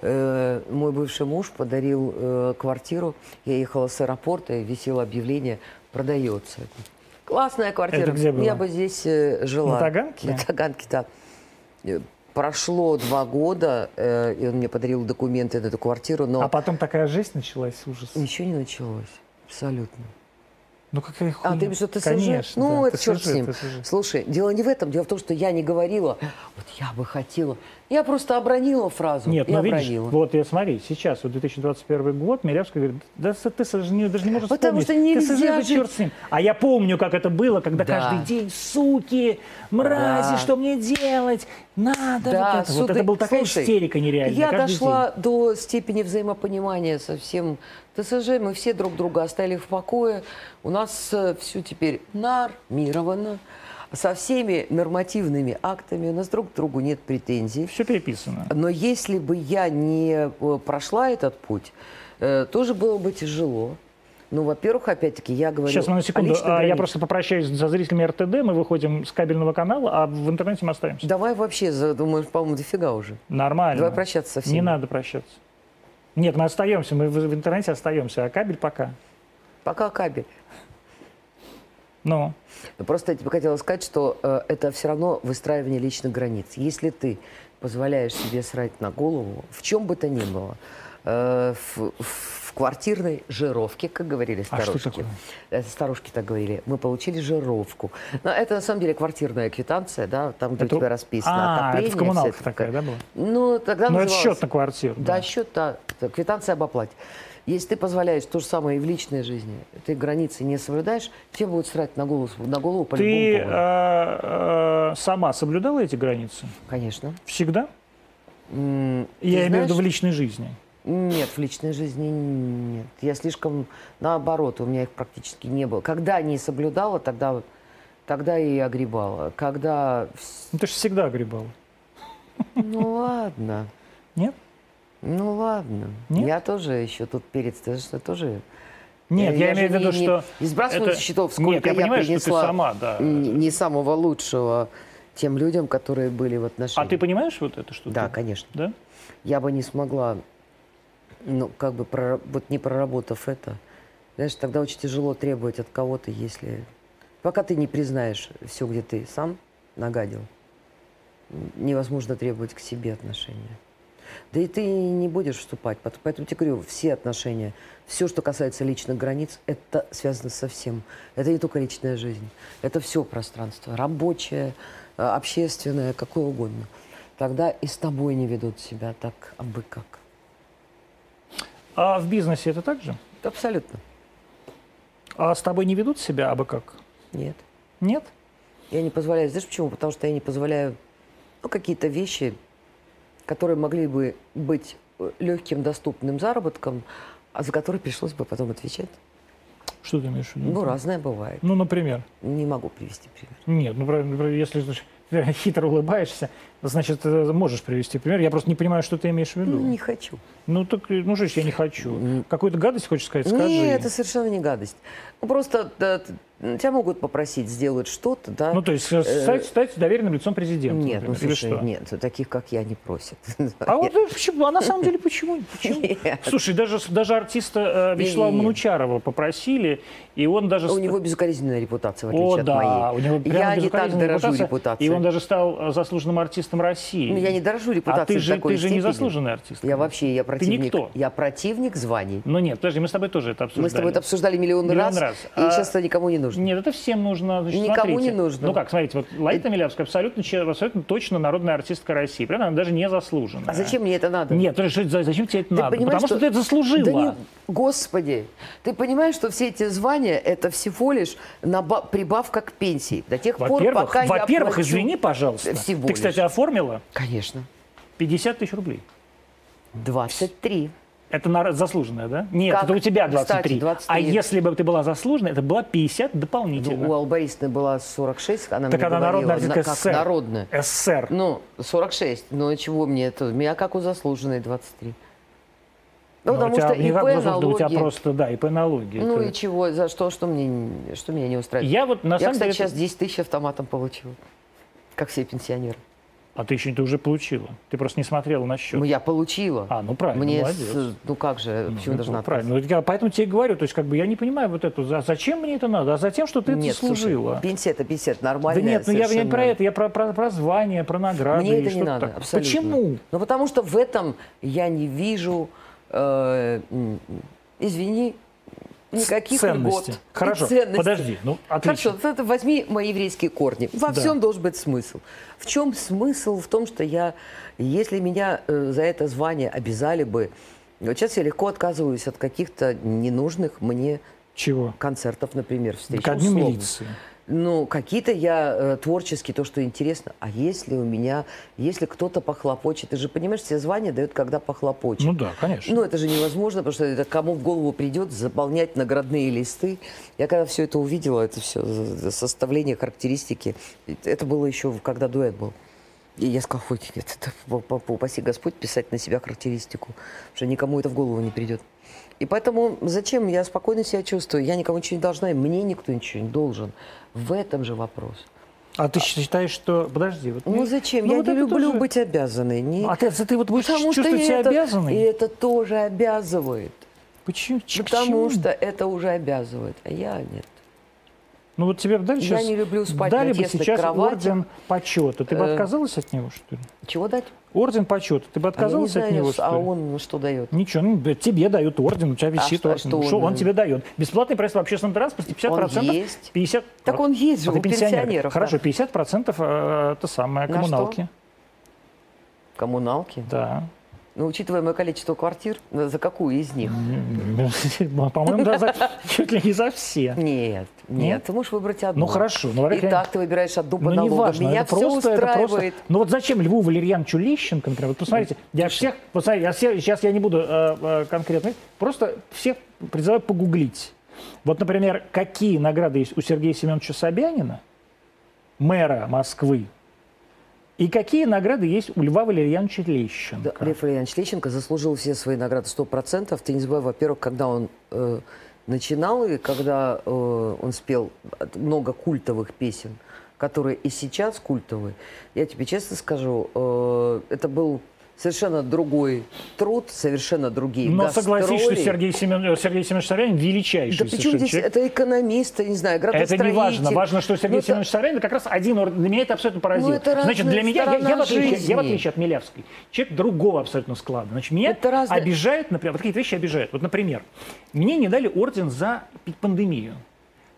э, мой бывший муж подарил э, квартиру. Я ехала с аэропорта, и висело объявление «Продается». Классная квартира. Это где было? Я бы здесь э, жила. На Таганке? На Таганке, да прошло два года, э, и он мне подарил документы на эту квартиру, но А потом такая жизнь началась, ужас. ничего не началось. Абсолютно. Ну какая А, хуйня. ты имеешь в виду ТСЖ? Конечно, Ну, да, это черт ТСЖ, с ним. Слушай, дело не в этом. Дело в том, что я не говорила, вот я бы хотела. Я просто обронила фразу. Нет, и ну видишь, обронила. вот я смотри, сейчас, вот 2021 год, Милявская говорит, да ты даже не, даже не можешь Потому вспомнить. что нельзя да жить. черт с ним. А я помню, как это было, когда Да. каждый день, суки, мрази, Да. что мне делать? Надо Да, вот это. Вот суды- это была такая слушай, истерика нереальная. Я дошла до степени взаимопонимания со всем ТСЖ. Мы все друг друга оставили в покое. У нас все теперь нормировано. Со всеми нормативными актами у нас друг к другу нет претензий. Все переписано. Но если бы я не э, прошла этот путь, э, тоже было бы тяжело. Ну, во-первых, опять-таки, я говорю Сейчас на секунду. а, Я просто попрощаюсь за зрителями РТД. Мы выходим с кабельного канала, а в интернете мы остаемся. Давай вообще, думаю, по-моему, дофига уже. Нормально. Давай прощаться со всеми. Не надо прощаться. Нет, мы остаемся, мы в, интернете остаемся, а кабель пока. Пока кабель. Ну, Но просто я тебе хотела сказать, что э, это все равно выстраивание личных границ. Если ты позволяешь себе срать на голову, в чем бы то ни было, э, в, в квартирной жировке, как говорили А что старушки. такое? Это старушки так говорили. Мы получили жировку. Но это на самом деле квартирная квитанция, да, там, где Это- у тебя расписано а, это отопление. в коммуналках такая, да, была? Ну, тогда Ну, это называлось- счет на квартиру. да, счет, да. Это Квитанция об оплате. Если ты позволяешь то же самое и в личной жизни, ты границы не соблюдаешь, тебе будут срать на голову, на голову по Ты любому поводу. э, э, сама соблюдала эти границы? Конечно. Всегда? М, ты Я имею в виду в знаешь, личной жизни. Нет, в личной жизни нет. Я слишком наоборот, у меня их практически не было. Когда не соблюдала, тогда, тогда и огребала. Когда... Ну, ты же всегда огребала. Ну ладно. Нет? Ну ладно. Нет? Я тоже еще тут перец, ты что, тоже... Нет, я, же имею в виду, не- что... Не сбрасываю это- счетов, Нет, сколько я понимаю, что ты принесла сама, да. не самого лучшего тем людям, которые были в А отношениях. ты понимаешь вот это, что Да, конечно. Да? Я бы не смогла, ну, как бы, прора- вот не проработав это, знаешь, тогда очень тяжело требовать от кого-то, если... Пока ты не признаешь все, где ты сам нагадил, невозможно требовать к себе отношения. Да и ты не будешь вступать. Поэтому тебе говорю, все отношения, все, что касается личных границ, это связано со всем. Это не только личная жизнь. Это все пространство. Рабочее, э, общественное, какое угодно. Тогда и с тобой не ведут себя так, абы как. А в бизнесе это так же? Абсолютно. А с тобой не ведут себя абы как? Нет. Нет? Я не позволяю. Знаешь почему? Потому что я не позволяю ну, какие-то вещи, которые могли бы быть э, легким, доступным заработком, а за которые пришлось бы потом отвечать. Что ты имеешь в виду? Ну, разное бывает. Ну, например. Не могу привести пример. Нет, ну, если ты хитро улыбаешься, значит, э, можешь привести пример. Я просто не понимаю, что ты имеешь в виду. Ну, не хочу. Ну, так, э, ну, что ж, я не хочу. Какую-то гадость хочешь сказать, скажи. Нет, это совершенно не гадость. Ну, просто да, тебя могут попросить сделать что-то, да. Ну, то есть э, стать, стать доверенным лицом президента, Нет, ну например, или слушай, что? нет, таких, как я, не просят. А вот э, почему? А на самом деле почему? Почему? Слушай, даже, даже артиста э, Вячеслава. Манучарова попросили, и он даже... У него безукоризненная репутация, в отличие О, от да, моей. у него прямо я не так дорожу репутация, репутацией. И он даже стал э, заслуженным артистом России. Ну, я не дорожу а репутацией ты же, такой ты же не степени. заслуженный артист. Я вообще, я противник. никто. Я противник званий. Ну нет, подожди, мы с тобой тоже это обсуждали. Мы с тобой это обсуждали миллион, Миллион раз, раз. и А- сейчас это никому не нужно. Нет, это всем нужно. Значит, Никому смотрите. не нужно. Ну как, смотрите, вот Лариса Милявская абсолютно, абсолютно точно народная артистка России. Правильно? Она даже не заслуженная. А зачем мне это надо? Нет, что- зачем тебе это Ты надо? Потому что... ты это заслужила. Да не- Господи, ты понимаешь, что все эти звания это всего лишь прибавка к пенсии до тех пор, пока я во-первых, извини, пожалуйста. Всего ты, кстати, лишь. оформила Конечно. 50 тысяч рублей. 23. Это на- заслуженная, да? Нет, Как? это у тебя Кстати, 23. 23. А если бы ты была заслуженная, это была 50 Ну, дополнительно. у Аллы Борисовны была 46, она так мне она говорила, народная артистка как СССР. народная. СССР. Ну, 46. Ну, чего мне это? У меня как у заслуженной 23. Ну, Ну, потому тебя что не ИП, как заслуженная, у тебя налоги. просто, да, ИП налоги. Ну Это- и чего, за что, что мне, что меня не устраивает? Я вот на Я, самом кстати, деле... сейчас 10 тысяч автоматом получила, как все пенсионеры. А ты еще ты уже получила. Ты просто не смотрела на счет. Ну, я получила. А, ну правильно, Мне, молодец. с- ну как же, почему Ну, должна правильно. Ну, я поэтому тебе говорю, то есть как бы я не понимаю вот эту, за- зачем мне это надо, а затем, что ты Нет, это служила. слушай, пенсия это пенсия, это да нормально. нет, ну я, не про это, я про, про, про звание, про награды. Мне это не надо, такое. абсолютно. Почему? Ну потому что в этом я не вижу, э, извини, никаких Ценности. льгот Хорошо, ценностей. подожди, ну отлично. Хорошо, это возьми мои еврейские корни. Во Да. всем должен быть смысл. В чем смысл? В том, что я, если меня э, за это звание обязали бы, вот сейчас я легко отказываюсь от каких-то ненужных мне Чего? концертов, например, встреч. Ко дню милиции. Ну, какие-то я э, творческие, то, что интересно. А если у меня, если кто-то похлопочет, ты же понимаешь, все звания дают, когда похлопочет. Ну да, конечно. Ну, это же невозможно, потому что это кому в голову придет заполнять наградные листы. Я когда все это увидела, это все составление характеристики, это было еще когда дуэт был. И я сказала, хоть это, это, упаси Господь писать на себя характеристику, что никому это в голову не придет. И поэтому зачем? Я спокойно себя чувствую. Я никому ничего не должна, и мне никто ничего не должен. В этом же вопрос. А ты считаешь, что... Подожди. Вот Ну мне- зачем? ну я вот не люблю тоже- быть обязанной. Не- А ты, ты вот будешь Потому что чувствовать себя это, обязанной? и это тоже обязывает. Почему? Потому чему? что это уже обязывает, а я нет. Ну вот тебе дали Я сейчас... не люблю спать дали бы сейчас кровати. орден почета. Ты бы Э. отказалась от него, что ли? Чего дать? Орден почета. Ты бы А отказалась от знаю, него, а что ли? он что дает? Ничего, ну, тебе дают орден, у тебя висит что- а орден. что Что он он дает? тебе дает? Бесплатный проезд в общественном транспорте 50%. Он есть. 50... Так он есть же А у пенсионер. пенсионеров. Хорошо, да. 50% э, это самое, На коммуналки. Коммуналки. Да. Ну, учитывая мое количество квартир, э, за какую из них? По-моему, да, за- чуть ли не за все. Нет, нет, ты можешь выбрать одну. Ну хорошо, ну, И так ты выбираешь одну по Ну, неважно, Меня это все просто, это устраивает. Ну вот зачем Льву Валерьяновичу Лещенко, например, вот посмотрите, я всех, посмотрите, я все- сейчас я не буду э, э, конкретно, просто всех призываю погуглить. Вот, например, какие награды есть у Сергея Семеновича Собянина, мэра Москвы, и какие награды есть у Льва Валерьяновича Да, Лещенко. Лев Валерьянович Лещенко заслужил все свои награды 100%. Ты не забывай, во-первых, когда он э, начинал, и когда э, он спел много культовых песен, которые и сейчас культовые, я тебе честно скажу, э, это был совершенно другой труд, совершенно другие Но гастроли. согласись, что Сергей, Семен... Сергей Семенович Собянин величайший Да совершенно здесь человек. это экономист, я не знаю, Это градостроитель. не важно. Важно, что Сергей Ну, это- Семенович Собянин как раз один. Для меня это абсолютно поразило. Ну, это Значит, для меня, я, я, в отличие, я в отличие от Милявской, человек другого абсолютно склада. Значит, меня Это разное- обижает, например, вот какие-то вещи обижают. Вот, например, мне не дали орден за пандемию.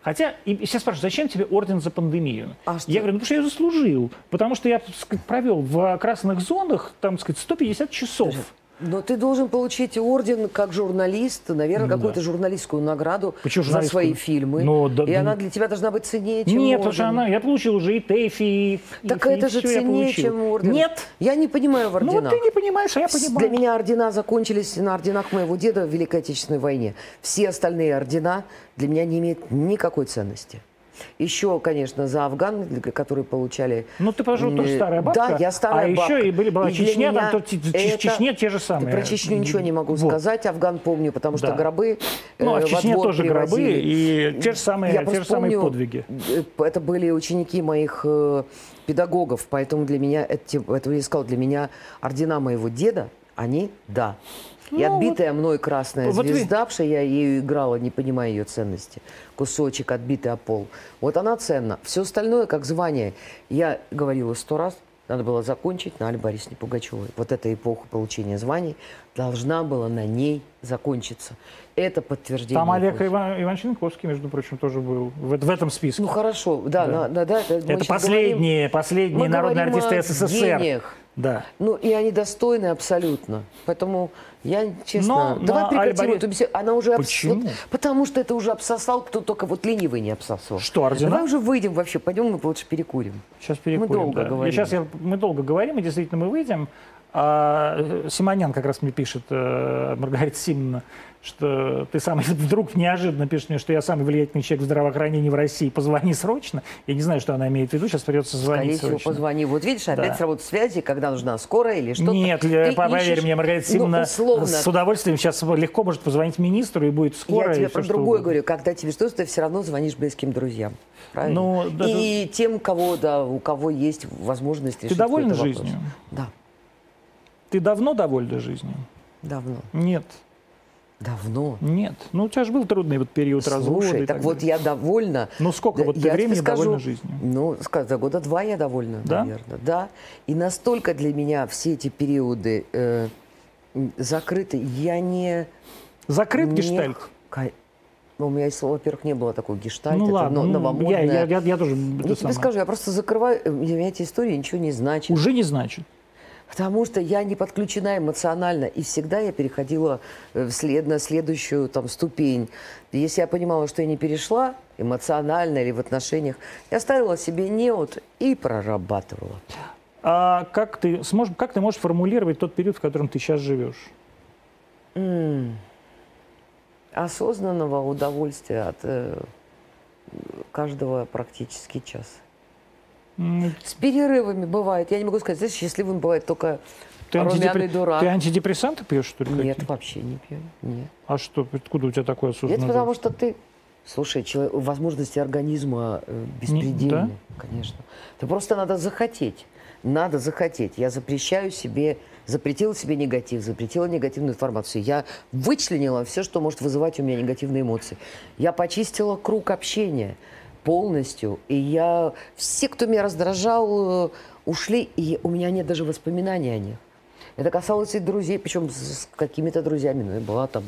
Хотя, и все спрашивают, зачем тебе орден за пандемию? А что? Я говорю, ну потому что я заслужил. Потому что я сказать, провел в красных зонах, там, сказать, 150 часов. Но ты должен получить орден как журналист, наверное, Ну какую-то да. журналистскую награду Почему за свои фильмы. Ну, да- и она для тебя должна быть ценнее, чем Нет, орден. что она, я получил уже и ТЭФИ, и, Так и это же всё я ценнее, чем орден. Нет. Я не понимаю в Ну орденах. вот ты не понимаешь, а я понимаю. Для меня ордена закончились на орденах моего деда в Великой Отечественной войне. Все остальные ордена для меня не имеют никакой ценности. Еще, конечно, за Афган, которые получали... Ну, ты, пожалуй, тоже Э, старая бабка. Да, я старая а бабка. еще и были, была И Чечня, там то, это- Чечне те же самые. Про Чечню ничего не могу Вот. сказать. Афган помню, потому что Да. гробы Ну, а э, в Чечне тоже гробы привозили. и те же самые, Я те же самые помню, подвиги. э, Это были ученики моих э, педагогов, поэтому для меня, это, поэтому я сказал, для меня ордена моего деда, они, да. И Ну, отбитая мной красная вот вы- звезда, потому что я ею играла, не понимая ее ценности. Кусочек отбитый о пол. Вот она ценна. Все остальное, как звание, я говорила сто раз, надо было закончить на Али Борисовне Пугачевой. Вот эта эпоха получения званий должна была на ней закончиться. Это подтверждение. Там Олег. Иван, Иван Ченковский, между прочим, тоже был в, в этом списке. Ну хорошо, да, Да. на- на- да, это, Это последние, говорим- последние народные артисты СССР. гениях. Да. Ну, и они достойны абсолютно. Поэтому я, честно, Но давай прекратим Альбаре- эту беседу. Она уже обс- Почему? вот потому что это уже обсосал, кто только вот ленивый не обсосал. Что, ордена? Давай уже выйдем вообще, пойдем мы лучше перекурим. Сейчас перекурим. долго да. говорим. И сейчас я, мы долго говорим, и действительно мы выйдем. А Симонян как раз мне пишет, э, Маргарита Симовна, что ты самый вдруг неожиданно пишешь мне, что я самый влиятельный человек в здравоохранении в России, позвони срочно. Я не знаю, что она имеет в виду, сейчас придется звонить Скорее всего, позвони. Вот видишь, опять Да. сработают связи, когда нужна скорая или что-то. Нет, Ты поверь ищешь, мне, Маргарита ну, Симовна условно. с удовольствием сейчас легко может позвонить министру и будет скоро. Я тебе про другое говорю. Когда тебе что-то, ты все равно звонишь близким друзьям. Правильно? Ну, да, и тем, кого, да, у кого есть возможность Ты решить довольна какой-то вопрос. жизнью? Да, Ты давно довольна жизнью? давно. Нет, Давно. нет. Ну, у тебя же был трудный вот период развода. Слушай, и так, так вот я довольна. Ну, сколько Да, вот ты времени скажу, довольна жизнью? Ну, за года два я довольна, Да? наверное. Да. И настолько для меня все эти периоды э, закрыты. Я не... Закрыт не гештальт? Ну, У меня, во-первых, не было такой гештальт. Ну это ладно, но- ну, новомодное. я, я, я, я тоже Я тебе самое. скажу, я просто закрываю, э, для меня эти истории ничего не значат. Уже не значит. Потому что я не подключена эмоционально, и всегда я переходила э, вслед на следующую там, ступень. Если я понимала, что я не перешла эмоционально или в отношениях, я ставила себе неуд и прорабатывала. А как ты, сможешь, как ты можешь формулировать тот период, в котором ты сейчас живешь? М. Осознанного удовольствия от э, каждого практически часа. С перерывами бывает. Я не могу сказать, знаешь, счастливым бывает только Ты, румяный антидепре- дурак. ты антидепрессанты пьешь, что ли? Нет, вообще не пью. Нет. А что, откуда у тебя такое осознанное Это потому что ты... Слушай, чело- возможности организма э, беспредельны, конечно. Ты просто надо захотеть. Надо захотеть. Я запрещаю себе, запретила себе негатив, запретила негативную информацию. Я вычленила все, что может вызывать у меня негативные эмоции. Я почистила круг общения полностью. И я... Все, кто меня раздражал, э, ушли, и у меня нет даже воспоминаний о них. Это касалось и друзей, причем с какими-то друзьями. Ну, я была там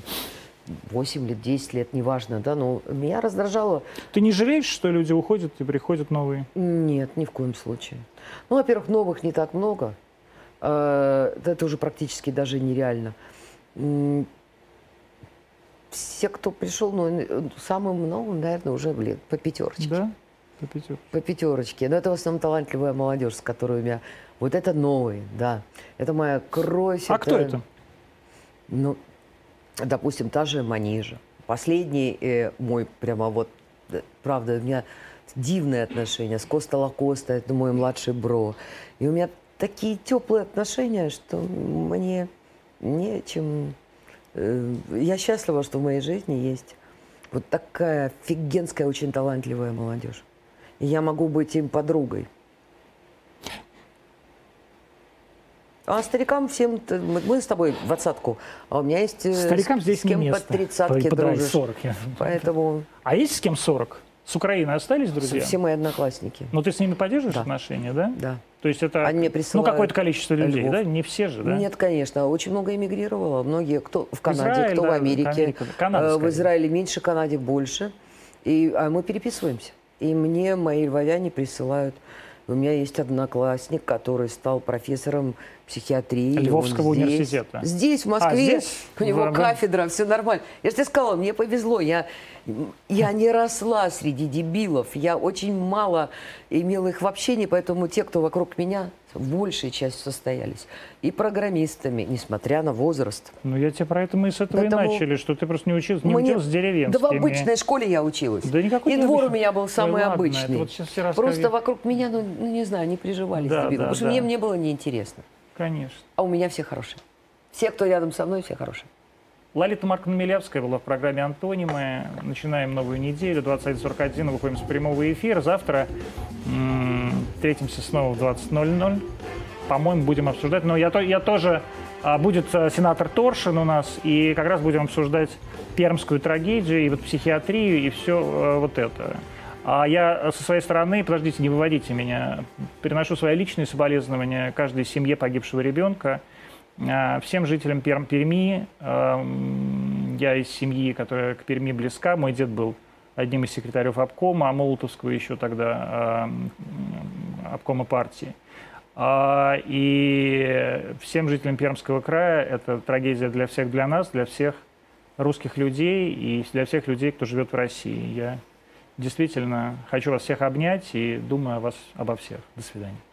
8 лет, 10 лет, неважно, да, но меня раздражало. Ты не жалеешь, что люди уходят и приходят новые? Нет, ни в коем случае. Ну, во-первых, новых не так много. Э, Это уже практически даже нереально. Все, кто пришел, ну, э, самым новым, наверное, уже лет по пятерочке. Да? По пятерке. По пятерочке. Но это в основном талантливая молодежь, с которой у меня... Вот это новые, да. Это моя кровь. А кто это? Ну, допустим, та же Манижа. Последний э, мой прямо вот, да, правда, у меня дивные отношения с Коста Лакоста, это мой младший бро. И у меня такие теплые отношения, что мне нечем... э, я счастлива, что в моей жизни есть вот такая офигенская, очень талантливая молодежь. И я могу быть им подругой. А старикам всем, мы, с тобой в двадцатку, а у меня есть э, Старикам с, здесь с кем не по место. тридцатке По- подай дружишь. 40. Поэтому А есть с кем 40? С Украины остались друзья? все мои одноклассники. Ну, ты с ними поддерживаешь Да. отношения, да? Да. То есть это Они мне ну, какое-то количество людей, Львов. да? Не все же, да? Нет, конечно, очень много эмигрировало. Многие, кто в Канаде, Израиль, кто да, в Америке. Америка, Канада, Э, в. Израиле меньше, в Канаде больше. И, а мы переписываемся. И мне мои львовяне присылают. У меня есть одноклассник, который стал профессором психиатрии. Львовского Он здесь. университета. Здесь, в Москве. А, здесь? У него В- в- кафедра, все нормально. Я же тебе сказала, мне повезло. Я, я не росла среди дебилов. Я очень мало имела их в общении, поэтому те, кто вокруг меня, большая часть состоялись. И программистами, несмотря на возраст. Ну, я тебе про это мы с этого Поэтому и начали, что ты просто не учился, не учился с деревенскими. Да в обычной школе я училась. Да никакой И не двор у обычный. меня был Ой, самый ладно, обычный. вот Просто вокруг меня, ну, ну, не знаю, не приживались Да, дебилы, да, потому что да. мне, мне было неинтересно. Конечно. А у меня все хорошие. Все, кто рядом со мной, все хорошие. Лолита Марковна Милявская была в программе «Антонимы». Начинаем новую неделю, 21.41, выходим с прямого эфира. Завтра встретимся снова в 20.00. По-моему, будем обсуждать. Но я, то- я тоже... а, Будет а, сенатор Торшин у нас, и как раз будем обсуждать пермскую трагедию, и вот психиатрию, и все вот это. А я э, со своей стороны, подождите, не выводите меня, переношу свои личные соболезнования каждой семье погибшего ребенка, всем жителям Перм, Перми. эм, Я из семьи, которая к Перми близка. Мой дед был одним из секретарев обкома, а Молотовского еще тогда эм, обкома партии. А, И всем жителям Пермского края это трагедия для всех, для нас, для всех русских людей и для всех людей, кто живет в России. Я действительно хочу вас всех обнять и думаю о вас обо всех. До свидания.